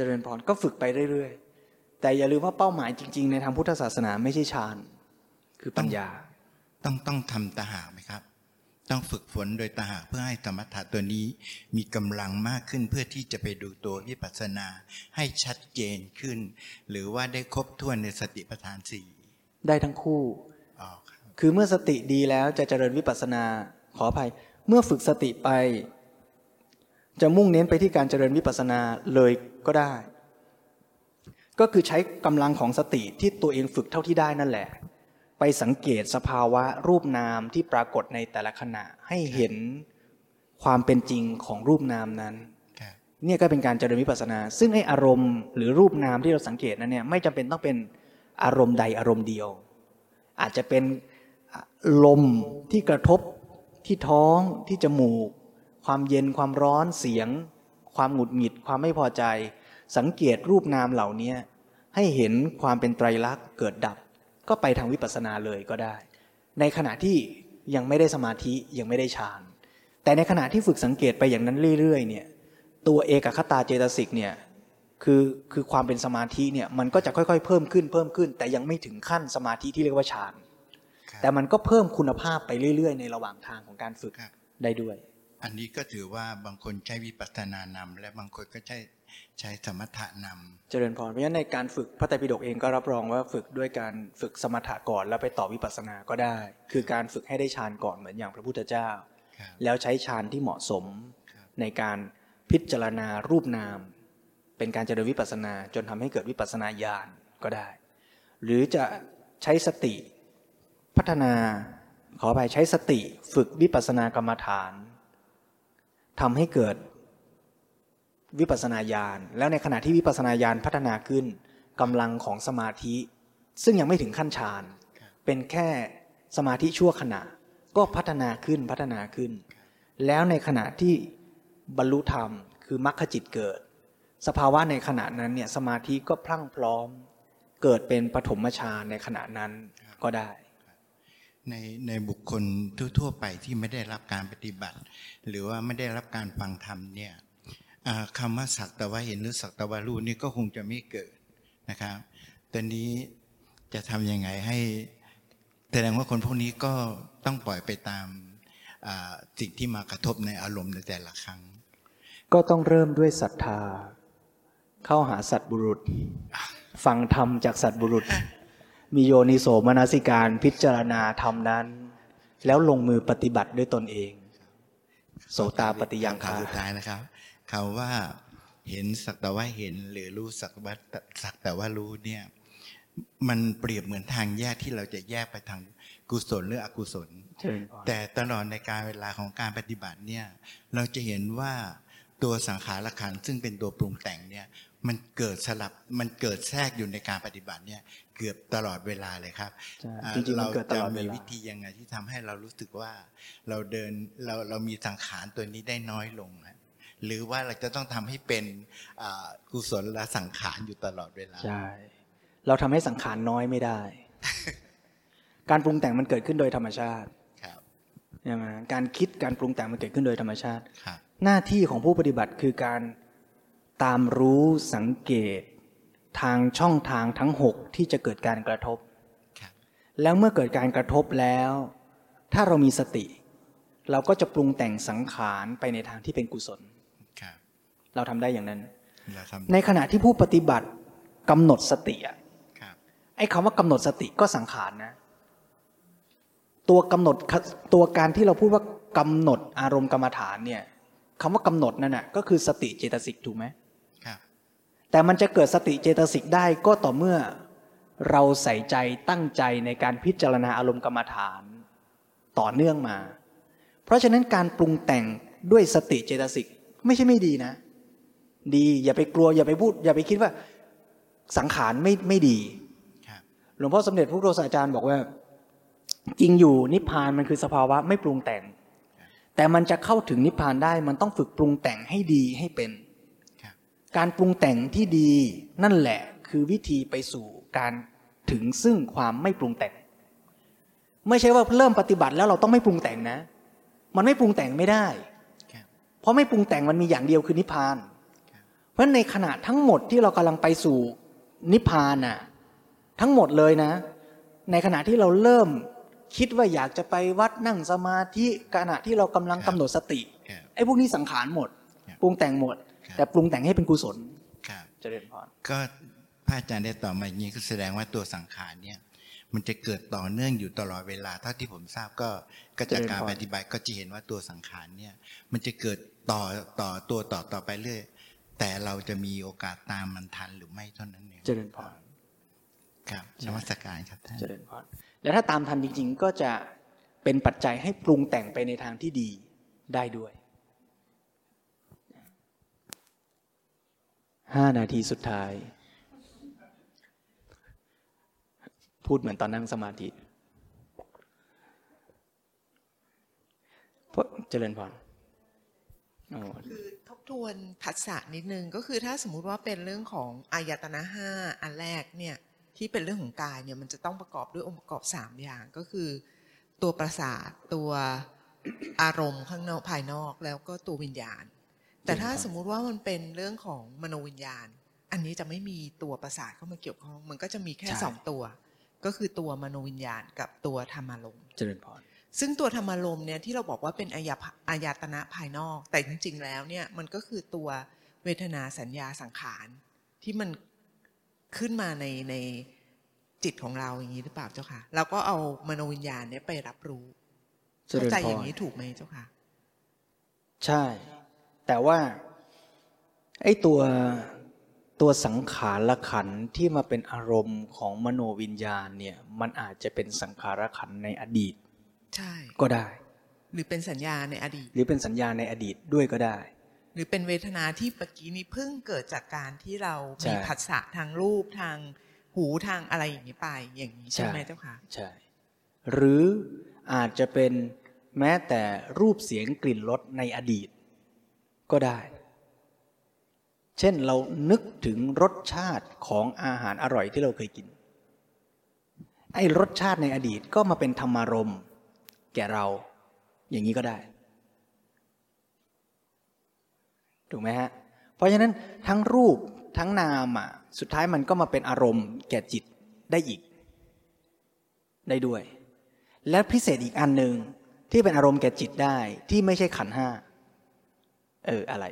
จริญพรก็ฝึกไปเรื่อยๆ แต่อย่าลืมว่าเป้าหมายจริง ๆ ในทางพุทธศาสนาไม่ใช่ฌานคือปัญญา ต้องต้องทำตาหากไหมครับ ต้องฝึกฝนโดยตาหากเพื่อให้ธรรมถะตัวนี้มีกำลังมากขึ้นเพื่อที่จะไปดูตัววิปัสสนา ให้ชัดเจนขึ้น หรือว่าได้ครบถ้วนในสติปัฏฐานสี่ได้ทั้งคู่อ๋อครับคือเมื่อสติดีแล้วจะเจริญวิปัสสนาขออภัย เมื่อฝึกสติไป จะมุ่งเน้นไปที่การเจริญวิปัสสนาเลยก็ได้ ก็คือใช้กำลังของสติที่ตัวเองฝึกเท่าที่ได้นั่นแหละ ไปสังเกตสภาวะรูปนามที่ปรากฏในแต่ละขณะให้เห็นความเป็นจริงของรูปนามนั้นครับเนี่ยก็เป็นการเจริญวิปัสสนา ซึ่งไอ้อารมณ์หรือรูปนามที่เราสังเกตนั้นเนี่ยไม่จำเป็นต้องเป็นอารมณ์ใดอารมณ์เดียว อาจจะเป็นลมที่กระทบที่ท้องที่จมูก ความเย็นความร้อนเสียง ความหงุดหงิด ความไม่พอใจ สังเกตรูปนามเหล่านี้ให้เห็นความเป็นไตรลักษณ์เกิดดับ ก็ไปทางวิปัสสนาเลยก็ได้ ในขณะที่ยังไม่ได้สมาธิยังไม่ได้ฌานแต่ในขณะที่ฝึกสังเกตไปอย่างนั้นเรื่อยๆเนี่ยตัวเอกคตาเจตสิกเนี่ยคือคือความเป็นสมาธิเนี่ยมันก็จะค่อยๆ เพิ่มขึ้นเพิ่มขึ้น แต่ยังไม่ถึงขั้นสมาธิที่เรียกว่าฌานครับแต่มันก็เพิ่มคุณภาพไปเรื่อย ๆ ในระหว่างทางของการฝึกครับได้ด้วย อันนี้ก็ถือว่าบางคนใช้วิปัสสนานำและบางคนก็ใช้ใช้สมถะนำเจริญพรเพราะฉะนั้นในการฝึกพระไตรปิฎกเองก็รับรองว่าฝึกด้วยการฝึกสมถะก่อนแล้วไปต่อวิปัสสนาก็ได้ คือการฝึกให้ได้ฌานก่อนเหมือนอย่างพระพุทธเจ้าครับแล้วใช้ฌานที่เหมาะสมครับในการพิจารณารูปนาม เป็นการเจริญวิปัสสนาจนทำให้เกิดวิปัสสนาญาณก็ได้ หรือจะใช้สติพัฒนาขอไปใช้สติฝึกวิปัสสนากรรมฐาน ทำให้เกิดวิปัสนาญาณแล้วในขณะที่วิปัสสนาญาณพัฒนาขึ้นกำลังของสมาธิ ซึ่งยังไม่ถึงขั้นฌานเป็นแค่สมาธิชั่วขณะ ก็พัฒนาขึ้นพัฒนาขึ้น แล้วในขณะที่บรรลุธรรม คือมรรคจิตเกิด สภาวะในขณะนั้นเนี่ยสมาธิก็พลั่งพร้อม เกิดเป็นปฐมฌานในขณะนั้นก็ได้ ในในบุคคลทั่วๆไปที่ไม่ได้รับการปฏิบัติ หรือว่าไม่ได้รับการฟังธรรมเนี่ยคำว่าสักแต่ว่าเห็นหรือสักแต่ว่ารู้นี่ก็คงจะไม่เกิดนะครับตอนนี้จะทำยังไงให้แสดงว่าคนพวกนี้ก็ต้องปล่อยไปตามสิ่งที่มากระทบในอารมณ์ในแต่ละครั้ง ก็ต้องเริ่มด้วยศรัทธา เข้าหาสัตบุรุษ ฟังธรรมจากสัตบุรุษ มีโยนิโสมนสิการพิจารณาธรรมนั้น แล้วลงมือปฏิบัติด้วยตนเอง โสตาปฏิยังคำคาสุดท้ายนะครับคำว่าเห็นสักแต่ว่าเห็นหรือรู้สักว่าสักแต่ว่ารู้เนี่ยมันเปรียบเหมือนทางแยกที่เราจะแยกไปทางกุศลหรืออกุศลเชิญพรแต่ตลอดในการเวลาของการปฏิบัติเนี่ยเราจะเห็นว่าตัวสังขารขันธ์ซึ่งเป็นตัวปรุงแต่งเนี่ยมันเกิดสลับมันเกิดแทรกอยู่ในการปฏิบัติเนี่ย เกือบตลอดเวลาเลยครับใช่อ่าจริงๆมันเกิดตลอดจะเวมีลาวิธียังไงที่ทำให้เรารู้สึกว่าเราเดินเราเรามีสังขารตัวนี้ได้น้อยลงฮะหรือว่าเราจะต้องทำให้เป็นอ่ากุศลละสังขารอยู่ตลอดเวลาใช่เราทำให้สังขารน้อยไม่ได้ การปรุงแต่งมันเกิดขึ้นโดยธรรมชาติครับใช่ไหมการคิดการปรุงแต่งมันเกิดขึ้นโดยธรรมชาติครับหน้าที่ของผู้ปฏิบัติคือการตามรู้สังเกต ทางช่องทางทั้งหกที่จะเกิดการกระทบครับแล้วเมื่อเกิดการกระทบแล้ว ถ้าเรามีสติ เราก็จะปรุงแต่งสังขารไปในทางที่เป็นกุศลครับเราทำได้อย่างนั้นเราทในขณะที่ผู้ปฏิบัติกำหนดสติอะำครับไอ้คำว่ากำหนดสติก็สังขารนะ ตัวกำหนดตัวการที่เราพูดว่ากำหนดอารมณ์กรรมฐานเนี่ยคำว่ากำหนดนั่นน่ะก็คือสติเจตสิกถูกไหมครับ แต่มันจะเกิดสติเจตสิกได้ก็ต่อเมื่อ เราใส่ใจตั้งใจในการพิจารณาอารมณ์กรรมฐาน ต่อเนื่องมา เพราะฉะนั้นการปรุงแต่งด้วยสติเจตสิกไม่ใช่ไม่ดีนะ ดีอย่าไปกลัวอย่าไปพูด อย่าไปคิดว่าสังขารไม่ไม่ดีครับหลวงพ่อสมเด็จพระโรสาจารย์บอกว่า จริงอยู่นิพพานมันคือสภาวะไม่ปรุงแต่ง แต่มันจะเข้าถึงนิพพานได้มันต้องฝึกปรุงแต่งให้ดีให้เป็นครับ การปรุงแต่งที่ดีนั่นแหละคือวิธีไปสู่การถึงซึ่งความไม่ปรุงแต่ง ไม่ใช่ว่าเริ่มปฏิบัติแล้วเราต้องไม่ปรุงแต่งนะ มันไม่ปรุงแต่งไม่ได้ครับเพราะไม่ปรุงแต่งมันมีอย่างเดียวคือนิพพาน เพราะฉะนั้นในขณะทั้งหมดที่เรากำลังไปสู่นิพพานน่ะทั้งหมดเลยนะ ในขณะที่เราเริ่มคิดว่าอยากจะไปวัดนั่งสมาธิขณะที่เรากำลังกำหนดสติครับไอ้พวกนี้สังขารหมดครับปรุงแต่งหมดครับ แต่ปรุงแต่งให้เป็นกุศลครับเจริญพรก็พระอาจารย์ได้ตอบมาอย่างนี้ก็แสดงว่าตัวสังขารเนี่ย มันจะเกิดต่อเนื่องอยู่ตลอดเวลาเท่าที่ผมทราบก็ก็จากการปฏิบัติก็จะเห็นว่าตัวสังขารเนี่ย มันจะเกิดต่อต่อตัวต่อต่อไปเรื่อยแต่เราจะมีโอกาสตามมันทันหรือไม่เท่านั้นเองเจริญพรครับนมัสการครับท่านเจริญพรแล้วถ้าตามทันจริงๆ ก็จะเป็นปัจจัยให้ปรุงแต่งไปในทางที่ดีได้ด้วย ห้านาทีสุดท้าย พูดเหมือนตอนนั่งสมาธิเพราะเจริญพรคือทบทวนผัสสะนิดนึง ก็คือถ้าสมมุติว่าเป็นเรื่องของอายตนะห้าอันแรกเนี่ยที่เป็นเรื่องของกายเนี่ยมันจะต้องประกอบด้วยองค์ประกอบสามอย่างก็คือ ตัวประสาทตัวอารมณ์ข้างนอกภายนอกแล้วก็ตัววิญญาณ แต่ถ้าสมมุติว่ามันเป็นเรื่องของมโนวิญญาณ อันนี้จะไม่มีตัวประสาทเข้ามาเกี่ยวข้อง มันก็จะมีแค่สองตัว ก็คือตัวมโนวิญญาณกับตัวธรรมารมณ์เจริญพรซึ่งตัวธรรมารมณ์เนี่ยที่เราบอกว่าเป็นอายะอายตนะภายนอก แต่จริง ๆ แล้วเนี่ยมันก็คือตัวเวทนาสัญญาสังขาร ที่มันขึ้นมาในในจิตของเราอย่างนี้หรือเปล่าเจ้าค่ะเราก็เอามโนวิญญาณเนี่ยไปรับรู้เจริเข้าญใจพอย่างรนี้ถูกไหมเจ้าค่ะ ใช่ แต่ว่าไอ้ตัวตัวสังขารละขันธ์ที่มาเป็นอารมณ์ของมโนวิญญาณเนี่ย มันอาจจะเป็นสังขารขันธ์ในอดีต ใช่ ก็ได้ หรือเป็นสัญญาในอดีต หรือเป็นสัญญาในอดีตด้วยก็ได้ หรือเป็นเวทนาที่เมื่อกี้นี้เพิ่งเกิดจากการที่เราใช่มีผัสสะทางรูปทางหูทางอะไรอย่างนี้ไป อย่างนี้ใช่ไหมใช่เจ้าค่ะ ใช่ หรืออาจจะเป็นแม้แต่รูปเสียงกลิ่นรสในอดีต ก็ได้ เช่นเรานึกถึงรสชาติของอาหารอร่อยที่เราเคยกิน ไอ้รสชาติในอดีตก็มาเป็นธรรมารมแก่เราอย่างนี้ก็ได้ ถูกไหมฮะ เพราะฉะนั้นทั้งรูปทั้งนามอะสุดท้ายมันก็มาเป็นอารมณ์แก่จิตได้อีก ได้ด้วย และพิเศษอีกอันหนึ่งที่เป็นอารมณ์แก่จิตได้ที่ไม่ใช่ขันห้า เอออะไร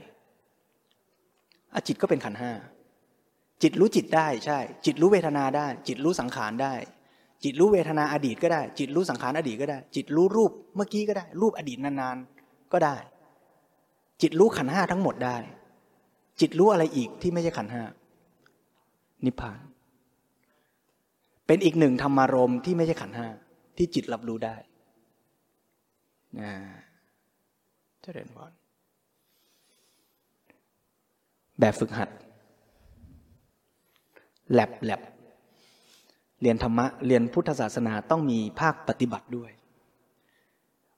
อจิตก็เป็นขันห้าจิตรู้จิตได้ใช่ จิตรู้เวทนาได้ จิตรู้สังขารได้ จิตรู้เวทนาอดีตก็ได้ จิตรู้สังขารอดีตก็ได้ จิตรู้รูปเมื่อกี้ก็ได้ รูปอดีตนานๆก็ได้ จิตรู้ขันห้าทั้งหมดได้ จิตรู้อะไรอีกที่ไม่ใช่ขันห้านิพพาน เป็นอีกหนึ่งธรรมารมณ์ที่ไม่ใช่ขันห้าที่จิตรับรู้ได้นะเจริญพร แบบฝึกหัดแลบแลบเรียนธรรมะ เรียนพุทธศาสนาต้องมีภาคปฏิบัติด้วย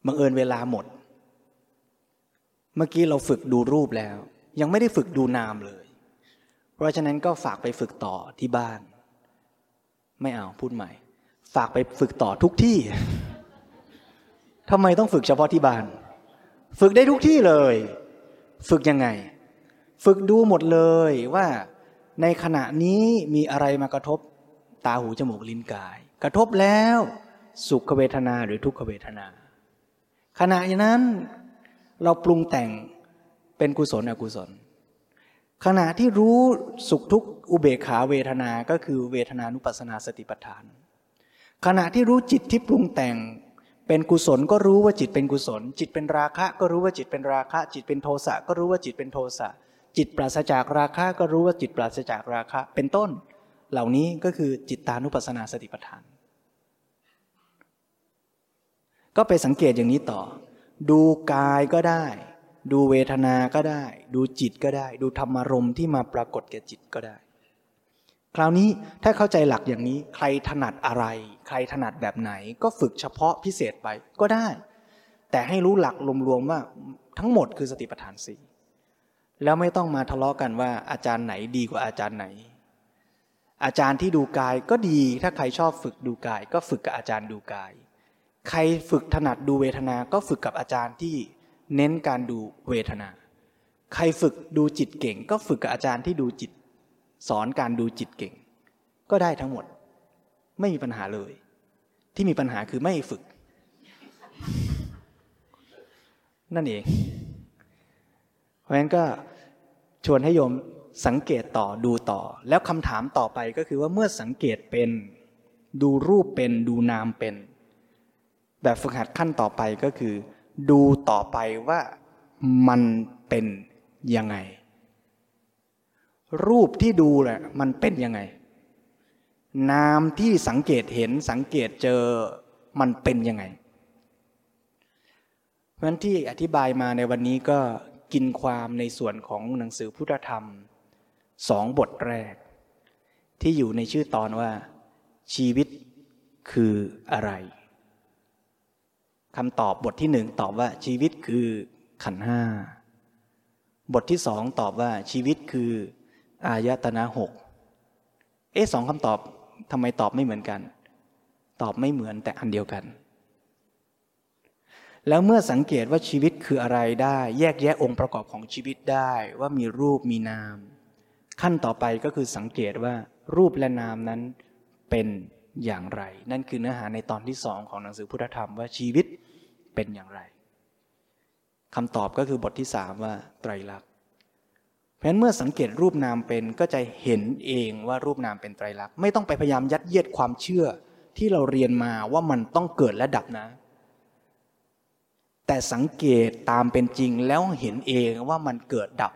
บังเอิญเวลาหมด เมื่อกี้เราฝึกดูรูปแล้ว ยังไม่ได้ฝึกดูนามเลย เพราะฉะนั้นก็ฝากไปฝึกต่อที่บ้าน ไม่เอาพูดใหม่ ฝากไปฝึกต่อทุกที่ทำไมต้องฝึกเฉพาะที่บ้าน ฝึกได้ทุกที่เลย ฝึกยังไง ฝึกดูหมดเลยว่าในขณะนี้มีอะไรมากระทบตาหูจมูกลิ้นกาย กระทบแล้วสุขเวทนาหรือทุกขเวทนา ขณะนั้นเราปรุงแต่งเป็นกุศลอกุศล ขณะที่รู้สุขทุกอุเบกขาเวทนาก็คือเวทนานุปัสนาสติปัฏฐาน ขณะที่รู้จิตที่ปรุงแต่งเป็นกุศลก็รู้ว่าจิตเป็นกุศล จิตเป็นราคะก็รู้ว่าจิตเป็นราคะ จิตเป็นโทสะก็รู้ว่าจิตเป็นโทสะ จิตปราศจากราคะก็รู้ว่าจิตปราศจากราคะ เป็นต้น เหล่านี้ก็คือจิตตานุปัสสนาสติปัฏฐาน ก็ไปสังเกตอย่างนี้ต่อ ดูกายก็ได้ ดูเวทนาก็ได้ ดูจิตก็ได้ ดูธรรมารมณ์ที่มาปรากฏแก่จิตก็ได้ คราวนี้ถ้าเข้าใจหลักอย่างนี้ ใครถนัดอะไร ใครถนัดแบบไหน ก็ฝึกเฉพาะพิเศษไปก็ได้ แต่ให้รู้หลักรวมๆว่าทั้งหมดคือสติปัฏฐานสี่ แล้วไม่ต้องมาทะเลาะกันว่าอาจารย์ไหนดีกว่าอาจารย์ไหน อาจารย์ที่ดูกายก็ดี ถ้าใครชอบฝึกดูกาย ก็ฝึกกับอาจารย์ดูกาย ใครฝึกถนัดดูเวทนา ก็ฝึกกับอาจารย์ที่เน้นการดูเวทนา ใครฝึกดูจิตเก่ง ก็ฝึกกับอาจารย์ที่ดูจิต สอนการดูจิตเก่ง ก็ได้ทั้งหมด ไม่มีปัญหาเลย ที่มีปัญหาคือไม่ฝึก นั่นเอง เพราะฉะนั้นก็ ชวนให้โยมสังเกตต่อดูต่อ แล้วคำถามต่อไปก็คือว่าเมื่อสังเกตเป็น ดูรูปเป็นดูนามเป็น แบบฝึกหัดขั้นต่อไปก็คือ ดูต่อไปว่ามันเป็นยังไง รูปที่ดูแหละมันเป็นยังไง นามที่สังเกตเห็นสังเกตเจอมันเป็นยังไงเพราะฉะนั้นที่อธิบายมาในวันนี้ก็ กินความในส่วนของหนังสือพุทธธรรมสองบทแรก ที่อยู่ในชื่อตอนว่า ชีวิตคืออะไรคำตอบบทที่หนึ่งตอบว่าชีวิตคือขันห้าบทที่สองตอบว่าชีวิตคืออายตนะหกเอ๊ะสองคำตอบทำไมตอบไม่เหมือนกัน ตอบไม่เหมือนแต่อันเดียวกัน แล้วเมื่อสังเกตว่าชีวิตคืออะไรได้ แยกแยะองค์ประกอบของชีวิตได้ว่ามีรูปมีนาม ขั้นต่อไปก็คือสังเกตว่ารูปและนามนั้นเป็นอย่างไร นั่นคือเนื้อหาในตอนที่สองของหนังสือพุทธธรรมว่าชีวิตเป็นอย่างไรคำตอบก็คือบทที่สามว่าไตรลักษณ์เพราะฉะนั้นเมื่อสังเกตรูปนามเป็นก็จะเห็นเองว่ารูปนามเป็นไตรลักษณ์ไม่ต้องไปพยายามยัดเยียดความเชื่อที่เราเรียนมาว่ามันต้องเกิดและดับนะ แต่สังเกตตามเป็นจริงแล้วเห็นเองว่ามันเกิดดับ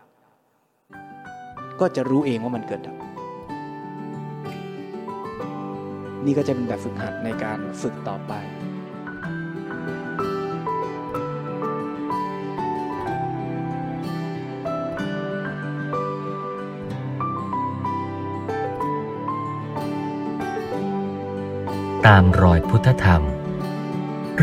ก็จะรู้เองว่ามันเกิดดับ นี่ก็จะเป็นแบบฝึกหัดในการฝึกต่อไปตามรอยพุทธธรรม